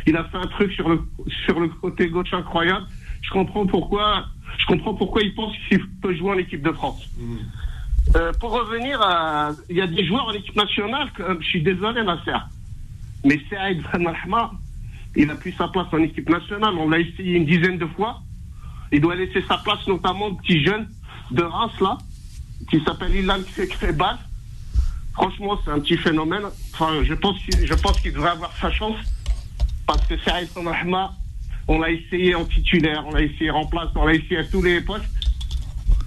il a fait un truc sur le, sur le côté gauche incroyable. Je comprends pourquoi, je comprends pourquoi il pense qu'il peut jouer en équipe de France. Mhm. Euh, pour revenir à, il y a des joueurs en équipe nationale, que, je suis désolé, Nasser. Mais Saïd Ben Rahma, Il a plus sa place en équipe nationale. On l'a essayé une dizaine de fois. Il doit laisser sa place notamment au petit jeune de Reims, là, qui s'appelle Ilan Krebal. Franchement, c'est un petit phénomène. Enfin, je pense qu'il, je pense qu'il devrait avoir sa chance. Parce que Saïd Rahma, on l'a essayé en titulaire, on l'a essayé en place, on l'a essayé à tous les postes.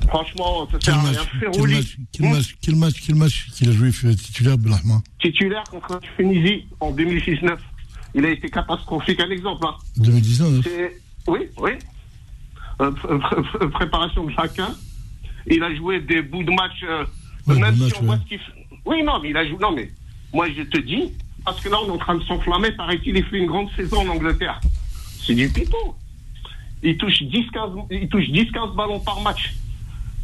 Franchement, ça sert à rien. quel match, quel match, quel match, quel match qu'il a joué euh, titulaire, Belrahma titulaire contre la Tunisie en 2019. Il a été catastrophique. Un exemple, hein. 2019 C'est- Oui, oui. Euh, pr- pr- pr- préparation de chacun. Il a joué des bouts de match. euh, Ouais, même si match, on voit ouais. ce qu'il fait. Oui, non, mais il a joué. Non, mais moi, je te dis, parce que là, on est en train de s'enflammer. Paraît-il, il fait une grande saison en Angleterre. C'est du pipeau. Il touche 10-15 il touche 10-15 ballons par match.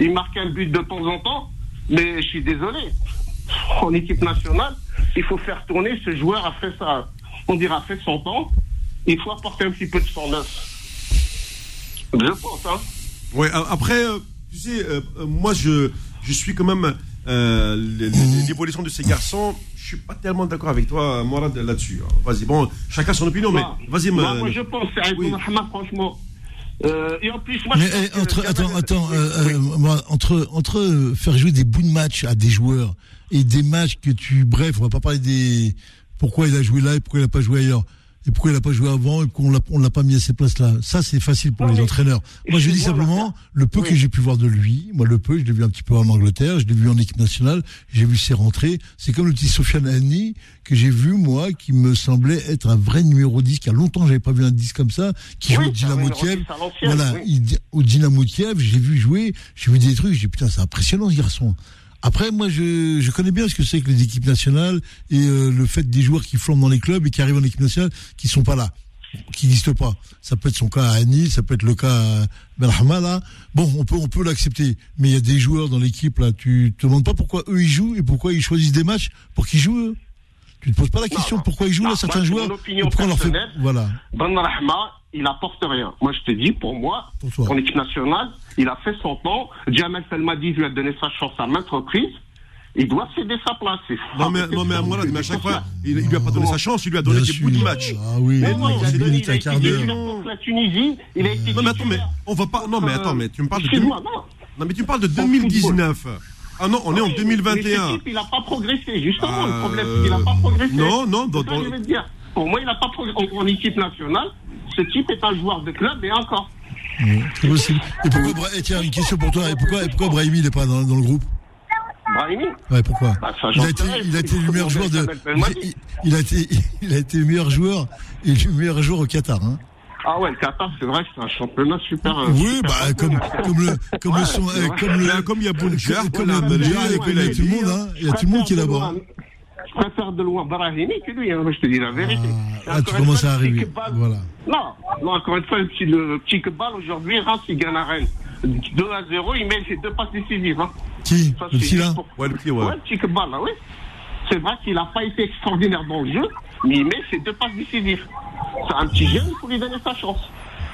Il marque un but de temps en temps. Mais je suis désolé. En équipe nationale, il faut faire tourner. Ce joueur a fait ça. On dirait a fait son temps. Il faut apporter un petit peu de son neuf. Je pense, hein. Ouais, a- après, euh, tu sais, euh, euh, moi, je, je suis quand même euh, l'évolution de ces garçons. Je suis pas tellement d'accord avec toi, Morad, là-dessus. hein. Vas-y, bon, chacun son opinion, mais vas-y, moi, moi, je pense, Oui. Franchement. Euh, et en plus, moi, Mais je eh, que entre, attends, attends, Oui, euh, oui. euh, moi, entre, entre faire jouer des bouts de match à des joueurs et des matchs que tu, bref, on va pas parler des pourquoi il a joué là et pourquoi il a pas joué ailleurs et pourquoi il a pas joué avant et pourquoi on l'a, pas mis à ces places-là. Ça, c'est facile pour Non, les entraîneurs. Moi, je dis simplement le peu Oui. que j'ai pu voir de lui. Moi, le peu, je l'ai vu un petit peu en Angleterre, je l'ai vu en équipe nationale, j'ai vu ses rentrées. C'est comme le petit Sofiane Anni que j'ai vu moi, qui me semblait être un vrai numéro 10. Qui a longtemps, j'avais pas vu un 10 comme ça, qui Oui, joue au Dynamo Kiev. 10 à l'ancienne, Voilà, oui. il- au Dynamo Kiev, j'ai vu jouer, j'ai vu des trucs, j'ai dit putain, c'est impressionnant ce garçon. Après, moi, je, je connais bien ce que c'est que les équipes nationales et euh, le fait des joueurs qui flambent dans les clubs et qui arrivent en équipe nationale qui sont pas là, qui n'existent pas. Ça peut être son cas à Annie, ça peut être le cas à Benrahma, là. Bon, on peut, on peut l'accepter. Mais il y a des joueurs dans l'équipe, là, tu te demandes pas pourquoi eux ils jouent et pourquoi ils choisissent des matchs pour qu'ils jouent, eux. Tu te poses pas la question non. pourquoi ils jouent, Non, là, certains moi, joueurs. mon opinion on leur fait, voilà. Ben Rahma, il apporte rien. Moi, je te dis, pour moi, Pour toi. en équipe nationale, il a fait son temps. Jamal Felmadi lui a donné sa chance à maintes reprises. Il doit céder sa place. Non, mais, non, mais à Morad, mais à chaque fois, il, il lui a pas donné sa chance, il lui a donné Bien des bouts de match. Ah oui, Mais Non, il a c'est donné, il a été contre la Tunisie. Il a été Non, mais attends, mais titulaire. on va pas. Non, mais attends, mais tu me parles de. Excuse-moi, non. Non, mais tu me parles de football. 2019. Ah non, on est en Oui, mais 2021. cette équipe, il n'a pas progressé, justement. Euh, le problème, c'est qu'il n'a pas progressé. non, non, dans- ça que dans- je veux te dire. Pour moi, il n'a pas. En, en équipe nationale, ce type est un joueur de club et encore. C'est possible. Et pourquoi, Bra- eh, tiens, une question pour toi. Et pourquoi, et pourquoi Brahimi n'est pas dans, dans le groupe Brahimi, Ouais, pourquoi Bah, il, a été, il a été le meilleur joueur de. Il, il a été, il a été le meilleur joueur et le meilleur joueur au Qatar. Hein. Ah ouais, le Qatar, c'est vrai que c'est un championnat super. euh, Oui, super bah comme comme le comme Ouais, le son, euh, comme le Là, comme il y a Bounedjah, comme, comme et comme il y a tout le monde. Hein. Il y a tout le monde qui est là-bas. Je préfère de loin Brahimi que lui, hein, je te dis la vérité. Ah, là, tu commences fois, à arriver. Kebal- Voilà. Non, non, encore une fois, le petit, le petit Kebal, aujourd'hui, Reims, il gagne à Rennes. 2 à 0, il met ses deux passes décisives. Hein. Qui Ça, Le c'est petit là pour- Ouais, le petit, ouais. Ouais, le petit Kebal, là, oui. C'est vrai qu'il n'a pas été extraordinaire dans le jeu, mais il met ses deux passes décisives. C'est un petit jeune, il faut lui donner sa chance.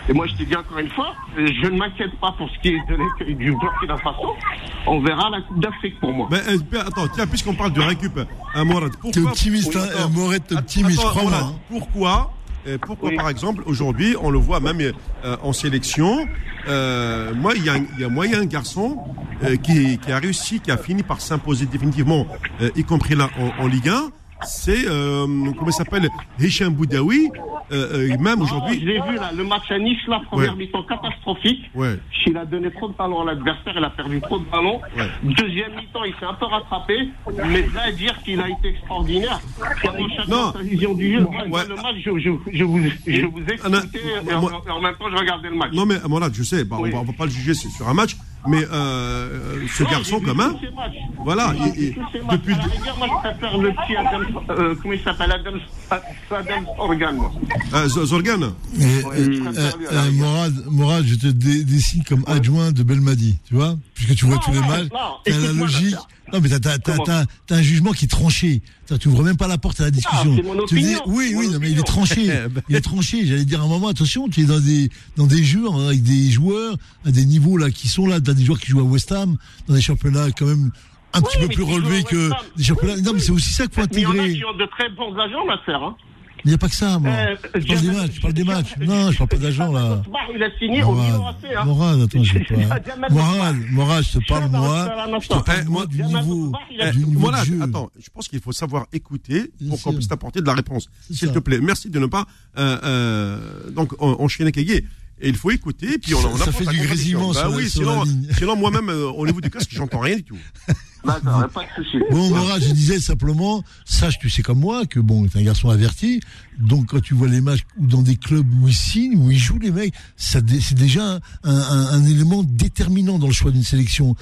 Et moi, je te dis encore une fois, je ne m'inquiète pas pour ce qui est de du Burkina Faso. On verra la Coupe d'Afrique pour moi. Ben, euh, attends, tiens, puisqu'on parle de récup, hein, Morad, pourquoi. T'es optimiste, hein, euh, t'es optimiste, crois-moi. Hein. Pourquoi euh, pourquoi, Oui. par exemple, aujourd'hui, on le voit même euh, en sélection, euh, moi, il y, a y a moyen un garçon euh, qui, qui a réussi, qui a fini par s'imposer définitivement, euh, y compris là en, en Ligue 1, c'est, euh, comment il s'appelle, Hicham Boudaoui, euh, euh, même Ah, aujourd'hui. je l'ai vu là, le match à Nice, la première Ouais. mi-temps catastrophique. Ouais. Il a donné trop de ballons à l'adversaire, il a perdu trop de ballons. Ouais. Deuxième mi-temps, il s'est un peu rattrapé, mais là dire qu'il a été extraordinaire. Non. sa vision du jeu. Ouais. Le match, je, je, je vous, je vous Ah, non, expliquais et, en, même temps, je regardais le match. Non mais voilà, je sais, bah, Oui. on, va, on va pas le juger sur sur un match, mais euh, ce Ouais, garçon matchs. voilà, depuis moi, je préfère le petit Adam, euh, comment il s'appelle, Adam, Adam Organ, moi. Z- Zorgan, Et, euh, euh. Morad, Morad, je te dé- dessine comme adjoint de Belmadi, tu vois? Puisque tu vois Non, tous les matchs, t'as la logique. Non, mais t'as, un jugement qui est tranché. Tu ouvres même pas la porte à la discussion. Ah, mon tu dis, oui, oui, non, mais il est tranché. il est tranché. J'allais dire à un moment, attention, tu es dans des, dans des jeux, hein, avec des joueurs, à des niveaux, là, qui sont là. T'as des joueurs qui jouent à West Ham, dans des championnats quand même un petit peu plus West que des championnats. Non, mais c'est aussi ça qu'il faut Mais il y en a intégrer. qui ont de très bons agents, ma sœur. Hein. il n'y a pas que ça, moi. Euh, je parle des matchs, je parle des matchs. Non, je parle pas d'argent, là. Il a signé au Milan AC, hein. Morad, attends, je sais pas. Morad, je te parle, moi. Je te parle, moi, du niveau, du Voilà, jeu. attends, je pense qu'il faut savoir écouter pour qu'on puisse t'apporter de la réponse. S'il te plaît, merci de ne pas euh, euh, donc en- enchaîner Kagé. Et il faut écouter, puis on, Ça- on ça fait du grésillement Bah oui, sinon, sinon moi-même euh, au niveau du casque, j'entends rien du tout. D'accord, de souci. Bon, je disais simplement, sache, tu sais comme moi, que bon, t'es un garçon averti. Donc, quand tu vois les matchs ou dans des clubs où ils signent, où ils jouent, les mecs, ça, c'est déjà un, un- un élément déterminant dans le choix d'une sélection.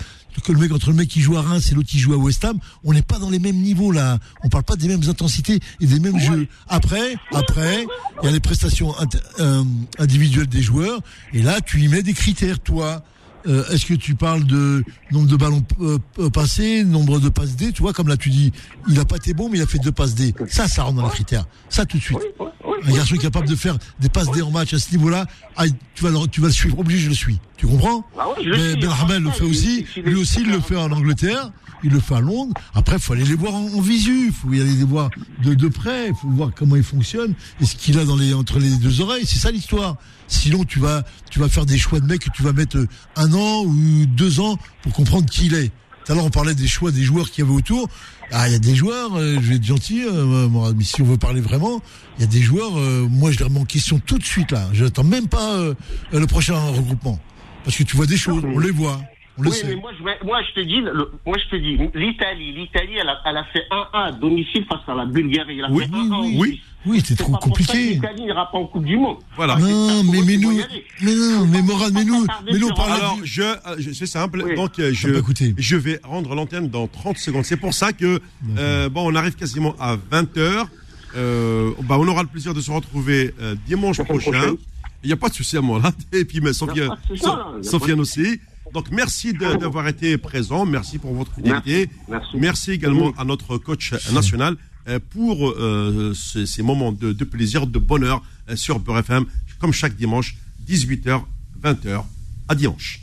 Que le mec, entre le mec qui joue à Reims et l'autre qui joue à West Ham, on n'est pas dans les mêmes niveaux, là. On parle pas des mêmes intensités et des mêmes jeux. Après, après, il y a les prestations euh, individuelles des joueurs. Et là, tu y mets des critères, toi. Euh, Est-ce que tu parles de nombre de ballons euh, passés, nombre de passes D Tu vois, comme là tu dis, il a pas été bon, mais il a fait deux passes D. Ça, ça rentre dans les critères. Ça tout de suite. Oui, oui, Un garçon capable de faire des passes D en match à ce niveau-là, ah, tu vas le, tu vas le suivre. Obligé, je le suis. Tu comprends? Ah ouais, je le Ben, suis. Benrahman le fait aussi. Lui aussi, il le fait en Angleterre. Il le fait à Londres. Après, il faut aller les voir en, visu. Il faut y aller les voir de, de près. Il faut voir comment ils fonctionnent et ce qu'il a dans les, entre les deux oreilles. C'est ça l'histoire. Sinon, tu vas, tu vas faire des choix de mecs que tu vas mettre un an ou deux ans pour comprendre qui il est. Tout à l'heure, on parlait des choix des joueurs qu'il y avait autour. Ah, il y a des joueurs, euh, je vais être gentil, euh, mais si on veut parler vraiment, il y a des joueurs, euh, moi je les remets en question tout de suite là. Je n'attends même pas euh, le prochain regroupement. Parce que tu vois des choses, on les voit, le Oui, sait. mais moi je, vais- moi je te dis, le- moi je te dis, l'Italie, l'Italie, elle a, elle a fait 1-1 à domicile face à la Bulgarie. Elle a Oui, fait oui, 1-1 oui, aussi. oui. Oui, c'est trop compliqué. L'Italie n'ira pas en Coupe du Monde. Voilà. Non, mais, mais nous, mais non, mais Morad, mais nous, mais nous Alors, du- je, euh, je- c'est simple. Oui. Donc, euh, je, T'as pas écouté. je vais rendre l'antenne dans 30 secondes. C'est pour ça que, euh, bon, on arrive quasiment à 20 h bah, on aura le plaisir de se retrouver euh, dimanche prochain. Il n'y a pas de souci à moi là. Et puis, mais Sofiane de- aussi. Donc, merci d'avoir été présent. Merci pour votre fidélité. Merci. Merci également à notre coach national euh, pour euh, ces, ces moments de, de plaisir, de bonheur euh, sur Beurre FM, comme chaque dimanche, 18h, 20h. À dimanche.